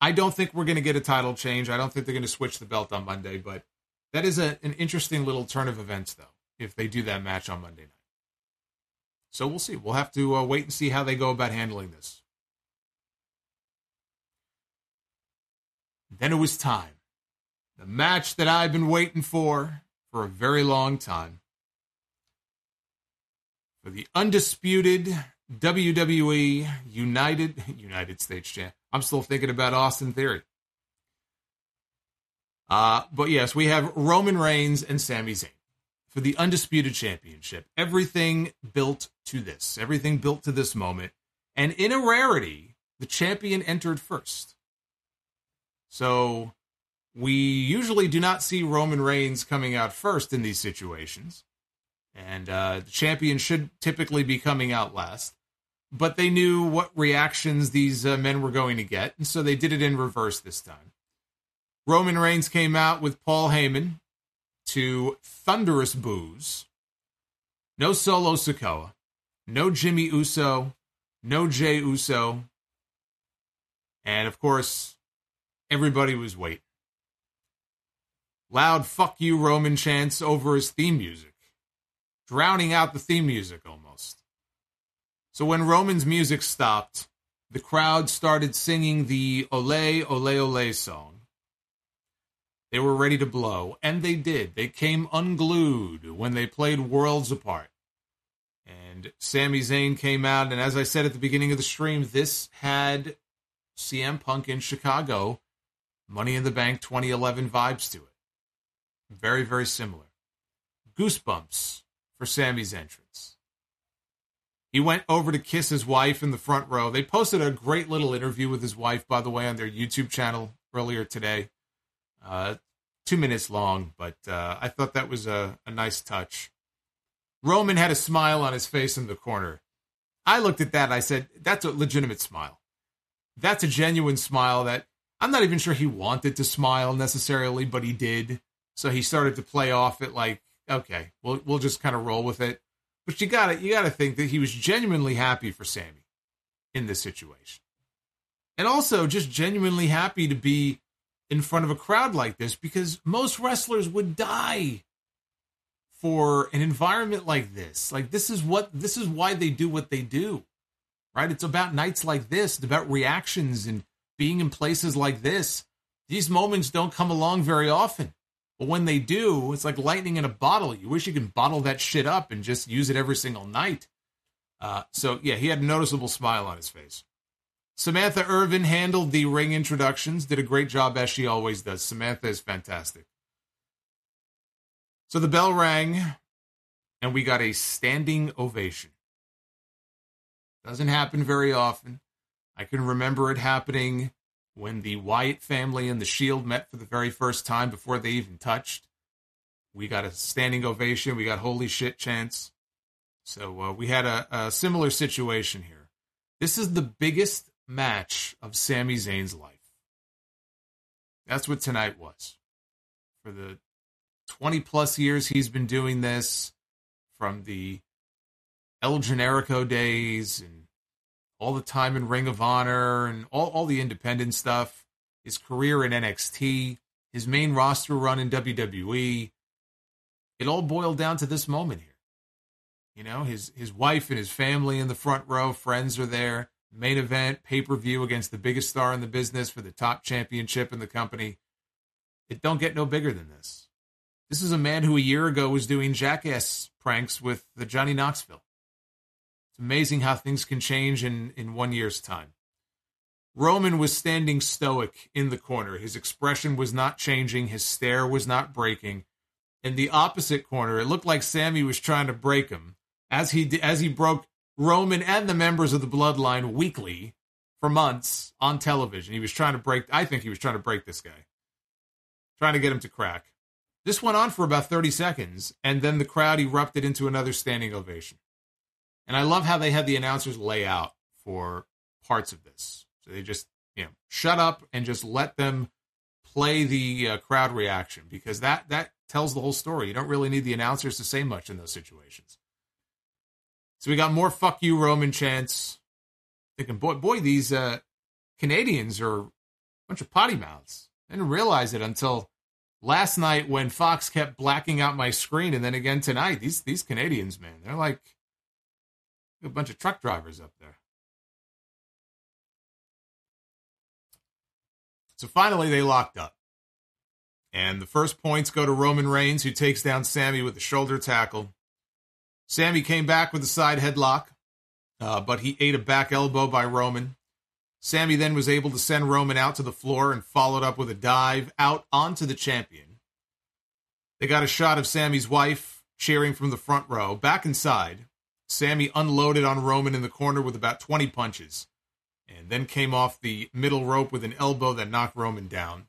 Speaker 1: I don't think we're going to get a title change. I don't think they're going to switch the belt on Monday, but that is a, an interesting little turn of events, though, if they do that match on Monday night. So we'll see. We'll have to uh, wait and see how they go about handling this. Then it was time. The match that I've been waiting for for a very long time. For the undisputed WWE United United States champ. I'm still thinking about Austin Theory. Uh, but yes, we have Roman Reigns and Sami Zayn for the undisputed championship. Everything built to this, everything built to this moment. And in a rarity, the champion entered first. So we usually do not see Roman Reigns coming out first in these situations. And uh, the champion should typically be coming out last. But they knew what reactions these uh, men were going to get. And so they did it in reverse this time. Roman Reigns came out with Paul Heyman to thunderous boos. No Solo Sikoa. No Jimmy Uso. No Jey Uso. And of course, Everybody was waiting. Loud fuck you Roman chants over his theme music, drowning out the theme music almost. So when Roman's music stopped, the crowd started singing the Ole, Ole, Ole song. They were ready to blow, and they did. They came unglued when they played Worlds Apart. And Sami Zayn came out, and as I said at the beginning of the stream, this had CM Punk in Chicago Money in the Bank 2011 vibes to it. Very, very similar. Goosebumps for Sami's entrance. He went over to kiss his wife in the front row. They posted a great little interview with his wife, by the way, on their YouTube channel earlier today. Uh, two minutes long, but uh, I thought that was a, a nice touch. Roman had a smile on his face in the corner. I looked at that I said, that's a legitimate smile. That's a genuine smile that I'm not even sure he wanted to smile necessarily, but he did. So he started to play off it like, okay, we'll we'll just kind of roll with it. But you got to you got to think that he was genuinely happy for Sami in this situation. And also just genuinely happy to be in front of a crowd like this because most wrestlers would die for an environment like this. Like this is what this is why they do what they do. Right? It's about nights like this, it's about reactions and being in places like this, these moments don't come along very often. But when they do, it's like lightning in a bottle. You wish you could bottle that shit up and just use it every single night. Uh, so, yeah, he had a noticeable smile on his face. Samantha Irvin handled the ring introductions, did a great job as she always does. Samantha is fantastic. So the bell rang. and we got a standing ovation. Doesn't happen very often. I can remember it happening when the Wyatt family and the Shield met for the very first time before they even touched. We got a standing ovation. We got holy shit chants. So uh, we had a, a similar situation here. This is the biggest match of Sami Zayn's life. That's what tonight was. For the 20 plus years he's been doing this, from the El Generico days and all the time in Ring of Honor and all, all the independent stuff, his career in NXT, his main roster run in WWE. It all boiled down to this moment here. You know, his his wife and his family in the front row, friends are there main event, pay per view against the biggest star in the business for the top championship in the company. It don't get no bigger than this. This is a man who a year ago was doing jackass pranks with the Johnny Knoxville. It's amazing how things can change in, in one year's time. Roman was standing stoic in the corner. His expression was not changing, his stare was not breaking. In the opposite corner, it looked like Sami was trying to break him. As he as he broke Roman and the members of the bloodline weekly for months on television. He was trying to break, I think he was trying to break this guy, trying to get him to crack. This went on for about 30 seconds, and then the crowd erupted into another standing ovation. And I love how they had the announcers lay out for parts of this. So they just, you know, shut up and just let them play the uh, crowd reaction because that that tells the whole story. You don't really need the announcers to say much in those situations. So we got more "fuck you" Roman chants. Thinking, boy, boy, these uh, Canadians are a bunch of potty mouths. I didn't realize it until last night when Fox kept blacking out my screen, and then again tonight. These these Canadians, man, they're like a bunch of truck drivers up there. So finally, they locked up. And the first points go to Roman Reigns, who takes down Sami with a shoulder tackle. Sami came back with a side headlock, uh, but he ate a back elbow by Roman. Sami then was able to send Roman out to the floor and followed up with a dive out onto the champion. They got a shot of Sami's wife cheering from the front row. Back inside, Sami unloaded on Roman in the corner with about 20 punches and then came off the middle rope with an elbow that knocked Roman down.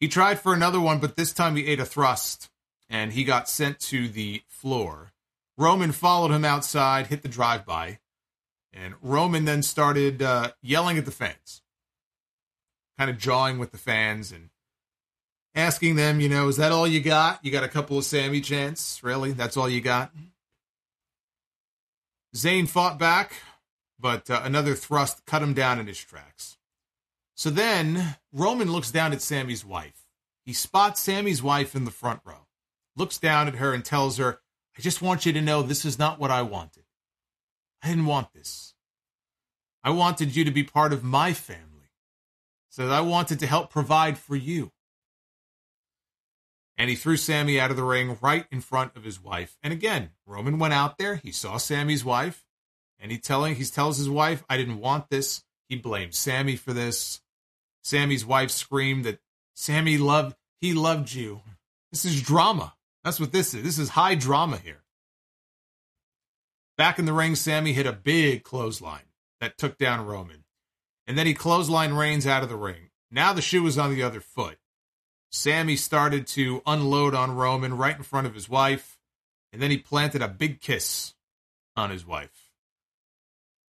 Speaker 1: He tried for another one, but this time he ate a thrust and he got sent to the floor. Roman followed him outside, hit the drive by, and Roman then started uh, yelling at the fans, kind of jawing with the fans and asking them, you know, is that all you got? You got a couple of Sami chants? Really? That's all you got? Zayn fought back, but uh, another thrust cut him down in his tracks. So then Roman looks down at Sami's wife. He spots Sami's wife in the front row looks down at her and tells her, I just want you to know this is not what I wanted. I didn't want this. I wanted you to be part of my family. So I wanted to help provide for you. And he threw Sami out of the ring right in front of his wife. And again, Roman went out there, he saw Sami's wife, and he telling he tells his wife, I didn't want this. He blamed Sami for this. Sami's wife screamed that Sami loved he loved you. This is drama. That's what this is. This is high drama here. Back in the ring, Sami hit a big clothesline that took down Roman. And then he clothesline Reigns out of the ring. Now the shoe was on the other foot. Sami started to unload on Roman right in front of his wife, and then he planted a big kiss on his wife.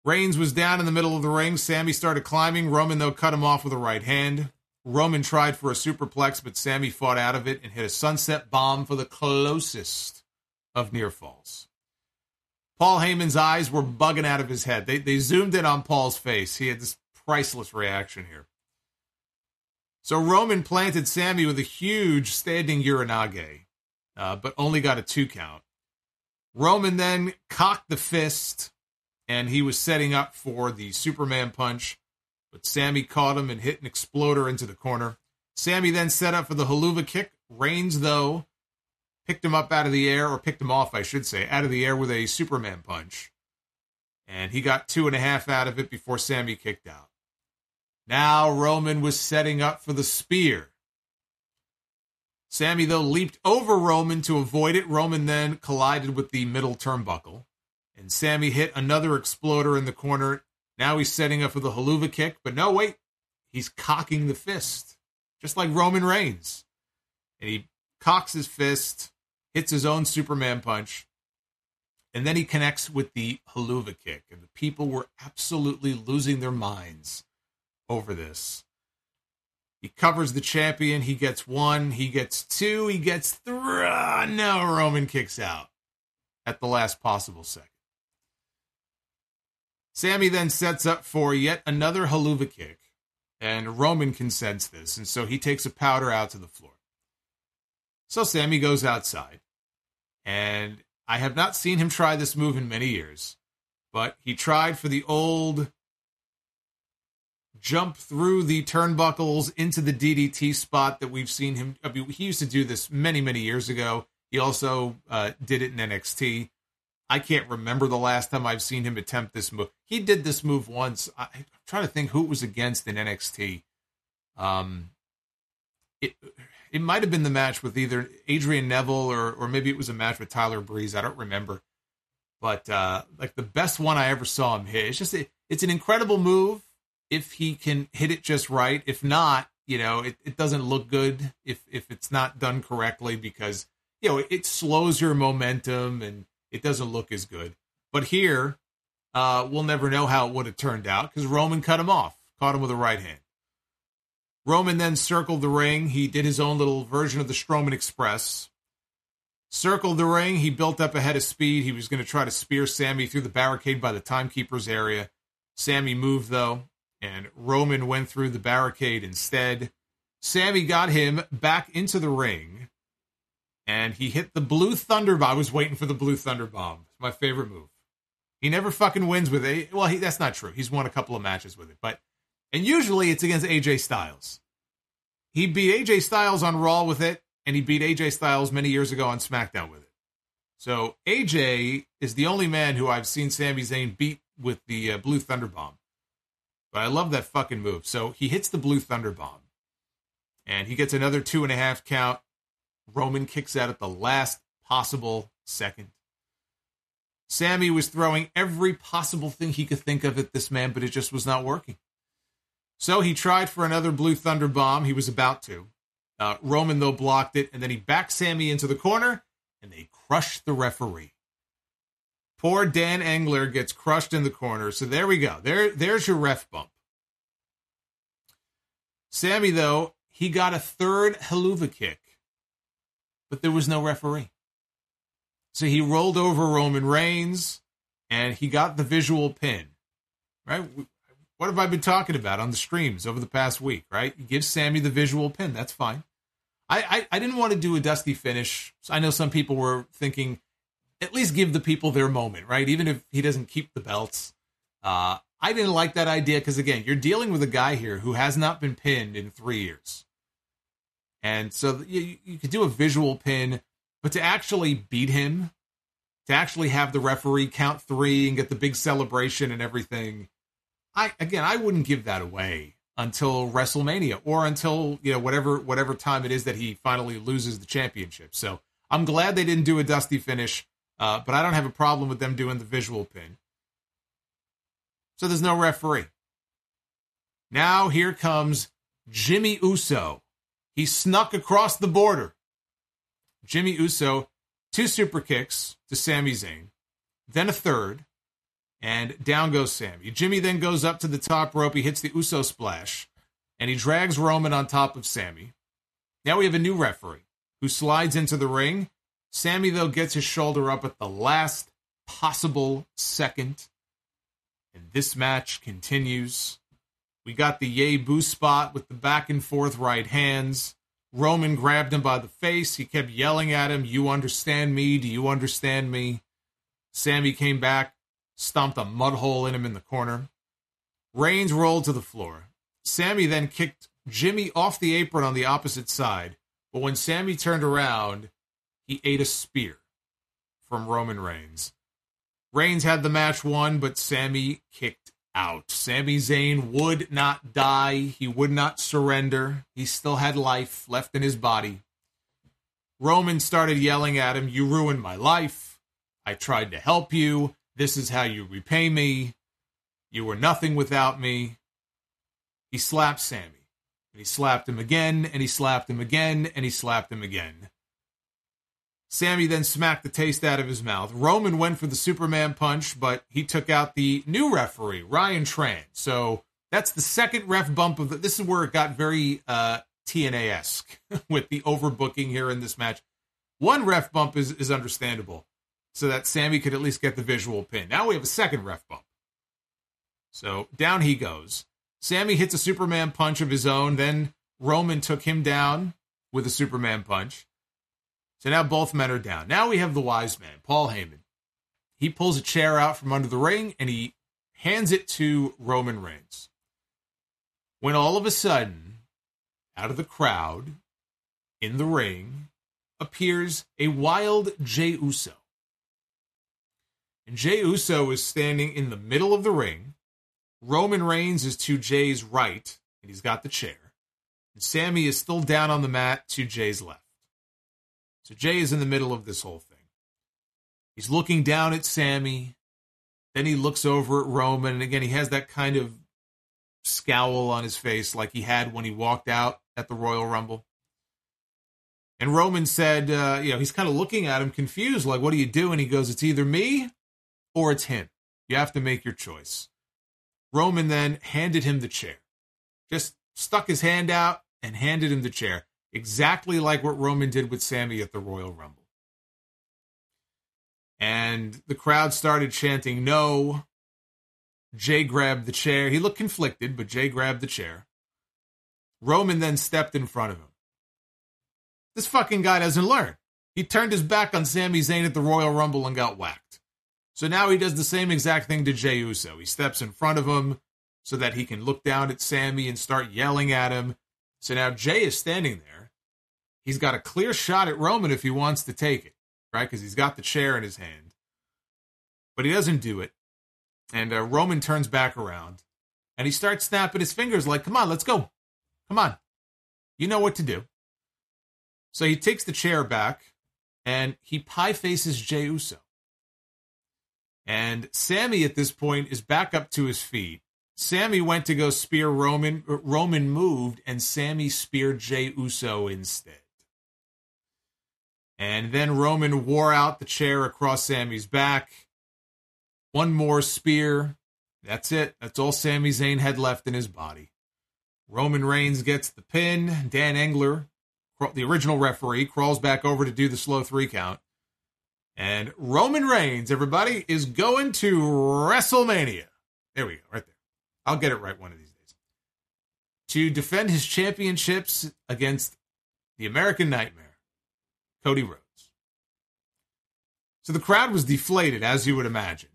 Speaker 1: Reigns was down in the middle of the ring. Sami started climbing. Roman, though, cut him off with a right hand. Roman tried for a superplex, but Sami fought out of it and hit a sunset bomb for the closest of near falls. Paul Heyman's eyes were bugging out of his head. They, they zoomed in on Paul's face. He had this priceless reaction here. So Roman planted Sami with a huge standing uranage, uh, but only got a two count. Roman then cocked the fist, and he was setting up for the Superman punch but Sami caught him and hit an exploder into the corner. Sami then set up for the Helluva kick. Reigns, though, picked him up out of the air, or picked him off, I should say, out of the air with a Superman punch. And he got two and a half out of it before Sami kicked out. Now Roman was setting up for the spear. Sami, though, leaped over Roman to avoid it. Roman then collided with the middle turnbuckle. And Sami hit another exploder in the corner. Now he's setting up for the Helluva kick. But no, wait. He's cocking the fist, just like Roman Reigns. And he cocks his fist, hits his own Superman punch. And then he connects with the Helluva kick. And the people were absolutely losing their minds over this. He covers the champion. He gets one. He gets two. He gets three. No, Roman kicks out at the last possible second. Sami then sets up for yet another Helluva kick, and Roman can sense this, and so he takes a powder out to the floor. So Sami goes outside, and I have not seen him try this move in many years, but he tried for the old jump through the turnbuckles into the DDT spot that we've seen him. I mean, he used to do this many, many years ago. He also uh, did it in NXT. I can't remember the last time I've seen him attempt this move. He did this move once. I, am trying to think who it was against in NXT. Um, it it might have been the match with either Adrian Neville or or maybe it was a match with Tyler Breeze. I don't remember. But uh, like the best one I ever saw him hit. It's just it, it's an incredible move if he can hit it just right. If not, you know, it, it doesn't look good if if it's not done correctly because you know it, slows your momentum and it doesn't look as good. But here, uh, we'll never know how it would have turned out because Roman cut him off, caught him with a right hand. Roman then circled the ring. He did his own little version of the Strowman Express. Circled the ring. He built up ahead of speed. He was going to try to spear Sami through the barricade by the timekeeper's area. Sami moved, though, and Roman went through the barricade instead. Sami got him back into the ring and he hit the blue thunder bomb. I was waiting for the blue thunder bomb. It's my favorite move. He never fucking wins with it. Well, he, that's not true. He's won a couple of matches with it, but and usually it's against AJ Styles. He beat AJ Styles on Raw with it, and he beat AJ Styles many years ago on SmackDown with it. So AJ is the only man who I've seen Sami Zayn beat with the uh, Blue Thunder Bomb. But I love that fucking move. So he hits the Blue Thunder Bomb, and he gets another two and a half count. Roman kicks out at the last possible second. Sami was throwing every possible thing he could think of at this man, but it just was not working. So he tried for another Blue Thunder bomb. He was about to. Uh, Roman, though, blocked it, and then he backed Sami into the corner, and they crushed the referee. Poor Dan Engler gets crushed in the corner. So there we go. There, there's your ref bump. Sami, though, he got a third Helluva kick but there was no referee. So he rolled over Roman Reigns and he got the visual pin. Right? What have I been talking about on the streams over the past week, right? You give Sami the visual pin. That's fine. I, I, I didn't want to do a dusty finish. I know some people were thinking, at least give the people their moment, right? Even if he doesn't keep the belts. Uh, I didn't like that idea because, again, you're dealing with a guy here who has not been pinned in three years. And so you, you could do a visual pin, but to actually beat him, to actually have the referee count three and get the big celebration and everything, I again I wouldn't give that away until WrestleMania or until you know whatever whatever time it is that he finally loses the championship. So I'm glad they didn't do a dusty finish, uh, but I don't have a problem with them doing the visual pin. So there's no referee. Now here comes Jimmy Uso he snuck across the border. Jimmy Uso, two super kicks to Sami Zayn, then a third, and down goes Sami. Jimmy then goes up to the top rope. He hits the Uso splash, and he drags Roman on top of Sami. Now we have a new referee who slides into the ring. Sami, though, gets his shoulder up at the last possible second. And this match continues. We got the yay boo spot with the back and forth right hands. Roman grabbed him by the face. He kept yelling at him, You understand me? Do you understand me? Sami came back, stomped a mud hole in him in the corner. Reigns rolled to the floor. Sami then kicked Jimmy off the apron on the opposite side. But when Sami turned around, he ate a spear from Roman Reigns. Reigns had the match won, but Sami kicked out. Sami Zayn would not die. He would not surrender. He still had life left in his body. Roman started yelling at him, You ruined my life. I tried to help you. This is how you repay me. You were nothing without me. He slapped Sami. And he slapped him again, and he slapped him again, and he slapped him again. Sami then smacked the taste out of his mouth. Roman went for the Superman punch, but he took out the new referee, Ryan Tran. So that's the second ref bump of the. This is where it got very uh, TNA esque with the overbooking here in this match. One ref bump is, is understandable, so that Sami could at least get the visual pin. Now we have a second ref bump. So down he goes. Sami hits a Superman punch of his own. Then Roman took him down with a Superman punch. So now both men are down. Now we have the wise man, Paul Heyman. He pulls a chair out from under the ring and he hands it to Roman Reigns. When all of a sudden, out of the crowd, in the ring, appears a wild Jey Uso. And Jey Uso is standing in the middle of the ring. Roman Reigns is to Jey's right, and he's got the chair. And Sami is still down on the mat to Jey's left. So Jey is in the middle of this whole thing. He's looking down at Sami. Then he looks over at Roman. And again, he has that kind of scowl on his face like he had when he walked out at the Royal Rumble. And Roman said, uh, you know, he's kind of looking at him confused, like, what do you do? And he goes, it's either me or it's him. You have to make your choice. Roman then handed him the chair, just stuck his hand out and handed him the chair, exactly like what Roman did with Sami at the Royal Rumble. And the crowd started chanting, no. Jey grabbed the chair. He looked conflicted, but Jey grabbed the chair. Roman then stepped in front of him. This fucking guy doesn't learn. He turned his back on Sami Zayn at the Royal Rumble and got whacked. So now he does the same exact thing to Jey Uso. He steps in front of him so that he can look down at Sami and start yelling at him. So now Jey is standing there. He's got a clear shot at Roman if he wants to take it, right? Because he's got the chair in his hand. But he doesn't do it. And uh, Roman turns back around and he starts snapping his fingers like, come on, let's go. Come on. You know what to do. So he takes the chair back and he pie faces Jey Uso. And Sami at this point is back up to his feet. Sami went to go spear Roman. Roman moved, and Sami speared Jey Uso instead. And then Roman wore out the chair across Sami's back. One more spear. That's it. That's all Sami Zayn had left in his body. Roman Reigns gets the pin. Dan Engler, the original referee, crawls back over to do the slow three count. And Roman Reigns, everybody, is going to WrestleMania. There we go, right there. I'll get it right one of these days. To defend his championships against the American Nightmare, Cody Rhodes. So the crowd was deflated, as you would imagine.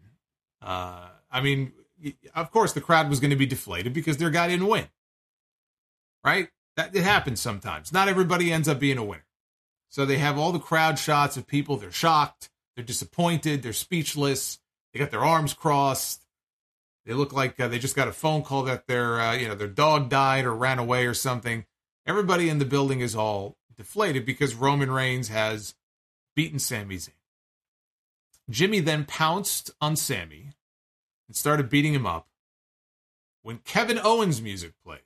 Speaker 1: Uh, I mean, of course, the crowd was going to be deflated because their guy didn't win. Right? That it happens sometimes. Not everybody ends up being a winner. So they have all the crowd shots of people. They're shocked. They're disappointed. They're speechless. They got their arms crossed. They look like uh, they just got a phone call that their uh, you know their dog died or ran away or something. Everybody in the building is all deflated because Roman Reigns has beaten Sami Zayn. Jimmy then pounced on Sami and started beating him up when Kevin Owens' music played.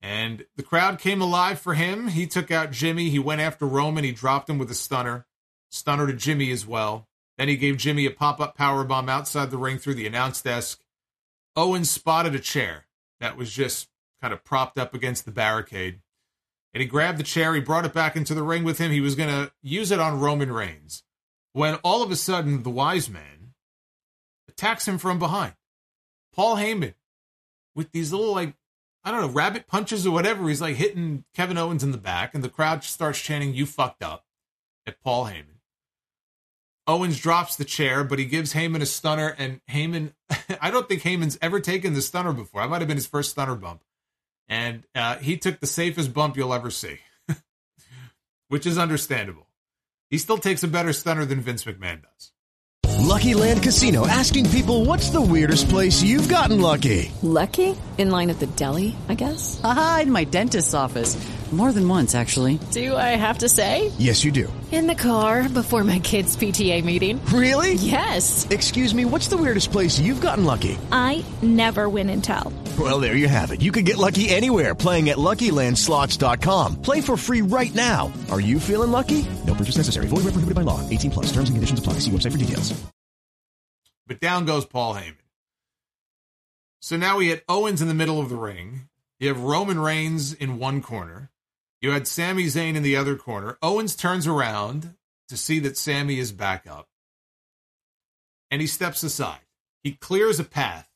Speaker 1: And the crowd came alive for him. He took out Jimmy. He went after Roman. He dropped him with a stunner. Stunner to Jimmy as well. Then he gave Jimmy a pop up power bomb outside the ring through the announce desk. Owens spotted a chair that was just kind of propped up against the barricade. And he grabbed the chair. He brought it back into the ring with him. He was going to use it on Roman Reigns. When all of a sudden, the wise man attacks him from behind. Paul Heyman with these little, like, I don't know, rabbit punches or whatever. He's like hitting Kevin Owens in the back, and the crowd starts chanting, You fucked up at Paul Heyman. Owens drops the chair, but he gives Heyman a stunner, and Heyman, I don't think Heyman's ever taken the stunner before. I might have been his first stunner bump. And uh, he took the safest bump you'll ever see, which is understandable. He still takes a better stunner than Vince McMahon does.
Speaker 7: Lucky Land Casino asking people what's the weirdest place you've gotten lucky?
Speaker 8: Lucky? In line at the deli, I guess?
Speaker 9: Aha, in my dentist's office.
Speaker 8: More than once, actually.
Speaker 9: Do I have to say?
Speaker 7: Yes, you do.
Speaker 9: In the car before my kids' PTA meeting.
Speaker 7: Really?
Speaker 9: Yes.
Speaker 7: Excuse me, what's the weirdest place you've gotten lucky?
Speaker 10: I never win and tell.
Speaker 7: Well, there you have it. You can get lucky anywhere playing at LuckyLandSlots.com. Play for free right now. Are you feeling lucky? No purchase necessary. Void where prohibited by law. 18 plus. Terms and conditions apply. See website for details.
Speaker 1: But down goes Paul Heyman. So now we had Owens in the middle of the ring. You have Roman Reigns in one corner. You had Sami Zayn in the other corner. Owens turns around to see that Sami is back up. And he steps aside. He clears a path.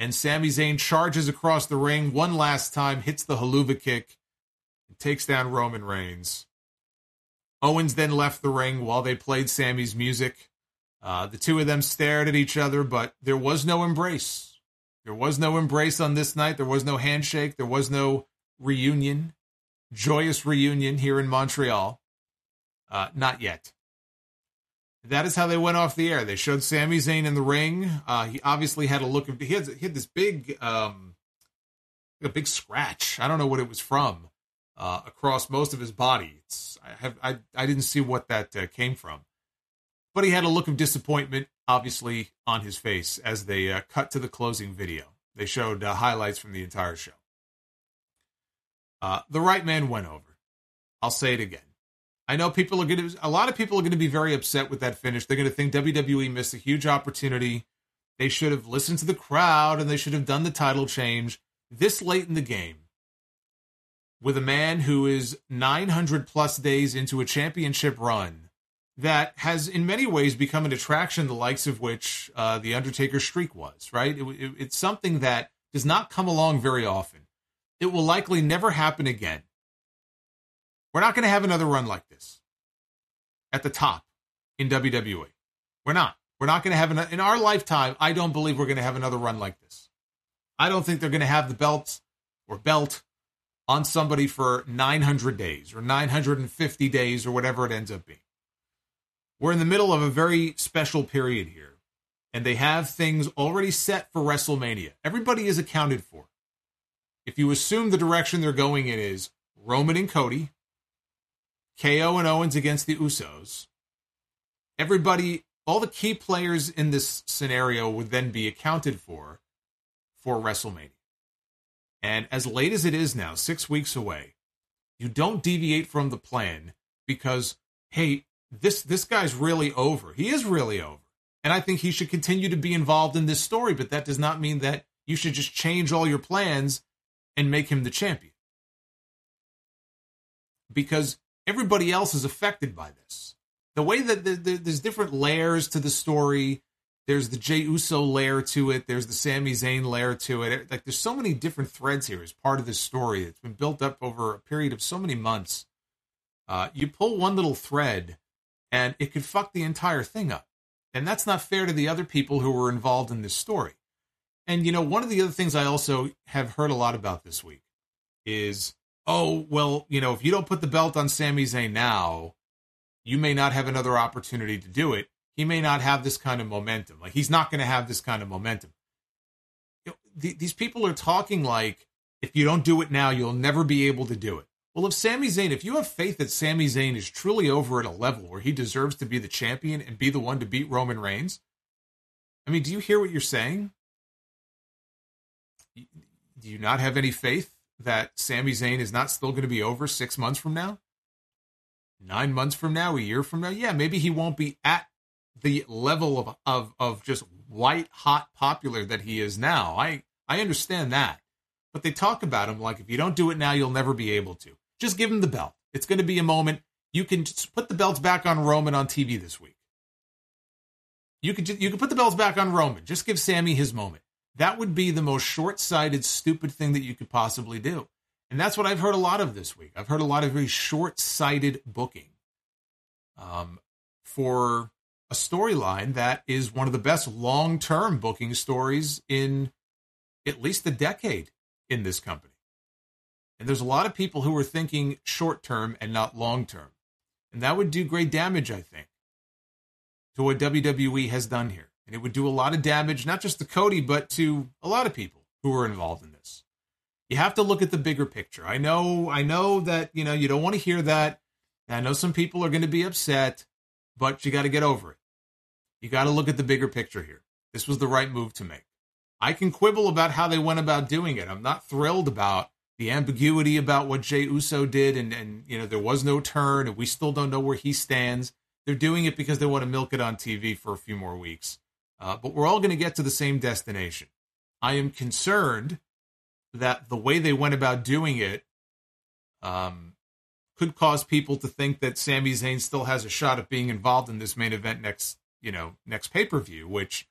Speaker 1: And Sami Zayn charges across the ring one last time, hits the Helluva kick, and takes down Roman Reigns. Owens then left the ring while they played Sami's music. Uh, the two of them stared at each other, but there was no embrace. There was no embrace on this night. There was no handshake. There was no reunion, joyous reunion here in Montreal. Uh, not yet. That is how they went off the air. They showed Sami Zayn in the ring. Uh, he obviously had a look of he had, he had this big um, a big scratch. I don't know what it was from uh, across most of his body. It's, I have I I didn't see what that uh, came from, but he had a look of disappointment obviously on his face as they uh, cut to the closing video. They showed uh, highlights from the entire show. Uh, the right man went over. I'll say it again. I know people are going to, a lot of people are going to be very upset with that finish. They're going to think WWE missed a huge opportunity. They should have listened to the crowd and they should have done the title change this late in the game with a man who is 900 plus days into a championship run that has in many ways become an attraction the likes of which uh, the undertaker streak was right it, it, it's something that does not come along very often it will likely never happen again. We're not going to have another run like this at the top in wwe we're not. We're not going to have an, in our lifetime i don't believe we're going to have another run like this. I don't think they're going to have the belts or belt on somebody for 900 days or 950 days or whatever it ends up being. We're in the middle of a very special period here, and they have things already set for WrestleMania. Everybody is accounted for. If you assume the direction they're going in is Roman and Cody, KO and Owens against the Usos, everybody, all the key players in this scenario would then be accounted for for WrestleMania. And as late as it is now, six weeks away, you don't deviate from the plan because, hey, this this guy's really over. He is really over. And I think he should continue to be involved in this story, but that does not mean that you should just change all your plans and make him the champion. Because everybody else is affected by this. The way that the, the, there's different layers to the story. There's the Jey Uso layer to it. There's the Sami Zayn layer to it. Like there's so many different threads here as part of this story. It's been built up over a period of so many months. Uh, you pull one little thread and it could fuck the entire thing up. And that's not fair to the other people who were involved in this story. And, you know, one of the other things I also have heard a lot about this week is, oh, well, you know, if you don't put the belt on Sami Zayn now, you may not have another opportunity to do it. He may not have this kind of momentum. Like, he's not going to have this kind of momentum. You know, th- these people are talking like, if you don't do it now, you'll never be able to do it. Well, if Sami Zayn, if you have faith that Sami Zayn is truly over at a level where he deserves to be the champion and be the one to beat Roman Reigns, I mean, do you hear what you're saying? Do you not have any faith that Sami Zayn is not still going to be over six months from now? Nine months from now, a year from now? Yeah, maybe he won't be at the level of, of, of just white hot popular that he is now. I, I understand that. But they talk about him like if you don't do it now, you'll never be able to. Just give him the belt. It's going to be a moment. You can just put the belts back on Roman on TV this week. You could you could put the belts back on Roman. Just give Sami his moment. That would be the most short-sighted, stupid thing that you could possibly do. And that's what I've heard a lot of this week. I've heard a lot of very short-sighted booking um, for a storyline that is one of the best long-term booking stories in at least a decade in this company. And there's a lot of people who are thinking short term and not long term. And that would do great damage, I think, to what WWE has done here. And it would do a lot of damage, not just to Cody, but to a lot of people who are involved in this. You have to look at the bigger picture. I know, I know that, you know, you don't want to hear that. I know some people are going to be upset, but you got to get over it. You got to look at the bigger picture here. This was the right move to make. I can quibble about how they went about doing it. I'm not thrilled about the ambiguity about what Jey Uso did, and and you know there was no turn, and we still don't know where he stands. They're doing it because they want to milk it on TV for a few more weeks. Uh, but we're all going to get to the same destination. I am concerned that the way they went about doing it um, could cause people to think that Sami Zayn still has a shot at being involved in this main event next, you know, next pay per view. Which,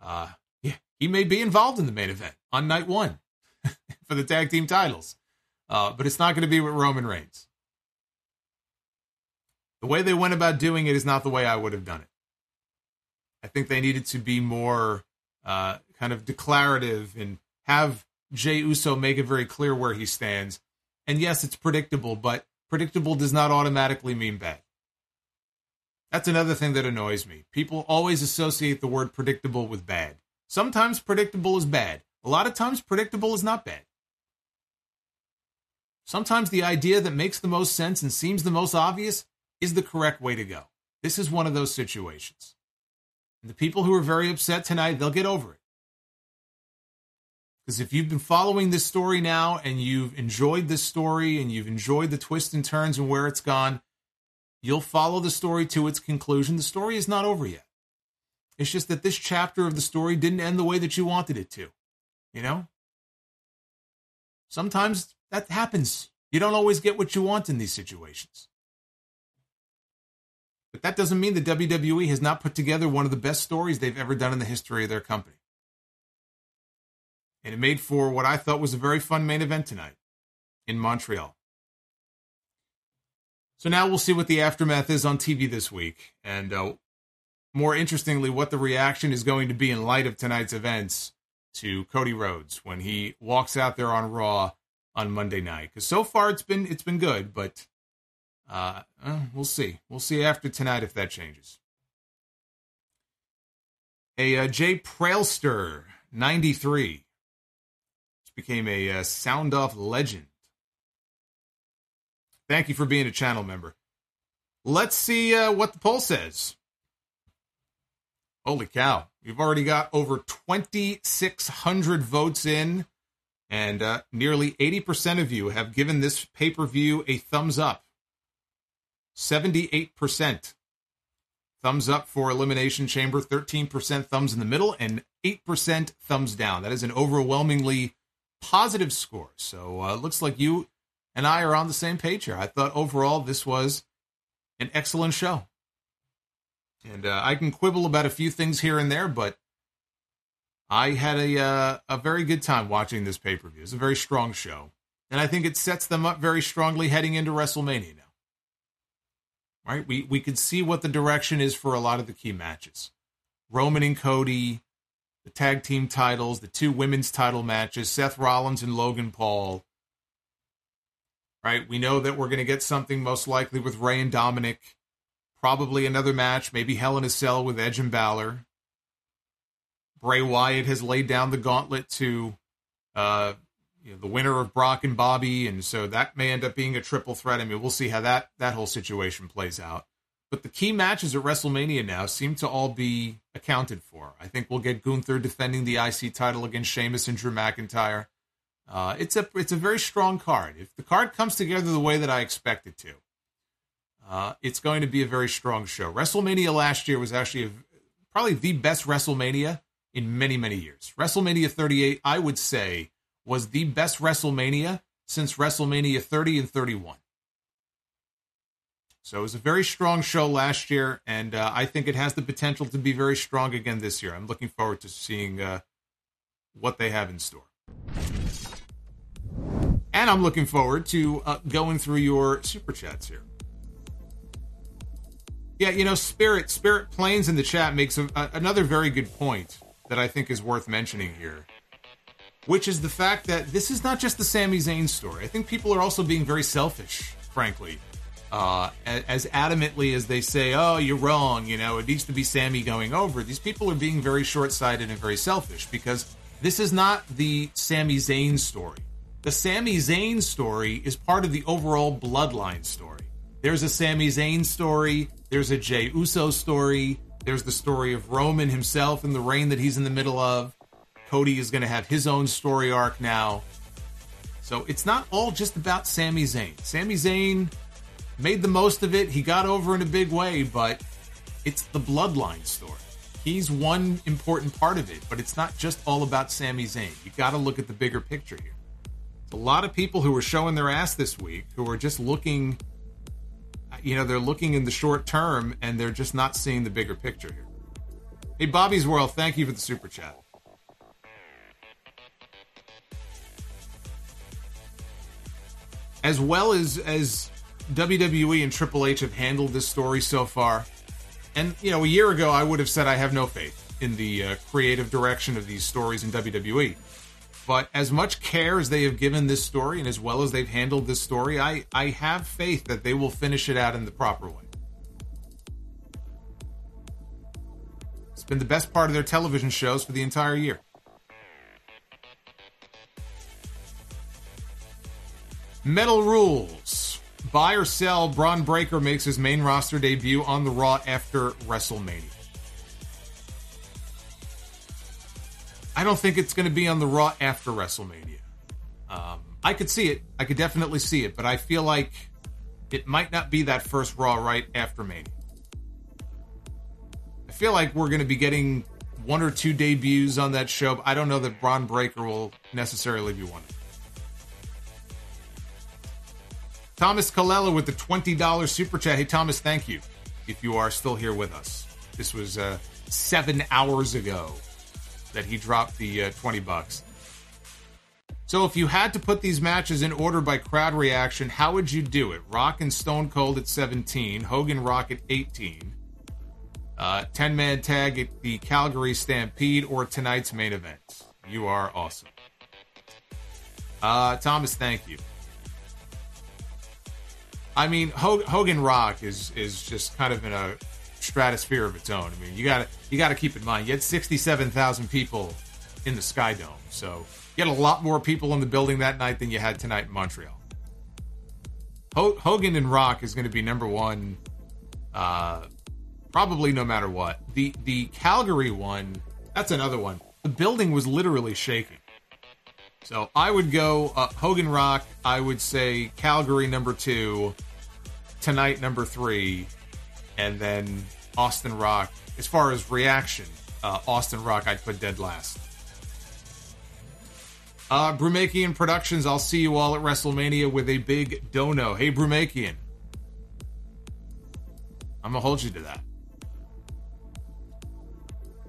Speaker 1: uh, yeah, he may be involved in the main event on night one for the tag team titles, uh, but it's not going to be with Roman Reigns. The way they went about doing it is not the way I would have done it. I think they needed to be more uh, kind of declarative and have Jey Uso make it very clear where he stands. And yes, it's predictable, but predictable does not automatically mean bad. That's another thing that annoys me. People always associate the word predictable with bad. Sometimes predictable is bad. A lot of times predictable is not bad. Sometimes the idea that makes the most sense and seems the most obvious is the correct way to go. This is one of those situations. And the people who are very upset tonight, they'll get over it. Because if you've been following this story now and you've enjoyed this story and you've enjoyed the twists and turns and where it's gone, you'll follow the story to its conclusion. The story is not over yet. It's just that this chapter of the story didn't end the way that you wanted it to. You know? Sometimes that happens. You don't always get what you want in these situations. But that doesn't mean the WWE has not put together one of the best stories they've ever done in the history of their company. And it made for what I thought was a very fun main event tonight in Montreal. So now we'll see what the aftermath is on TV this week. And uh, more interestingly, what the reaction is going to be in light of tonight's events to Cody Rhodes when he walks out there on Raw on Monday night. Because so far it's been it's been good, but uh, uh, we'll see. We'll see after tonight if that changes. A uh, Jay Prailster, 93, became a uh, sound off legend. Thank you for being a channel member. Let's see uh, what the poll says. Holy cow. We've already got over 2,600 votes in, and uh, nearly 80% of you have given this pay per view a thumbs up. 78% thumbs up for Elimination Chamber, 13% thumbs in the middle, and 8% thumbs down. That is an overwhelmingly positive score. So uh, it looks like you and I are on the same page here. I thought overall this was an excellent show. And uh, I can quibble about a few things here and there, but I had a uh, a very good time watching this pay per view. It's a very strong show, and I think it sets them up very strongly heading into WrestleMania now right? We we could see what the direction is for a lot of the key matches. Roman and Cody, the tag team titles, the two women's title matches, Seth Rollins and Logan Paul. Right? We know that we're going to get something most likely with Rey and Dominic. Probably another match, maybe Hell in a Cell with Edge and Balor. Bray Wyatt has laid down the gauntlet to uh, you know, the winner of Brock and Bobby, and so that may end up being a triple threat. I mean, we'll see how that that whole situation plays out. But the key matches at WrestleMania now seem to all be accounted for. I think we'll get Gunther defending the IC title against Sheamus and Drew McIntyre. Uh, it's a it's a very strong card. If the card comes together the way that I expect it to, uh, it's going to be a very strong show. WrestleMania last year was actually a, probably the best WrestleMania in many many years. WrestleMania 38, I would say, was the best WrestleMania since WrestleMania 30 and 31. So it was a very strong show last year, and uh, I think it has the potential to be very strong again this year. I'm looking forward to seeing uh, what they have in store. And I'm looking forward to uh, going through your super chats here. Yeah, you know, Spirit Spirit Planes in the chat makes a, a, another very good point that I think is worth mentioning here which is the fact that this is not just the Sami Zayn story. I think people are also being very selfish, frankly. Uh, as adamantly as they say, "Oh, you're wrong," you know, it needs to be Sami going over. These people are being very short-sighted and very selfish because this is not the Sami Zayn story. The Sami Zayn story is part of the overall bloodline story. There's a Sami Zayn story, there's a Jey Uso story, there's the story of Roman himself and the reign that he's in the middle of. Cody is going to have his own story arc now. So it's not all just about Sami Zayn. Sami Zayn made the most of it. He got over in a big way, but it's the bloodline story. He's one important part of it, but it's not just all about Sami Zayn. You got to look at the bigger picture here. It's a lot of people who are showing their ass this week who are just looking, you know, they're looking in the short term and they're just not seeing the bigger picture here. Hey, Bobby's World, thank you for the super chat. As well as as WWE and Triple H have handled this story so far, and you know, a year ago I would have said I have no faith in the uh, creative direction of these stories in WWE. But as much care as they have given this story and as well as they've handled this story, I, I have faith that they will finish it out in the proper way. It's been the best part of their television shows for the entire year. Metal rules. Buy or sell, Bron Breakker makes his main roster debut on the Raw after WrestleMania. I don't think it's going to be on the Raw after WrestleMania. Um, I could see it. I could definitely see it, but I feel like it might not be that first Raw right after Mania. I feel like we're going to be getting one or two debuts on that show. I don't know that Bron Breakker will necessarily be one of them. Thomas Colella with the $20 super chat. Hey, Thomas, thank you if you are still here with us. This was uh, seven hours ago that he dropped the uh, 20 bucks. So, if you had to put these matches in order by crowd reaction, how would you do it? Rock and Stone Cold at 17, Hogan Rock at 18, uh, 10 man tag at the Calgary Stampede, or tonight's main event? You are awesome. Uh, Thomas, thank you. I mean, Hogan Rock is is just kind of in a stratosphere of its own. I mean, you got to you got to keep in mind you had sixty seven thousand people in the Sky Dome, so you had a lot more people in the building that night than you had tonight in Montreal. Hogan and Rock is going to be number one, uh, probably no matter what. The the Calgary one, that's another one. The building was literally shaking. So I would go uh, Hogan Rock. I would say Calgary number two, tonight number three, and then Austin Rock. As far as reaction, uh, Austin Rock I'd put dead last. Uh, Brumakian Productions. I'll see you all at WrestleMania with a big dono. Hey Brumakian, I'm gonna hold you to that.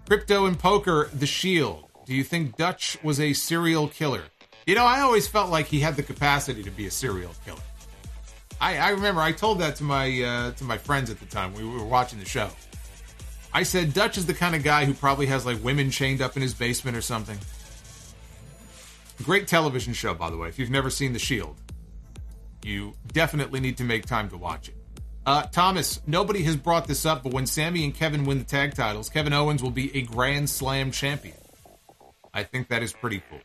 Speaker 1: Crypto and poker. The Shield. Do you think Dutch was a serial killer? You know, I always felt like he had the capacity to be a serial killer. I, I remember I told that to my uh, to my friends at the time we were watching the show. I said Dutch is the kind of guy who probably has like women chained up in his basement or something. Great television show, by the way. If you've never seen The Shield, you definitely need to make time to watch it. Uh, Thomas, nobody has brought this up, but when Sami and Kevin win the tag titles, Kevin Owens will be a Grand Slam champion. I think that is pretty cool.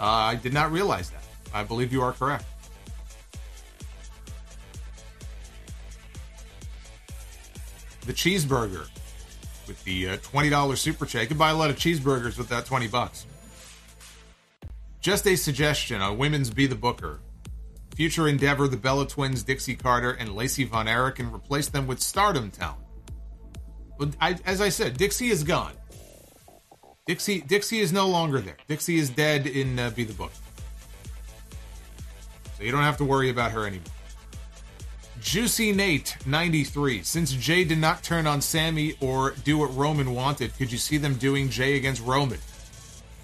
Speaker 1: Uh, I did not realize that. I believe you are correct. The cheeseburger with the uh, $20 super check. You can buy a lot of cheeseburgers with that 20 bucks. Just a suggestion on Women's Be the Booker. Future endeavor the Bella Twins, Dixie Carter, and Lacey Von Erich and replace them with stardom talent. But I, as I said, Dixie is gone. Dixie Dixie is no longer there. Dixie is dead in uh, Be the Book. So you don't have to worry about her anymore. Juicy Nate 93. Since Jey did not turn on Sami or do what Roman wanted, could you see them doing Jey against Roman?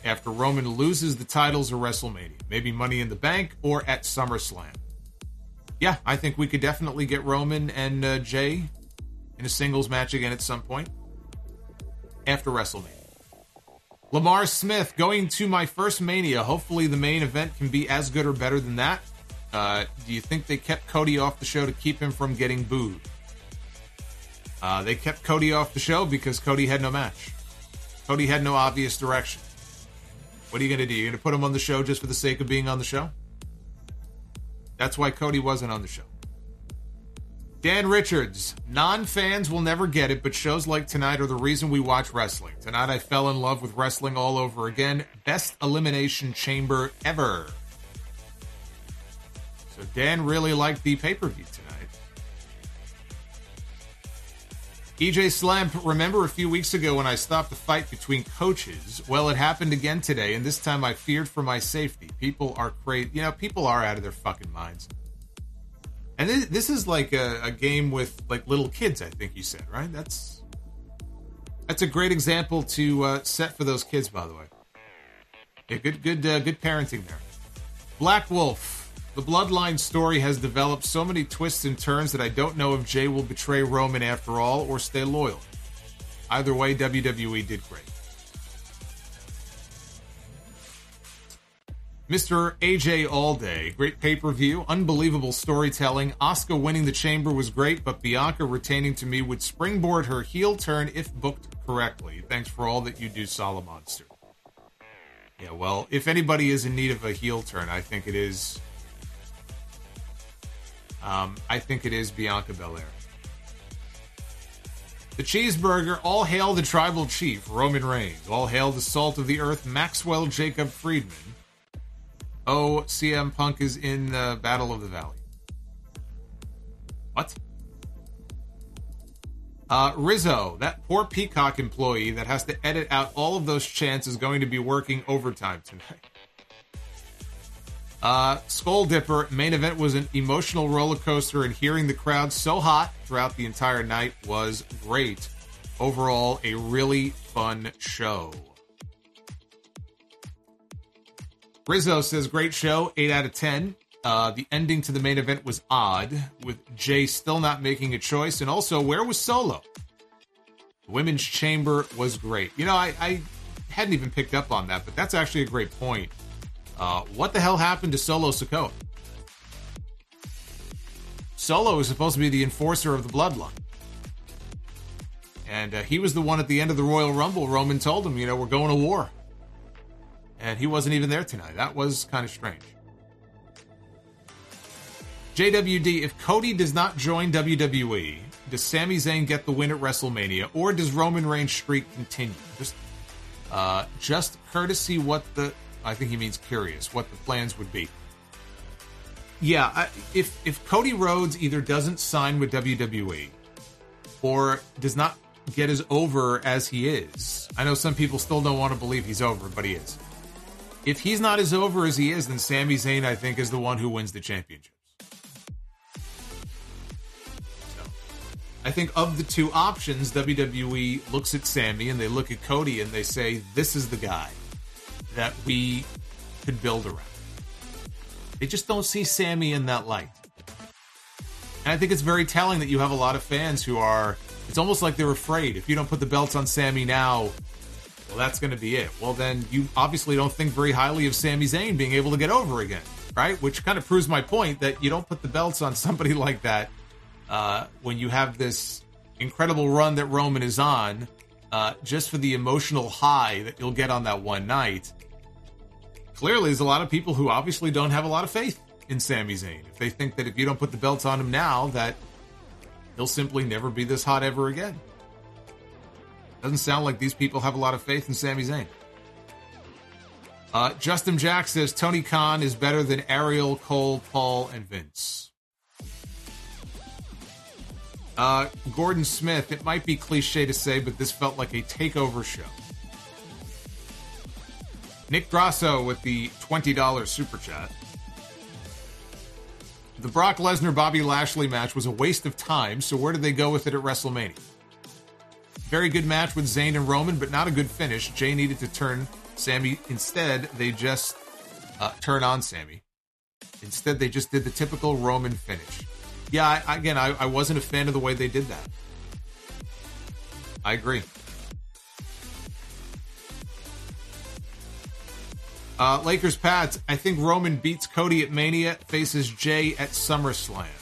Speaker 1: After Roman loses the titles of WrestleMania, maybe Money in the Bank or at SummerSlam. Yeah, I think we could definitely get Roman and uh, Jey in a singles match again at some point after WrestleMania. Lamar Smith going to my first Mania. Hopefully, the main event can be as good or better than that. Uh, do you think they kept Cody off the show to keep him from getting booed? Uh, they kept Cody off the show because Cody had no match. Cody had no obvious direction. What are you going to do? You're going to put him on the show just for the sake of being on the show? That's why Cody wasn't on the show. Dan Richards, non fans will never get it, but shows like tonight are the reason we watch wrestling. Tonight I fell in love with wrestling all over again. Best elimination chamber ever. So Dan really liked the pay per view tonight. EJ Slamp, remember a few weeks ago when I stopped the fight between coaches? Well, it happened again today, and this time I feared for my safety. People are crazy. You know, people are out of their fucking minds. And this, is like a, a, game with like little kids. I think you said right. That's that's a great example to uh, set for those kids. By the way, yeah, good, good, uh, good parenting there. Black Wolf. The bloodline story has developed so many twists and turns that I don't know if Jey will betray Roman after all or stay loyal. Either way, WWE did great. Mr. AJ Allday, great pay per view, unbelievable storytelling. Asuka winning the chamber was great, but Bianca retaining to me would springboard her heel turn if booked correctly. Thanks for all that you do, Solomonster. Yeah, well, if anybody is in need of a heel turn, I think it is. Um, I think it is Bianca Belair. The cheeseburger, all hail the tribal chief, Roman Reigns. All hail the salt of the earth, Maxwell Jacob Friedman. Oh, CM Punk is in the Battle of the Valley. What? Uh, Rizzo, that poor Peacock employee that has to edit out all of those chants is going to be working overtime tonight. Uh, Skull Dipper, main event was an emotional roller coaster, and hearing the crowd so hot throughout the entire night was great. Overall, a really fun show. Rizzo says, great show, 8 out of 10. Uh, the ending to the main event was odd, with Jey still not making a choice. And also, where was Solo? The women's chamber was great. You know, I, I hadn't even picked up on that, but that's actually a great point. Uh, what the hell happened to Solo Sikoa? Solo is supposed to be the enforcer of the bloodline. And uh, he was the one at the end of the Royal Rumble. Roman told him, you know, we're going to war and he wasn't even there tonight. That was kind of strange. JWD, if Cody does not join WWE, does Sami Zayn get the win at WrestleMania, or does Roman Reigns' streak continue? Just, uh, just courtesy, what the I think he means curious what the plans would be. Yeah, I, if if Cody Rhodes either doesn't sign with WWE or does not get as over as he is, I know some people still don't want to believe he's over, but he is if he's not as over as he is, then Sami Zayn, I think, is the one who wins the championships. So, I think of the two options, WWE looks at Sami and they look at Cody and they say, this is the guy that we could build around. They just don't see Sami in that light. And I think it's very telling that you have a lot of fans who are, it's almost like they're afraid. If you don't put the belts on Sami now, well, that's going to be it. Well, then you obviously don't think very highly of Sami Zayn being able to get over again, right? Which kind of proves my point that you don't put the belts on somebody like that uh, when you have this incredible run that Roman is on, uh, just for the emotional high that you'll get on that one night. Clearly, there's a lot of people who obviously don't have a lot of faith in Sami Zayn. If they think that if you don't put the belts on him now, that he'll simply never be this hot ever again. Doesn't sound like these people have a lot of faith in Sami Zayn. Uh, Justin Jack says Tony Khan is better than Ariel, Cole, Paul, and Vince. Uh, Gordon Smith, it might be cliche to say, but this felt like a takeover show. Nick Grasso with the $20 super chat. The Brock Lesnar Bobby Lashley match was a waste of time, so where did they go with it at WrestleMania? Very good match with Zayn and Roman, but not a good finish. Jey needed to turn Sami. Instead, they just uh, turn on Sami. Instead, they just did the typical Roman finish. Yeah, I, again, I, I wasn't a fan of the way they did that. I agree. Uh, Lakers Pats, I think Roman beats Cody at Mania, faces Jey at SummerSlam.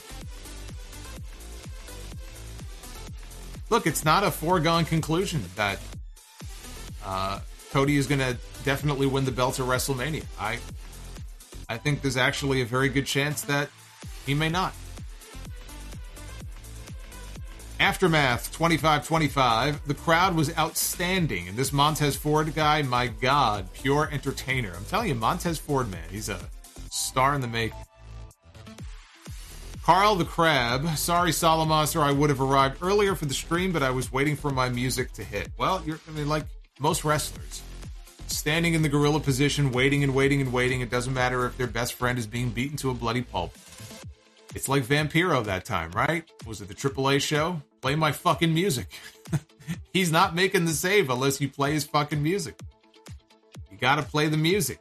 Speaker 1: Look, it's not a foregone conclusion that uh, Cody is going to definitely win the belt at WrestleMania. I I think there's actually a very good chance that he may not. Aftermath 25 25. The crowd was outstanding. And this Montez Ford guy, my God, pure entertainer. I'm telling you, Montez Ford, man, he's a star in the making. Carl the Crab. Sorry, Solomonster, I would have arrived earlier for the stream, but I was waiting for my music to hit. Well, you're, I mean, like most wrestlers, standing in the gorilla position, waiting and waiting and waiting. It doesn't matter if their best friend is being beaten to a bloody pulp. It's like Vampiro that time, right? Was it the AAA show? Play my fucking music. He's not making the save unless you play his fucking music. You gotta play the music.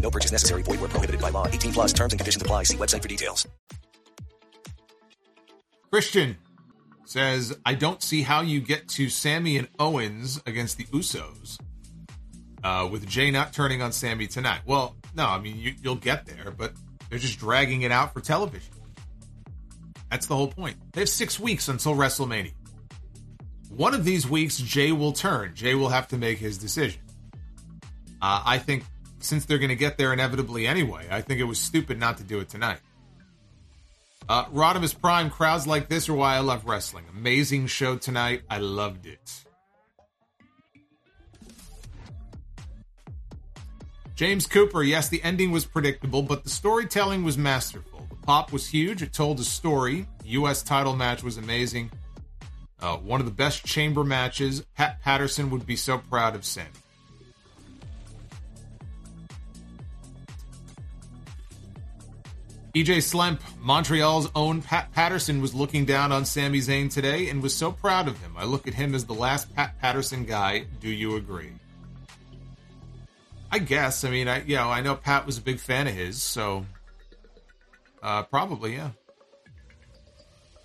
Speaker 6: No purchase necessary. Void where prohibited by law. 18 plus terms and conditions apply. See website for details.
Speaker 1: Christian says, I don't see how you get to Sami and Owens against the Usos uh, with Jey not turning on Sami tonight. Well, no, I mean, you, you'll get there, but they're just dragging it out for television. That's the whole point. They have six weeks until WrestleMania. One of these weeks, Jey will turn. Jey will have to make his decision. Uh, I think since they're going to get there inevitably anyway, I think it was stupid not to do it tonight. Uh, Rodimus Prime, crowds like this are why I love wrestling. Amazing show tonight. I loved it. James Cooper, yes, the ending was predictable, but the storytelling was masterful. The pop was huge. It told a story. The U.S. title match was amazing. Uh, one of the best chamber matches. Pat Patterson would be so proud of Sami. EJ Slemp, Montreal's own Pat Patterson, was looking down on Sami Zayn today and was so proud of him. I look at him as the last Pat Patterson guy. Do you agree? I guess. I mean, I you know, I know Pat was a big fan of his, so uh, probably yeah.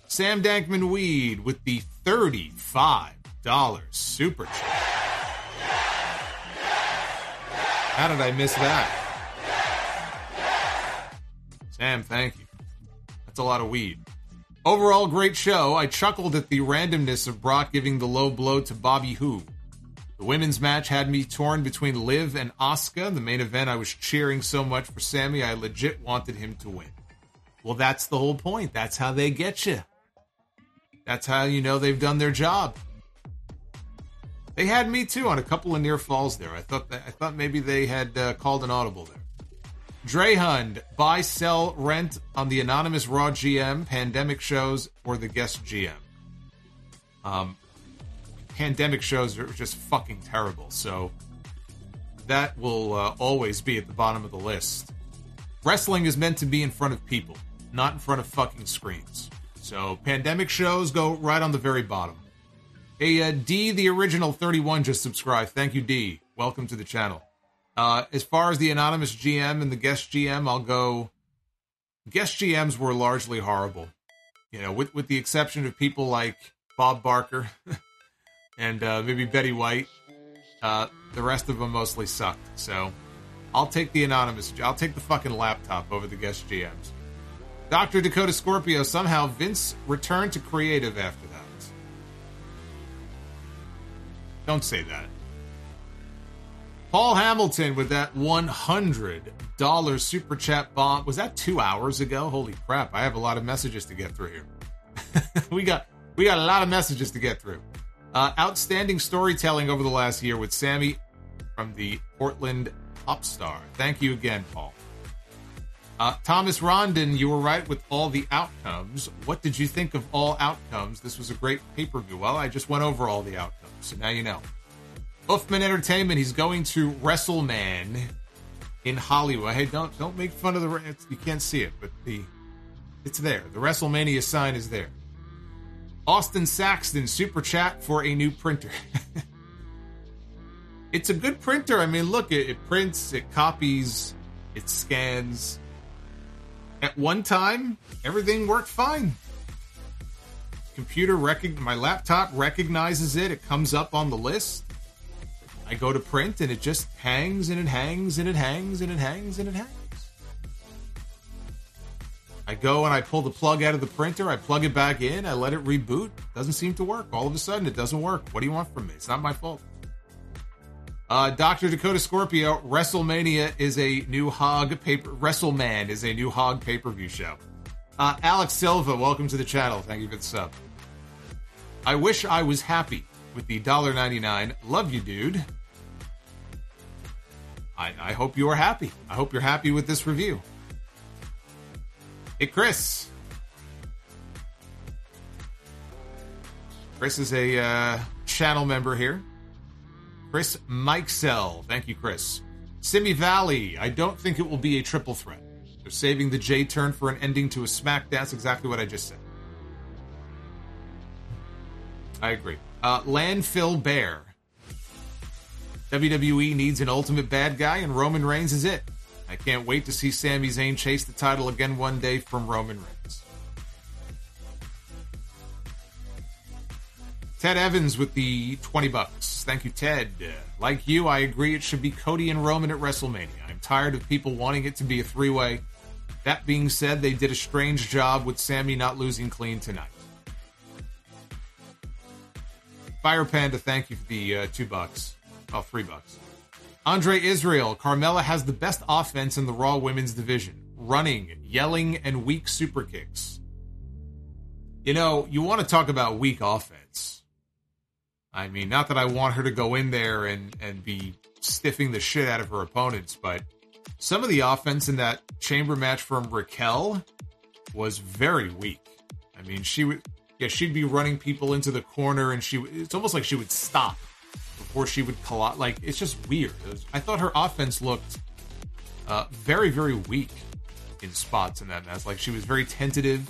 Speaker 1: Sam Dankman Weed with the thirty-five dollars super chat. How did I miss that? Sam, thank you. That's a lot of weed. Overall, great show. I chuckled at the randomness of Brock giving the low blow to Bobby Who. The women's match had me torn between Liv and Asuka. The main event, I was cheering so much for Sami, I legit wanted him to win. Well, that's the whole point. That's how they get you. That's how you know they've done their job. They had me too on a couple of near falls there. I thought that, I thought maybe they had uh, called an audible there. Drehund, buy, sell, rent on the anonymous Raw GM, pandemic shows, or the guest GM. Um, pandemic shows are just fucking terrible, so that will uh, always be at the bottom of the list. Wrestling is meant to be in front of people, not in front of fucking screens. So pandemic shows go right on the very bottom. Hey, uh, D, the original 31 just subscribed. Thank you, D. Welcome to the channel. Uh, as far as the anonymous GM and the guest GM, I'll go. Guest GMs were largely horrible, you know, with with the exception of people like Bob Barker and uh, maybe Betty White. Uh, the rest of them mostly sucked. So I'll take the anonymous. I'll take the fucking laptop over the guest GMs. Doctor Dakota Scorpio. Somehow Vince returned to creative after that. Don't say that. Paul Hamilton with that $100 super chat bomb. Was that two hours ago? Holy crap. I have a lot of messages to get through here. we got we got a lot of messages to get through. Uh, outstanding storytelling over the last year with Sami from the Portland Pop Star. Thank you again, Paul. Uh, Thomas Rondon, you were right with all the outcomes. What did you think of all outcomes? This was a great pay per view. Well, I just went over all the outcomes, so now you know. Uffman Entertainment. He's going to WrestleMan in Hollywood. Hey, don't don't make fun of the. You can't see it, but the it's there. The WrestleMania sign is there. Austin Saxton super chat for a new printer. it's a good printer. I mean, look, it, it prints, it copies It scans. At one time, everything worked fine. Computer my laptop recognizes it. It comes up on the list. I go to print and it just hangs and it hangs and it hangs and it hangs and it hangs. I go and I pull the plug out of the printer. I plug it back in. I let it reboot. Doesn't seem to work. All of a sudden, it doesn't work. What do you want from me? It's not my fault. Uh, Dr. Dakota Scorpio, WrestleMania is a new hog paper. WrestleMan is a new hog pay per view show. Uh, Alex Silva, welcome to the channel. Thank you for the sub. I wish I was happy with the $1.99. Love you, dude. I, I hope you are happy. I hope you're happy with this review. Hey, Chris. Chris is a uh, channel member here. Chris Mikesell. Thank you, Chris. Simi Valley. I don't think it will be a triple threat. They're saving the Jey turn for an ending to a smack. That's exactly what I just said. I agree. Uh, Landfill Bear. WWE needs an ultimate bad guy, and Roman Reigns is it. I can't wait to see Sami Zayn chase the title again one day from Roman Reigns. Ted Evans with the 20 bucks. Thank you, Ted. Like you, I agree it should be Cody and Roman at WrestleMania. I'm tired of people wanting it to be a three way. That being said, they did a strange job with Sami not losing clean tonight. Fire Panda, thank you for the uh, two bucks. Oh, three bucks. Andre Israel, Carmella has the best offense in the Raw women's division. Running, yelling, and weak super kicks. You know, you want to talk about weak offense. I mean, not that I want her to go in there and, and be stiffing the shit out of her opponents, but some of the offense in that chamber match from Raquel was very weak. I mean, she would, yeah, she'd be running people into the corner and she, it's almost like she would stop before she would collide. Like, it's just weird. It was, I thought her offense looked uh, very, very weak in spots in that match. Like, she was very tentative.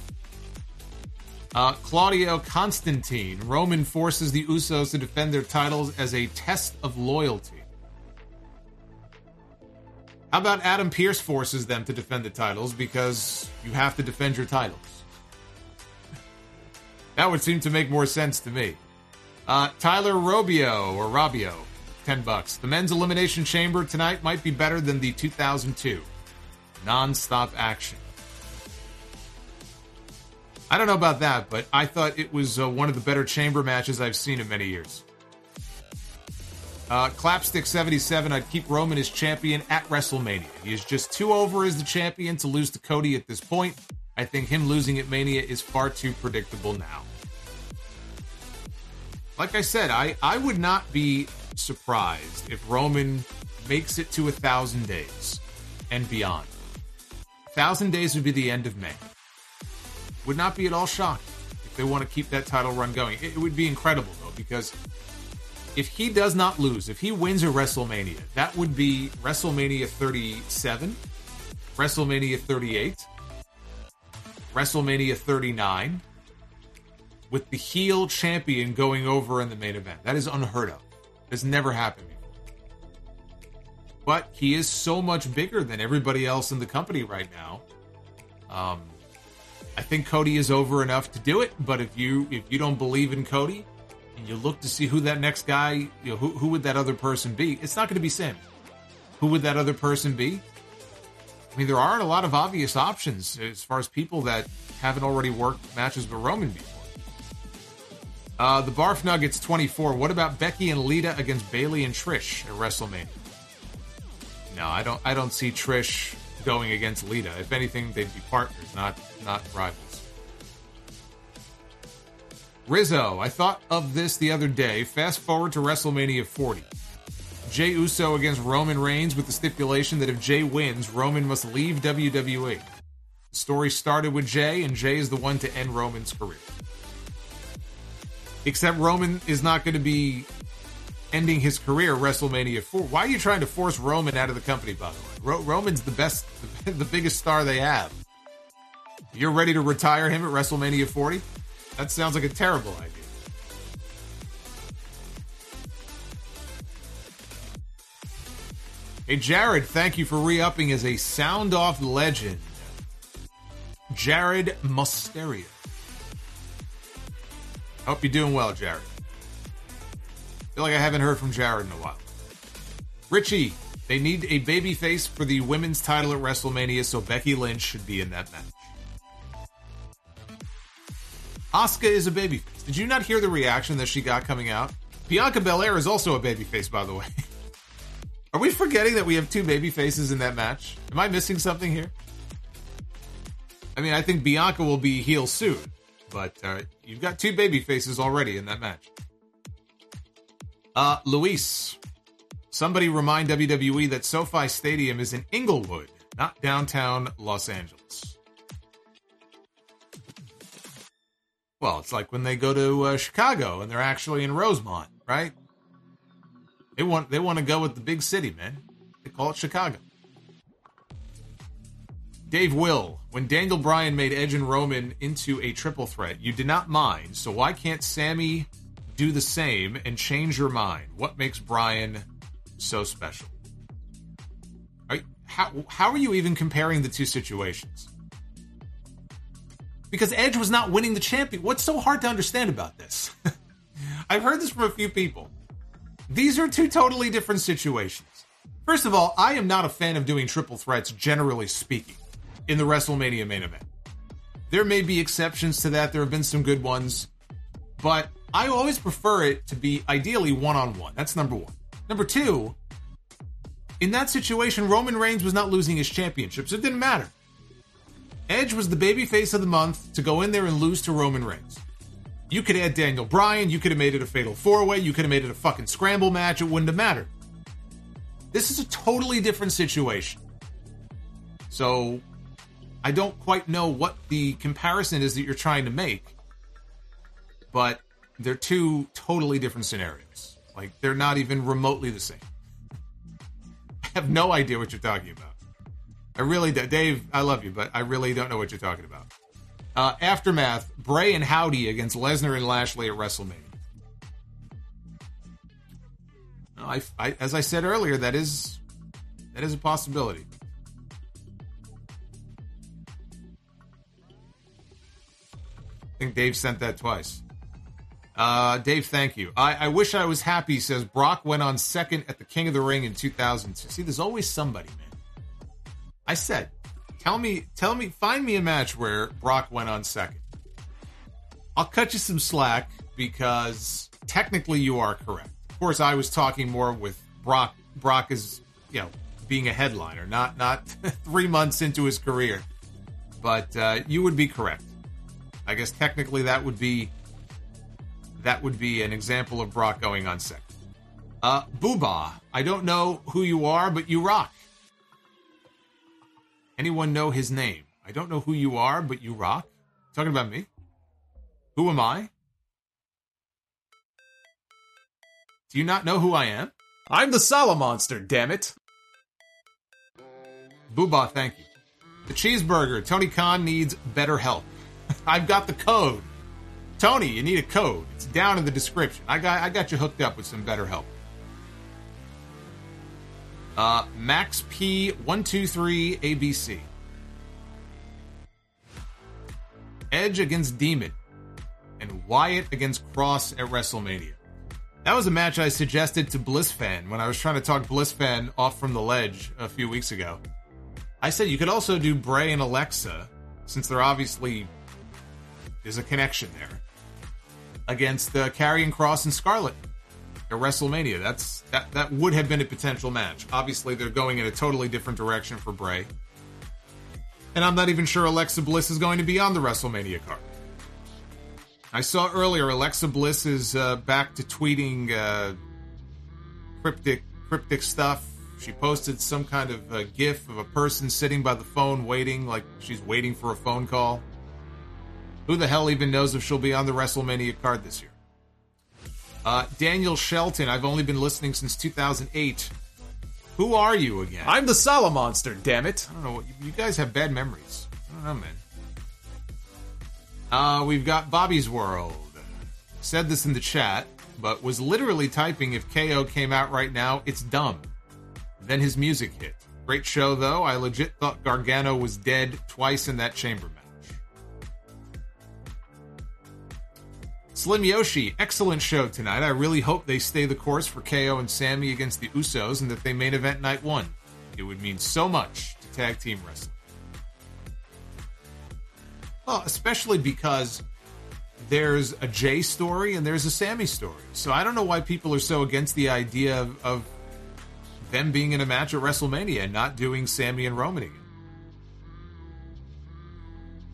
Speaker 1: Uh, Claudio Constantine. Roman forces the Usos to defend their titles as a test of loyalty. How about Adam Pearce forces them to defend the titles because you have to defend your titles? That would seem to make more sense to me. Uh, Tyler Robio or Robio, 10 bucks. The men's elimination chamber tonight might be better than the 2002 non-stop action. I don't know about that, but I thought it was uh, one of the better chamber matches I've seen in many years. Uh, Clapstick77, I'd keep Roman as champion at WrestleMania. He is just too over as the champion to lose to Cody at this point. I think him losing at Mania is far too predictable now. Like I said, I, I would not be surprised if Roman makes it to a thousand days and beyond. A thousand days would be the end of May. Would not be at all shocked if they want to keep that title run going. It, it would be incredible though, because if he does not lose, if he wins a WrestleMania, that would be WrestleMania 37, WrestleMania 38, WrestleMania 39, with the heel champion going over in the main event. That is unheard of. Has never happened before. But he is so much bigger than everybody else in the company right now. Um, I think Cody is over enough to do it. But if you if you don't believe in Cody, and you look to see who that next guy, you know, who who would that other person be? It's not going to be Sam. Who would that other person be? I mean, there aren't a lot of obvious options as far as people that haven't already worked matches with Roman before. Uh, the Barf Nuggets 24. What about Becky and Lita against Bayley and Trish at WrestleMania? No, I don't. I don't see Trish going against Lita. If anything, they'd be partners, not not rivals. Rizzo, I thought of this the other day. Fast forward to WrestleMania 40. Jey Uso against Roman Reigns with the stipulation that if Jey wins, Roman must leave WWE. The story started with Jey, and Jey is the one to end Roman's career. Except Roman is not going to be ending his career WrestleMania 4. Why are you trying to force Roman out of the company, by the way? Ro- Roman's the best, the biggest star they have. You're ready to retire him at WrestleMania 40? That sounds like a terrible idea. Hey, Jared, thank you for re upping as a sound off legend. Jared Musteria. Hope you're doing well, Jared. Feel like I haven't heard from Jared in a while. Richie, they need a baby face for the women's title at WrestleMania, so Becky Lynch should be in that match. Asuka is a babyface. Did you not hear the reaction that she got coming out? Bianca Belair is also a babyface, by the way. Are we forgetting that we have two baby faces in that match? Am I missing something here? I mean, I think Bianca will be heel soon, but uh, you've got two baby faces already in that match. Uh, Luis, somebody remind WWE that SoFi Stadium is in Inglewood, not downtown Los Angeles. Well, it's like when they go to uh, Chicago and they're actually in Rosemont, right? They want they want to go with the big city, man. They call it Chicago. Dave Will, when Daniel Bryan made Edge and Roman into a triple threat, you did not mind. So why can't Sami do the same and change your mind? What makes Bryan so special? Are, how how are you even comparing the two situations? Because Edge was not winning the champion. What's so hard to understand about this? I've heard this from a few people. These are two totally different situations. First of all, I am not a fan of doing triple threats, generally speaking, in the WrestleMania main event. There may be exceptions to that. There have been some good ones, but I always prefer it to be ideally one on one. That's number one. Number two, in that situation, Roman Reigns was not losing his championships. It didn't matter. Edge was the babyface of the month to go in there and lose to Roman Reigns. You could add Daniel Bryan, you could have made it a fatal four way, you could have made it a fucking scramble match, it wouldn't have mattered. This is a totally different situation. So I don't quite know what the comparison is that you're trying to make, but they're two totally different scenarios. Like they're not even remotely the same. I have no idea what you're talking about. I really. Dave, I love you, but I really don't know what you're talking about. Uh, aftermath: Bray and Howdy against Lesnar and Lashley at WrestleMania. I, I, as I said earlier, that is that is a possibility. Think Dave sent that twice. Uh, Dave, thank you. I, I wish I was happy. Says Brock went on second at the King of the Ring in 2002. See, there's always somebody, man. I said, tell me, tell me, find me a match where Brock went on second. I'll cut you some slack because technically you are correct. Of course, I was talking more with Brock. Brock is, you know, being a headliner, not not three months into his career. But uh, you would be correct. I guess technically that would be that would be an example of Brock going on sick. Uh, Booba, I don't know who you are, but you rock. Anyone know his name? I don't know who you are, but you rock. Talking about me? Who am I? Do you not know who I am? I'm the Solomonster, damn it. Booba, thank you. The cheeseburger. Tony Khan needs better help. I've got the code. Tony, you need a code. It's down in the description. I got I got you hooked up with some better help. Uh, Max P one two three ABC. Edge against Demon, and Wyatt against Cross at WrestleMania. That was a match I suggested to Bliss fan when I was trying to talk Bliss fan off from the ledge a few weeks ago. I said you could also do Bray and Alexa, since they're obviously is a connection there, against the uh, Karrion Cross and Scarlet at WrestleMania. That's that that would have been a potential match. Obviously, they're going in a totally different direction for Bray, and I'm not even sure Alexa Bliss is going to be on the WrestleMania card. I saw earlier Alexa Bliss is uh, back to tweeting uh, cryptic cryptic stuff. She posted some kind of a GIF of a person sitting by the phone waiting, like she's waiting for a phone call. Who the hell even knows if she'll be on the WrestleMania card this year? Uh, Daniel Shelton, I've only been listening since 2008. Who are you again? I'm the Solomonster, damn it. I don't know. You guys have bad memories. I don't know, man. Uh, we've got Bobby's World. Said this in the chat, but was literally typing if KO came out right now, it's dumb. Then his music hit. Great show, though. I legit thought Gargano was dead twice in that chamber match. Slim Yoshi, excellent show tonight. I really hope they stay the course for KO and Sami against the Usos and that they main event night one. It would mean so much to tag team wrestling. Well, especially because there's a Jey story and there's a Sami story. So I don't know why people are so against the idea of, of them being in a match at WrestleMania and not doing Sami and Roman again.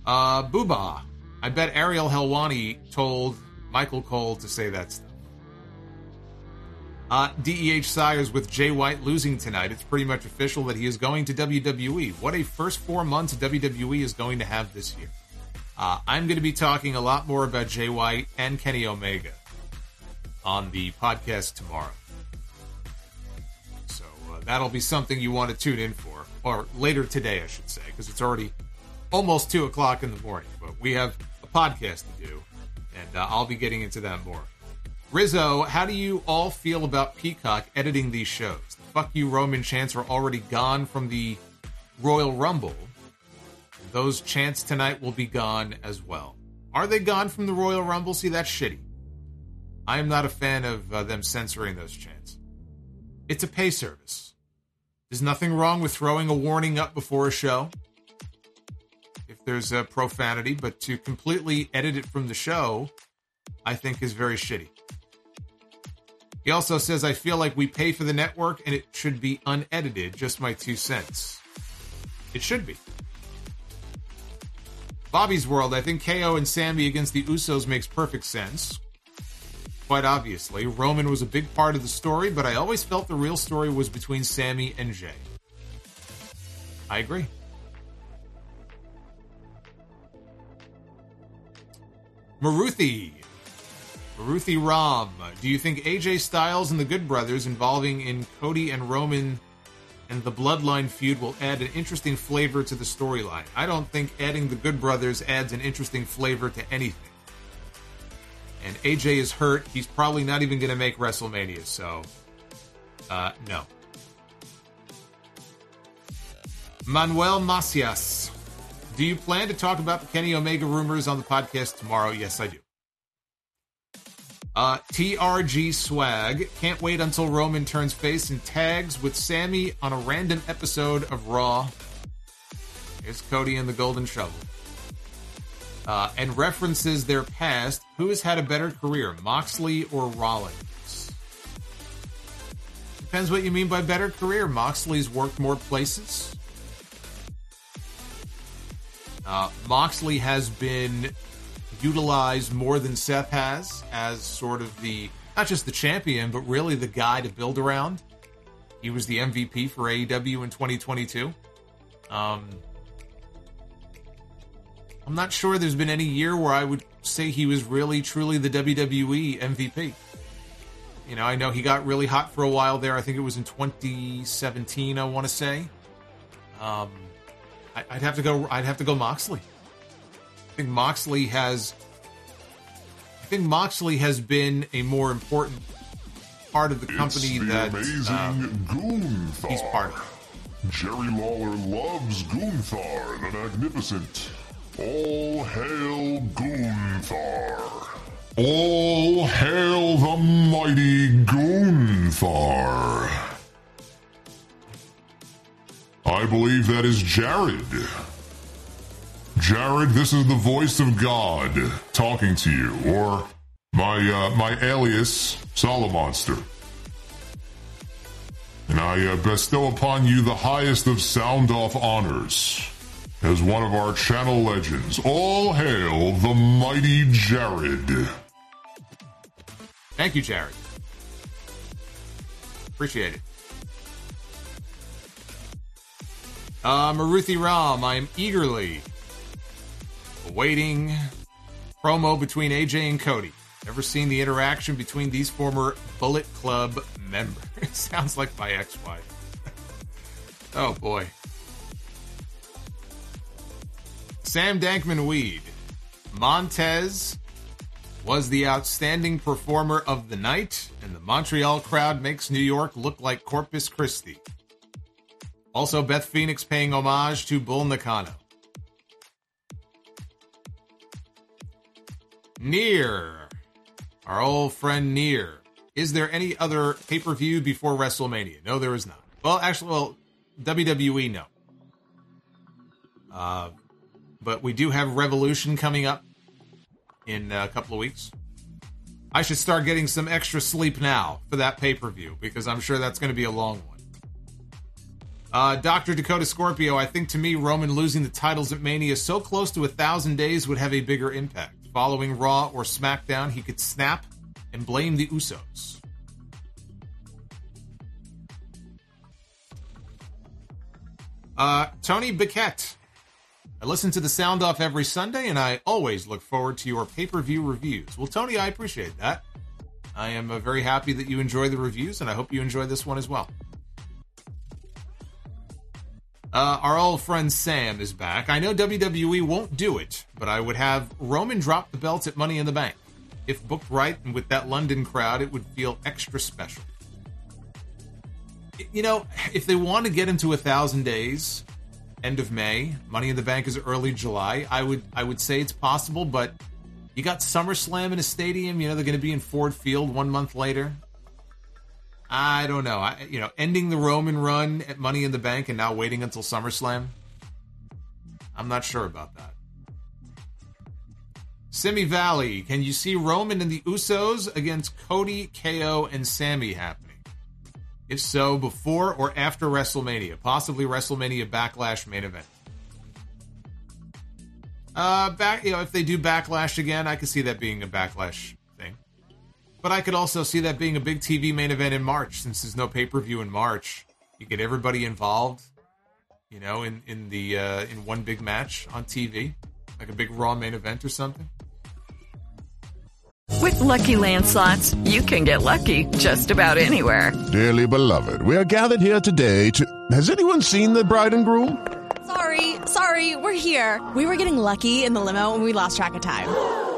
Speaker 1: Uh, Booba. I bet Ariel Helwani told Michael Cole to say that stuff. Uh, DEH Sires with Jay White losing tonight. It's pretty much official that he is going to WWE. What a first four months WWE is going to have this year. Uh, I'm going to be talking a lot more about Jay White and Kenny Omega on the podcast tomorrow. So uh, that'll be something you want to tune in for, or later today, I should say, because it's already almost 2 o'clock in the morning. But we have a podcast to do, and uh, I'll be getting into that more. Rizzo, how do you all feel about Peacock editing these shows? The fuck you Roman chants are already gone from the Royal Rumble. Those chants tonight will be gone as well. Are they gone from the Royal Rumble? See, that's shitty. I am not a fan of uh, them censoring those chants. It's a pay service. There's nothing wrong with throwing a warning up before a show there's a profanity, but to completely edit it from the show, I think is very shitty. He also says, I feel like we pay for the network and it should be unedited. Just my two cents. It should be. Bobby's World, I think KO and Sami against the Usos makes perfect sense. Quite obviously, Roman was a big part of the story, but I always felt the real story was between Sami and Jey. I agree. Maruthi. Maruthi Ram. Do you think AJ Styles and the Good Brothers involving in Cody and Roman and the Bloodline feud will add an interesting flavor to the storyline? I don't think adding the Good Brothers adds an interesting flavor to anything. And AJ is hurt. He's probably not even going to make WrestleMania, so uh, no. Manuel Macias. Do you plan to talk about the Kenny Omega rumors on the podcast tomorrow? Yes, I do. Uh, TRG Swag. Can't wait until Roman turns face and tags with Sami on a random episode of Raw. Here's Cody and the Golden Shovel. Uh, and references their past. Who has had a better career, Moxley or Rollins? Depends what you mean by better career. Moxley's worked more places. Uh, Moxley has been utilized more than Seth has as sort of the not just the champion, but really the guy to build around. He was the MVP for AEW in 2022. Um, I'm not sure there's been any year where I would say he was really truly the WWE MVP. You know, I know he got really hot for a while there. I think it was in 2017. I want to say. Um, I'd have to go. I'd have to go Moxley. I think Moxley has. I think Moxley has been a more important part of the company that um, he's part of.
Speaker 11: Jerry Lawler loves Goonthar the Magnificent. All hail Goonthar. All hail the mighty Goonthar. I believe that is Jared. Jared, this is the voice of God talking to you, or my uh, my alias, Solomonster. And I uh, bestow upon you the highest of sound off honors as one of our channel legends. All hail the mighty Jared.
Speaker 1: Thank you, Jared. Appreciate it. Uh, Maruthi Ram, I'm eagerly awaiting promo between AJ and Cody. Ever seen the interaction between these former Bullet Club members? Sounds like my ex-wife. oh boy. Sam Dankman Weed. Montez was the outstanding performer of the night, and the Montreal crowd makes New York look like Corpus Christi. Also, Beth Phoenix paying homage to Bull Nakano. Near, our old friend Near. Is there any other pay per view before WrestleMania? No, there is not. Well, actually, well, WWE, no. Uh, but we do have Revolution coming up in a couple of weeks. I should start getting some extra sleep now for that pay per view because I'm sure that's going to be a long one. Uh, Dr. Dakota Scorpio, I think to me, Roman losing the titles at Mania so close to a thousand days would have a bigger impact. Following Raw or SmackDown, he could snap and blame the Usos. Uh, Tony Biquette. I listen to the sound off every Sunday, and I always look forward to your pay per view reviews. Well, Tony, I appreciate that. I am uh, very happy that you enjoy the reviews, and I hope you enjoy this one as well. Uh, our old friend Sam is back. I know WWE won't do it, but I would have Roman drop the belts at Money in the Bank. If booked right and with that London crowd, it would feel extra special. You know, if they want to get into a thousand days, end of May, Money in the Bank is early July. I would I would say it's possible, but you got SummerSlam in a stadium. You know they're going to be in Ford Field one month later. I don't know. I, you know, ending the Roman run at Money in the Bank and now waiting until SummerSlam. I'm not sure about that. Simi Valley, can you see Roman and the Usos against Cody, KO, and Sami happening? If so, before or after WrestleMania, possibly WrestleMania Backlash main event. Uh, back, you know, if they do Backlash again, I could see that being a Backlash. But I could also see that being a big TV main event in March, since there's no pay per view in March. You get everybody involved, you know, in in the uh, in one big match on TV, like a big Raw main event or something.
Speaker 12: With Lucky Land slots, you can get lucky just about anywhere.
Speaker 2: Dearly beloved, we are gathered here today to. Has anyone seen the bride and groom?
Speaker 13: Sorry, sorry, we're here. We were getting lucky in the limo and we lost track of time.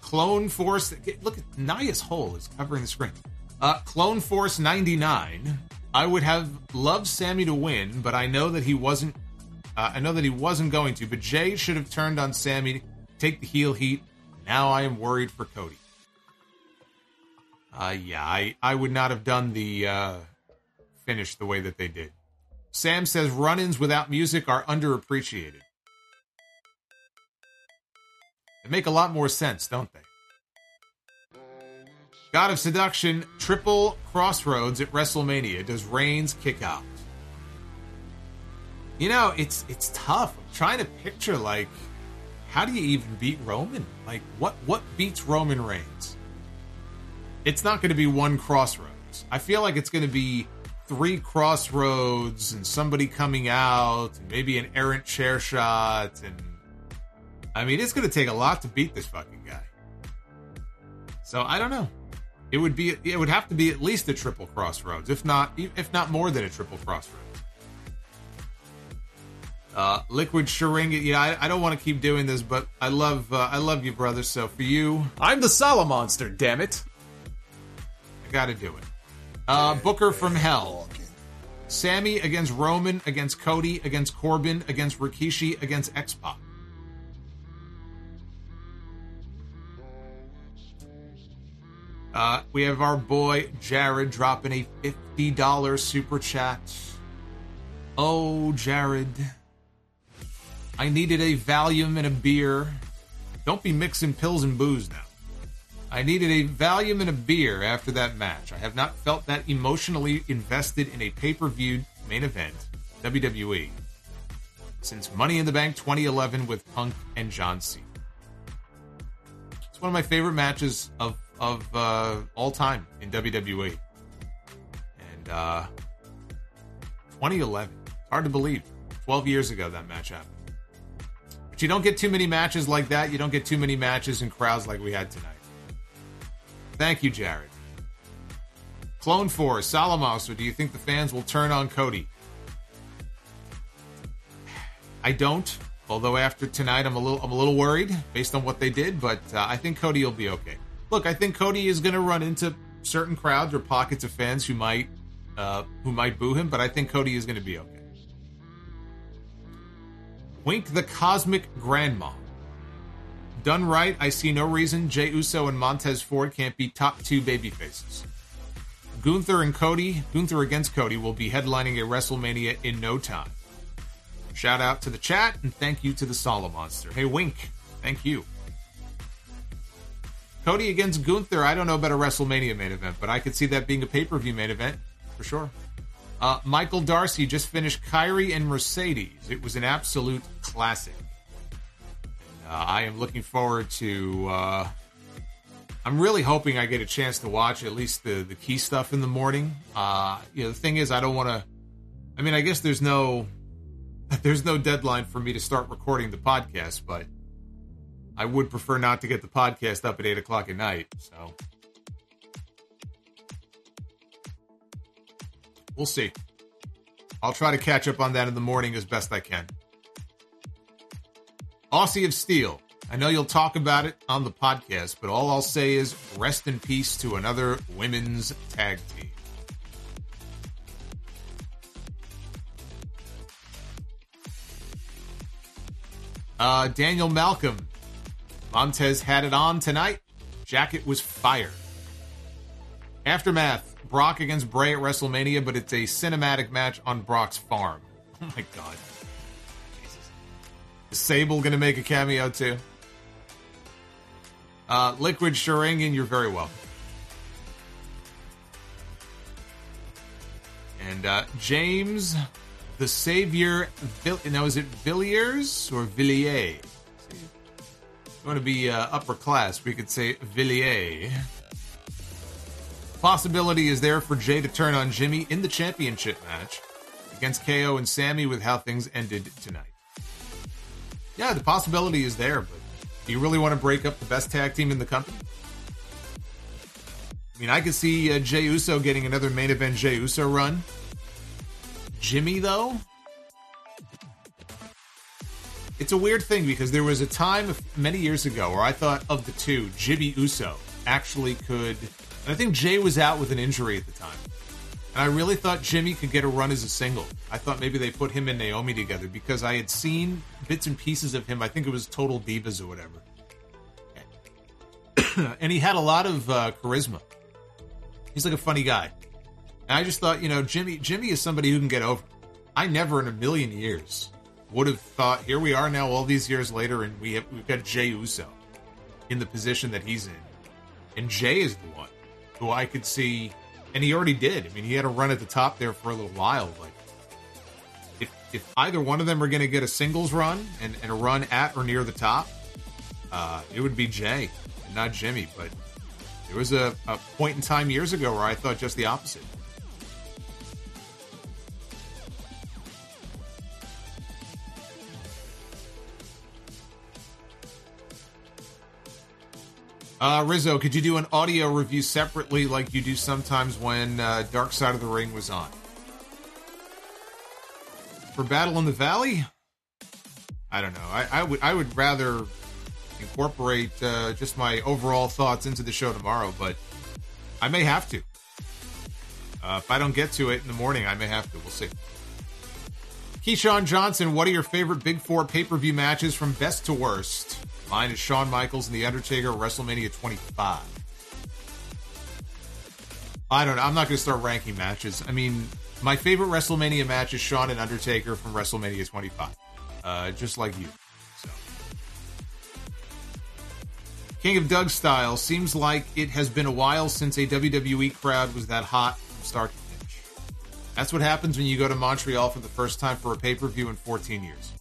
Speaker 1: Clone Force. Look at Naya's hole is covering the screen. Uh, Clone Force 99. I would have loved Sami to win, but I know that he wasn't. Uh, I know that he wasn't going to. But Jey should have turned on Sami, take the heel heat. Now I am worried for Cody. Uh, yeah, I, I would not have done the uh, finish the way that they did. Sam says run-ins without music are underappreciated. Make a lot more sense, don't they? God of Seduction, triple crossroads at WrestleMania. Does Reigns kick out? You know, it's it's tough. I'm trying to picture like how do you even beat Roman? Like what what beats Roman Reigns? It's not going to be one crossroads. I feel like it's going to be three crossroads and somebody coming out and maybe an errant chair shot and I mean it's going to take a lot to beat this fucking guy. So I don't know. It would be it would have to be at least a triple crossroads, if not if not more than a triple crossroads. Uh, Liquid Sharinga, yeah, I, I don't want to keep doing this, but I love uh, I love you, brother. So for you,
Speaker 14: I'm the Solomonster. Damn it!
Speaker 1: I got to do it. Uh, Booker from Hell, Sami against Roman against Cody against Corbin against Rikishi against X Pac. Uh, we have our boy Jared dropping a $50 super chat. Oh, Jared. I needed a Valium and a beer. Don't be mixing pills and booze now. I needed a Valium and a beer after that match. I have not felt that emotionally invested in a pay per view main event, WWE, since Money in the Bank 2011 with Punk and John Cena. It's one of my favorite matches of of uh, all time in WWE. And uh, 2011, hard to believe, 12 years ago that match happened. But you don't get too many matches like that. You don't get too many matches and crowds like we had tonight. Thank you, Jared. Clone Force, Solomonster, do you think the fans will turn on Cody? I don't. Although after tonight, I'm a little I'm a little worried based on what they did, but uh, I think Cody will be okay. Look, I think Cody is going to run into certain crowds or pockets of fans who might uh, who might boo him, but I think Cody is going to be okay. Wink the Cosmic Grandma. Done right, I see no reason Jey Uso and Montez Ford can't be top two babyfaces. Gunther and Cody, Gunther against Cody, will be headlining a WrestleMania in no time. Shout out to the chat and thank you to the Solomonster. Hey, Wink, thank you. Cody against Gunther, I don't know about a WrestleMania main event, but I could see that being a pay per view main event for sure. Uh, Michael Darcy just finished Kairi and Mercedes. It was an absolute classic. Uh, I am looking forward to. Uh, I'm really hoping I get a chance to watch at least the the key stuff in the morning. Uh, you know, the thing is, I don't want to. I mean, I guess there's no there's no deadline for me to start recording the podcast, but I would prefer not to get the podcast up at eight o'clock at night. So we'll see. I'll try to catch up on that in the morning as best I can. Aussie of Steel. I know you'll talk about it on the podcast, but all I'll say is rest in peace to another women's tag team. Uh, Daniel Malcolm. Montez had it on tonight. Jacket was fire. Aftermath. Brock against Bray at WrestleMania, but it's a cinematic match on Brock's farm. Oh my god. Jesus. Is Sable gonna make a cameo too? Uh, Liquid Sharingan, you're very welcome. And uh, James, the Savior, Vill- now is it Villiers or Villiers? You want to be uh, upper class, we could say Villiers. Possibility is there for Jey to turn on Jimmy in the championship match against KO and Sami with how things ended tonight. Yeah, the possibility is there, but do you really want to break up the best tag team in the company? I mean, I could see uh, Jey Uso getting another main event Jey Uso run. Jimmy, though? It's a weird thing because there was a time many years ago where I thought of the two, Jimmy Uso actually could. And I think Jey was out with an injury at the time. And I really thought Jimmy could get a run as a single. I thought maybe they put him and Naomi together because I had seen bits and pieces of him. I think it was Total Divas or whatever. and he had a lot of uh, charisma. He's like a funny guy. And I just thought, you know, Jimmy Jimmy is somebody who can get over. I never in a million years would have thought. Here we are now, all these years later, and we have we've got Jey Uso in the position that he's in, and Jey is the one who I could see, and he already did. I mean, he had a run at the top there for a little while. Like, if if either one of them are to get a singles run and, and a run at or near the top, uh, it would be Jey not Jimmy. But there was a, a point in time years ago where I thought just the opposite. Uh, Rizzo, could you do an audio review separately like you do sometimes when uh, Dark Side of the Ring was on? For Battle in the Valley? I don't know. I, I would I would rather incorporate uh, just my overall thoughts into the show tomorrow, but I may have to. Uh, if I don't get to it in the morning, I may have to. We'll see. Keyshawn Johnson, what are your favorite Big Four pay per view matches from best to worst? Mine is Shawn Michaels and The Undertaker WrestleMania 25. I don't know. I'm not going to start ranking matches. I mean, my favorite WrestleMania match is Shawn and Undertaker from WrestleMania 25. Uh, just like you. So. King of Doug style seems like it has been a while since a WWE crowd was that hot from start to finish. That's what happens when you go to Montreal for the first time for a pay per view in 14 years.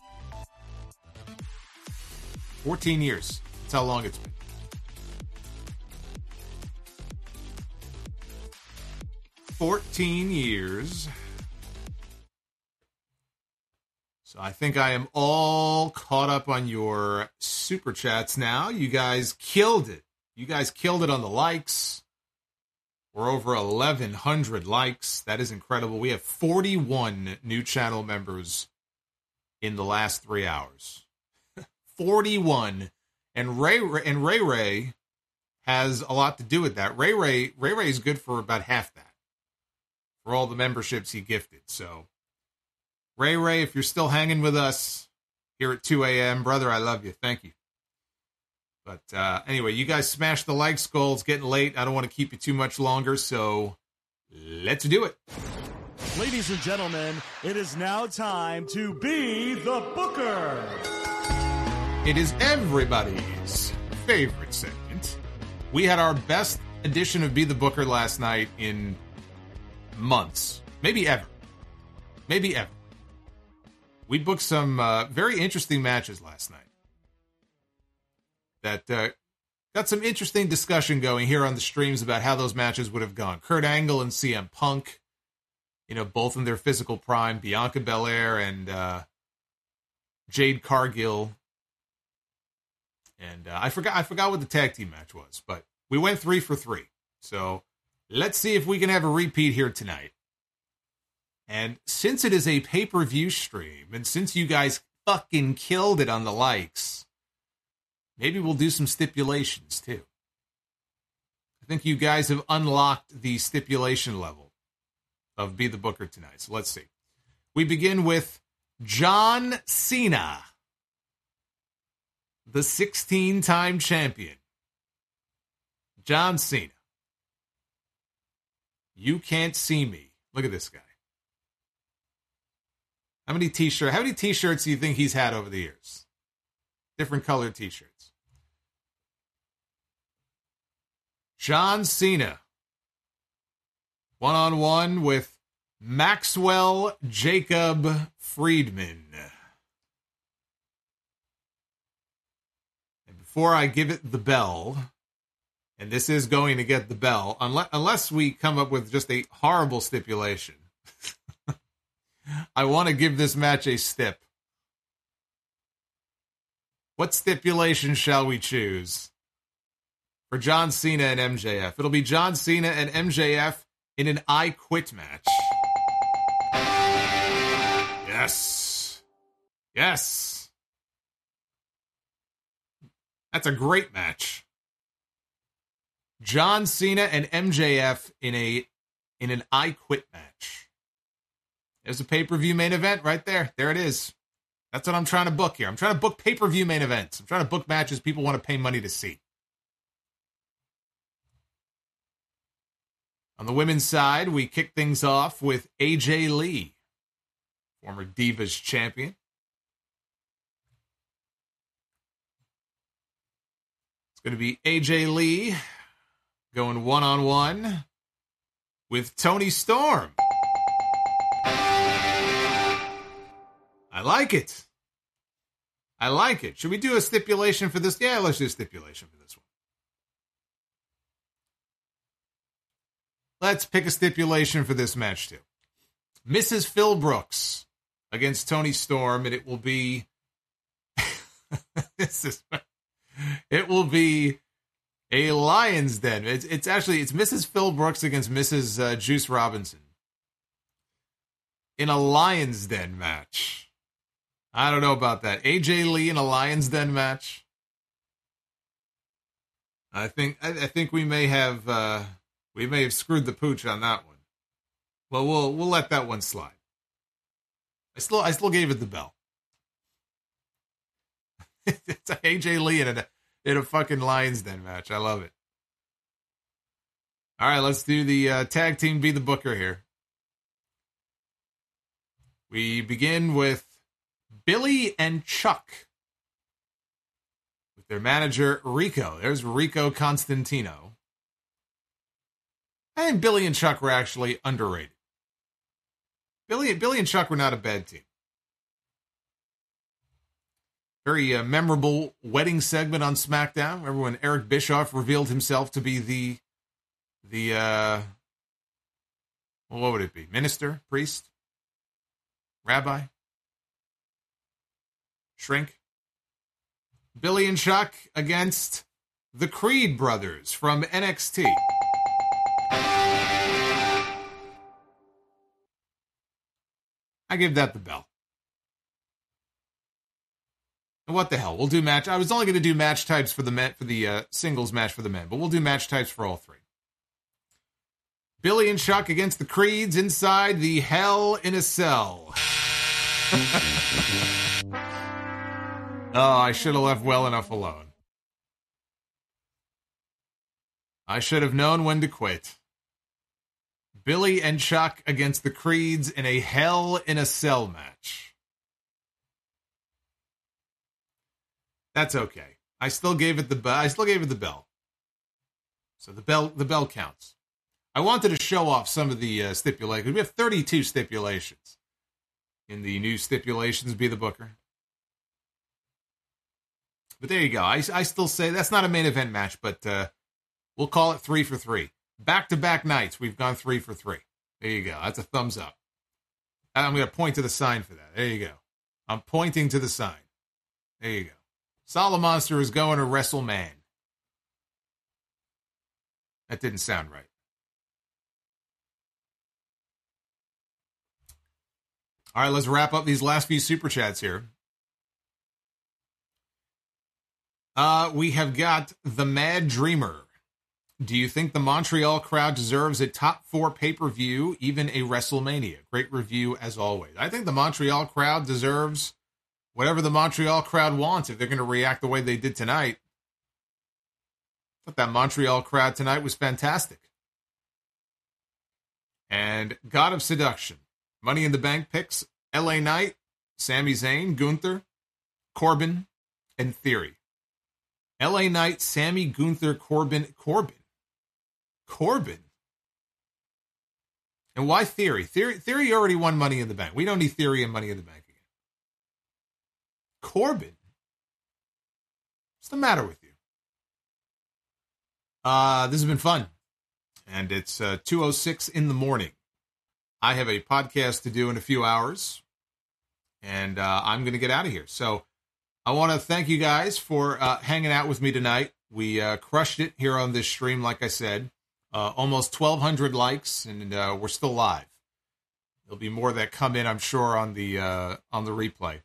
Speaker 1: 14 years. That's how long it's been. Fourteen years. So I think I am all caught up on your super chats now. You guys killed it. You guys killed it on the likes. We're over 1,100 likes. That is incredible. We have 41 new channel members in the last three hours. 41. And Ray and Ray Ray has a lot to do with that. Ray Ray Ray Ray is good for about half that for all the memberships he gifted. So Ray Ray, if you're still hanging with us here at 2 a.m., brother, I love you. Thank you. But uh, anyway, you guys smash the like skull. It's getting late. I don't want to keep you too much longer, so let's do it.
Speaker 15: Ladies and gentlemen, it is now time to be the Booker.
Speaker 1: It is everybody's favorite segment. We had our best edition of Be the Booker last night in months, maybe ever. Maybe ever. We booked some uh, very interesting matches last night that uh, got some interesting discussion going here on the streams about how those matches would have gone. Kurt Angle and CM Punk, you know, both in their physical prime. Bianca Belair and uh, Jade Cargill. And uh, I forgot I forgot what the tag team match was, but we went three for three. So let's see if we can have a repeat here tonight. And since it is a pay per view stream, and since you guys fucking killed it on the likes, maybe we'll do some stipulations too. I think you guys have unlocked the stipulation level of Be the Booker tonight. So let's see. We begin with John Cena, the 16 time champion. John Cena. You can't see me. Look at this guy. How many t-shirts? How many t-shirts do you think he's had over the years? Different colored t-shirts. John Cena. One on one with Maxwell Jacob Friedman. Before I give it the bell, and this is going to get the bell, unless, unless we come up with just a horrible stipulation. I want to give this match a stip. What stipulation shall we choose for John Cena and MJF? It'll be John Cena and MJF in an I Quit match. Yes. Yes. That's a great match. John Cena and MJF in a in an I Quit match. There's a pay per view main event right there. There it is. That's what I'm trying to book here. I'm trying to book pay per view main events. I'm trying to book matches people want to pay money to see. On the women's side, we kick things off with AJ Lee, former Divas champion. It's going to be AJ Lee going one on one with Toni Storm. I like it. I like it. Should we do a stipulation for this? Yeah, let's do a stipulation for this one. Let's pick a stipulation for this match too. Mrs. Phil Brooks against Toni Storm, and it will be this is it will be a Lions Den. It's, it's actually it's Mrs. Phil Brooks against Mrs. Uh, Juice Robinson in a Lions Den match. I don't know about that. AJ Lee in a Lions Den match. I think I, I think we may have uh, we may have screwed the pooch on that one. Well, we'll we'll let that one slide. I still I still gave it the bell. it's AJ Lee in a in a fucking Lions Den match. I love it. All right, let's do the uh, tag team be the booker here. We begin with Billy and Chuck with their manager Rico. There's Rico Constantino. I think Billy and Chuck were actually underrated. Billy, Billy and Chuck were not a bad team. Very uh, memorable wedding segment on SmackDown. Remember when Eric Bischoff revealed himself to be the the uh, well, what would it be? Minister, priest, rabbi? Shrink. Billy and Chuck against the Creed brothers from NXT. I give that the bell. What the hell? We'll do match. I was only going to do match types for the men, for the uh, singles match for the men, but we'll do match types for all three. Billy and Chuck against the Creeds inside the Hell in a Cell. oh, I should have left well enough alone. I should have known when to quit. Billy and Chuck against the Creeds in a Hell in a Cell match. That's okay. I still gave it the I still gave it the bell. So the bell the bell counts. I wanted to show off some of the uh, stipulations. We have 32 stipulations in the new stipulations. Be the booker. But there you go. I, I still say that's not a main event match, but uh, we'll call it three for three. Back to back nights, we've gone three for three. There you go. That's a thumbs up. I'm going to point to the sign for that. There you go. I'm pointing to the sign. There you go. Solomonster is going to wrestle man. That didn't sound right. All right, let's wrap up these last few super chats here. Uh, we have got the Mad Dreamer. Do you think the Montreal crowd deserves a top four pay per view, even a WrestleMania? Great review as always. I think the Montreal crowd deserves whatever the Montreal crowd wants if they're going to react the way they did tonight. But that Montreal crowd tonight was fantastic. And God of Seduction, Money in the Bank picks LA Knight, Sami Zayn, Gunther, Corbin, and Theory. LA Knight, Sami, Gunther, Corbin, Corbin. Corbin. And why Theory? Theory Theory already won Money in the Bank. We don't need Theory and Money in the Bank. Corbin. What's the matter with you? Uh, this has been fun. And it's uh, 2.06 in the morning. I have a podcast to do in a few hours. And uh, I'm going to get out of here. So I want to thank you guys for uh, hanging out with me tonight. We uh, crushed it here on this stream, like I said. Uh, almost 1,200 likes, and uh, we're still live. There'll be more that come in, I'm sure, on the uh, on the replay.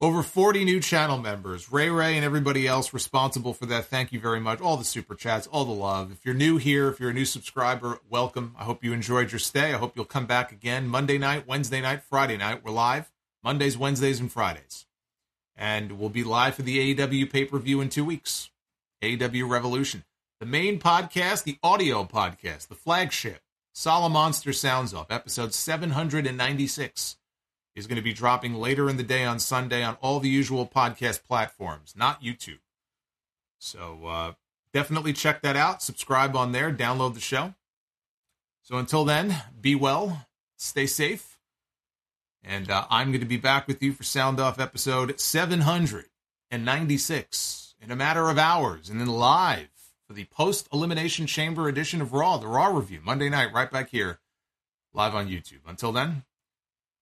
Speaker 1: Over 40 new channel members. Ray Ray and everybody else responsible for that. Thank you very much. All the super chats, all the love. If you're new here, if you're a new subscriber, welcome. I hope you enjoyed your stay. I hope you'll come back again Monday night, Wednesday night, Friday night. We're live Mondays, Wednesdays, and Fridays. And we'll be live for the AEW pay per view in two weeks. AEW Revolution. The main podcast, the audio podcast, the flagship, Solomonster Sounds Off, episode 796 is going to be dropping later in the day on Sunday on all the usual podcast platforms, not YouTube. So uh, definitely check that out. Subscribe on there, download the show. So until then, be well, stay safe, and uh, I'm going to be back with you for Sound Off episode 796 in a matter of hours, and then live for the post Elimination Chamber edition of Raw, the Raw review, Monday night, right back here, live on YouTube. Until then,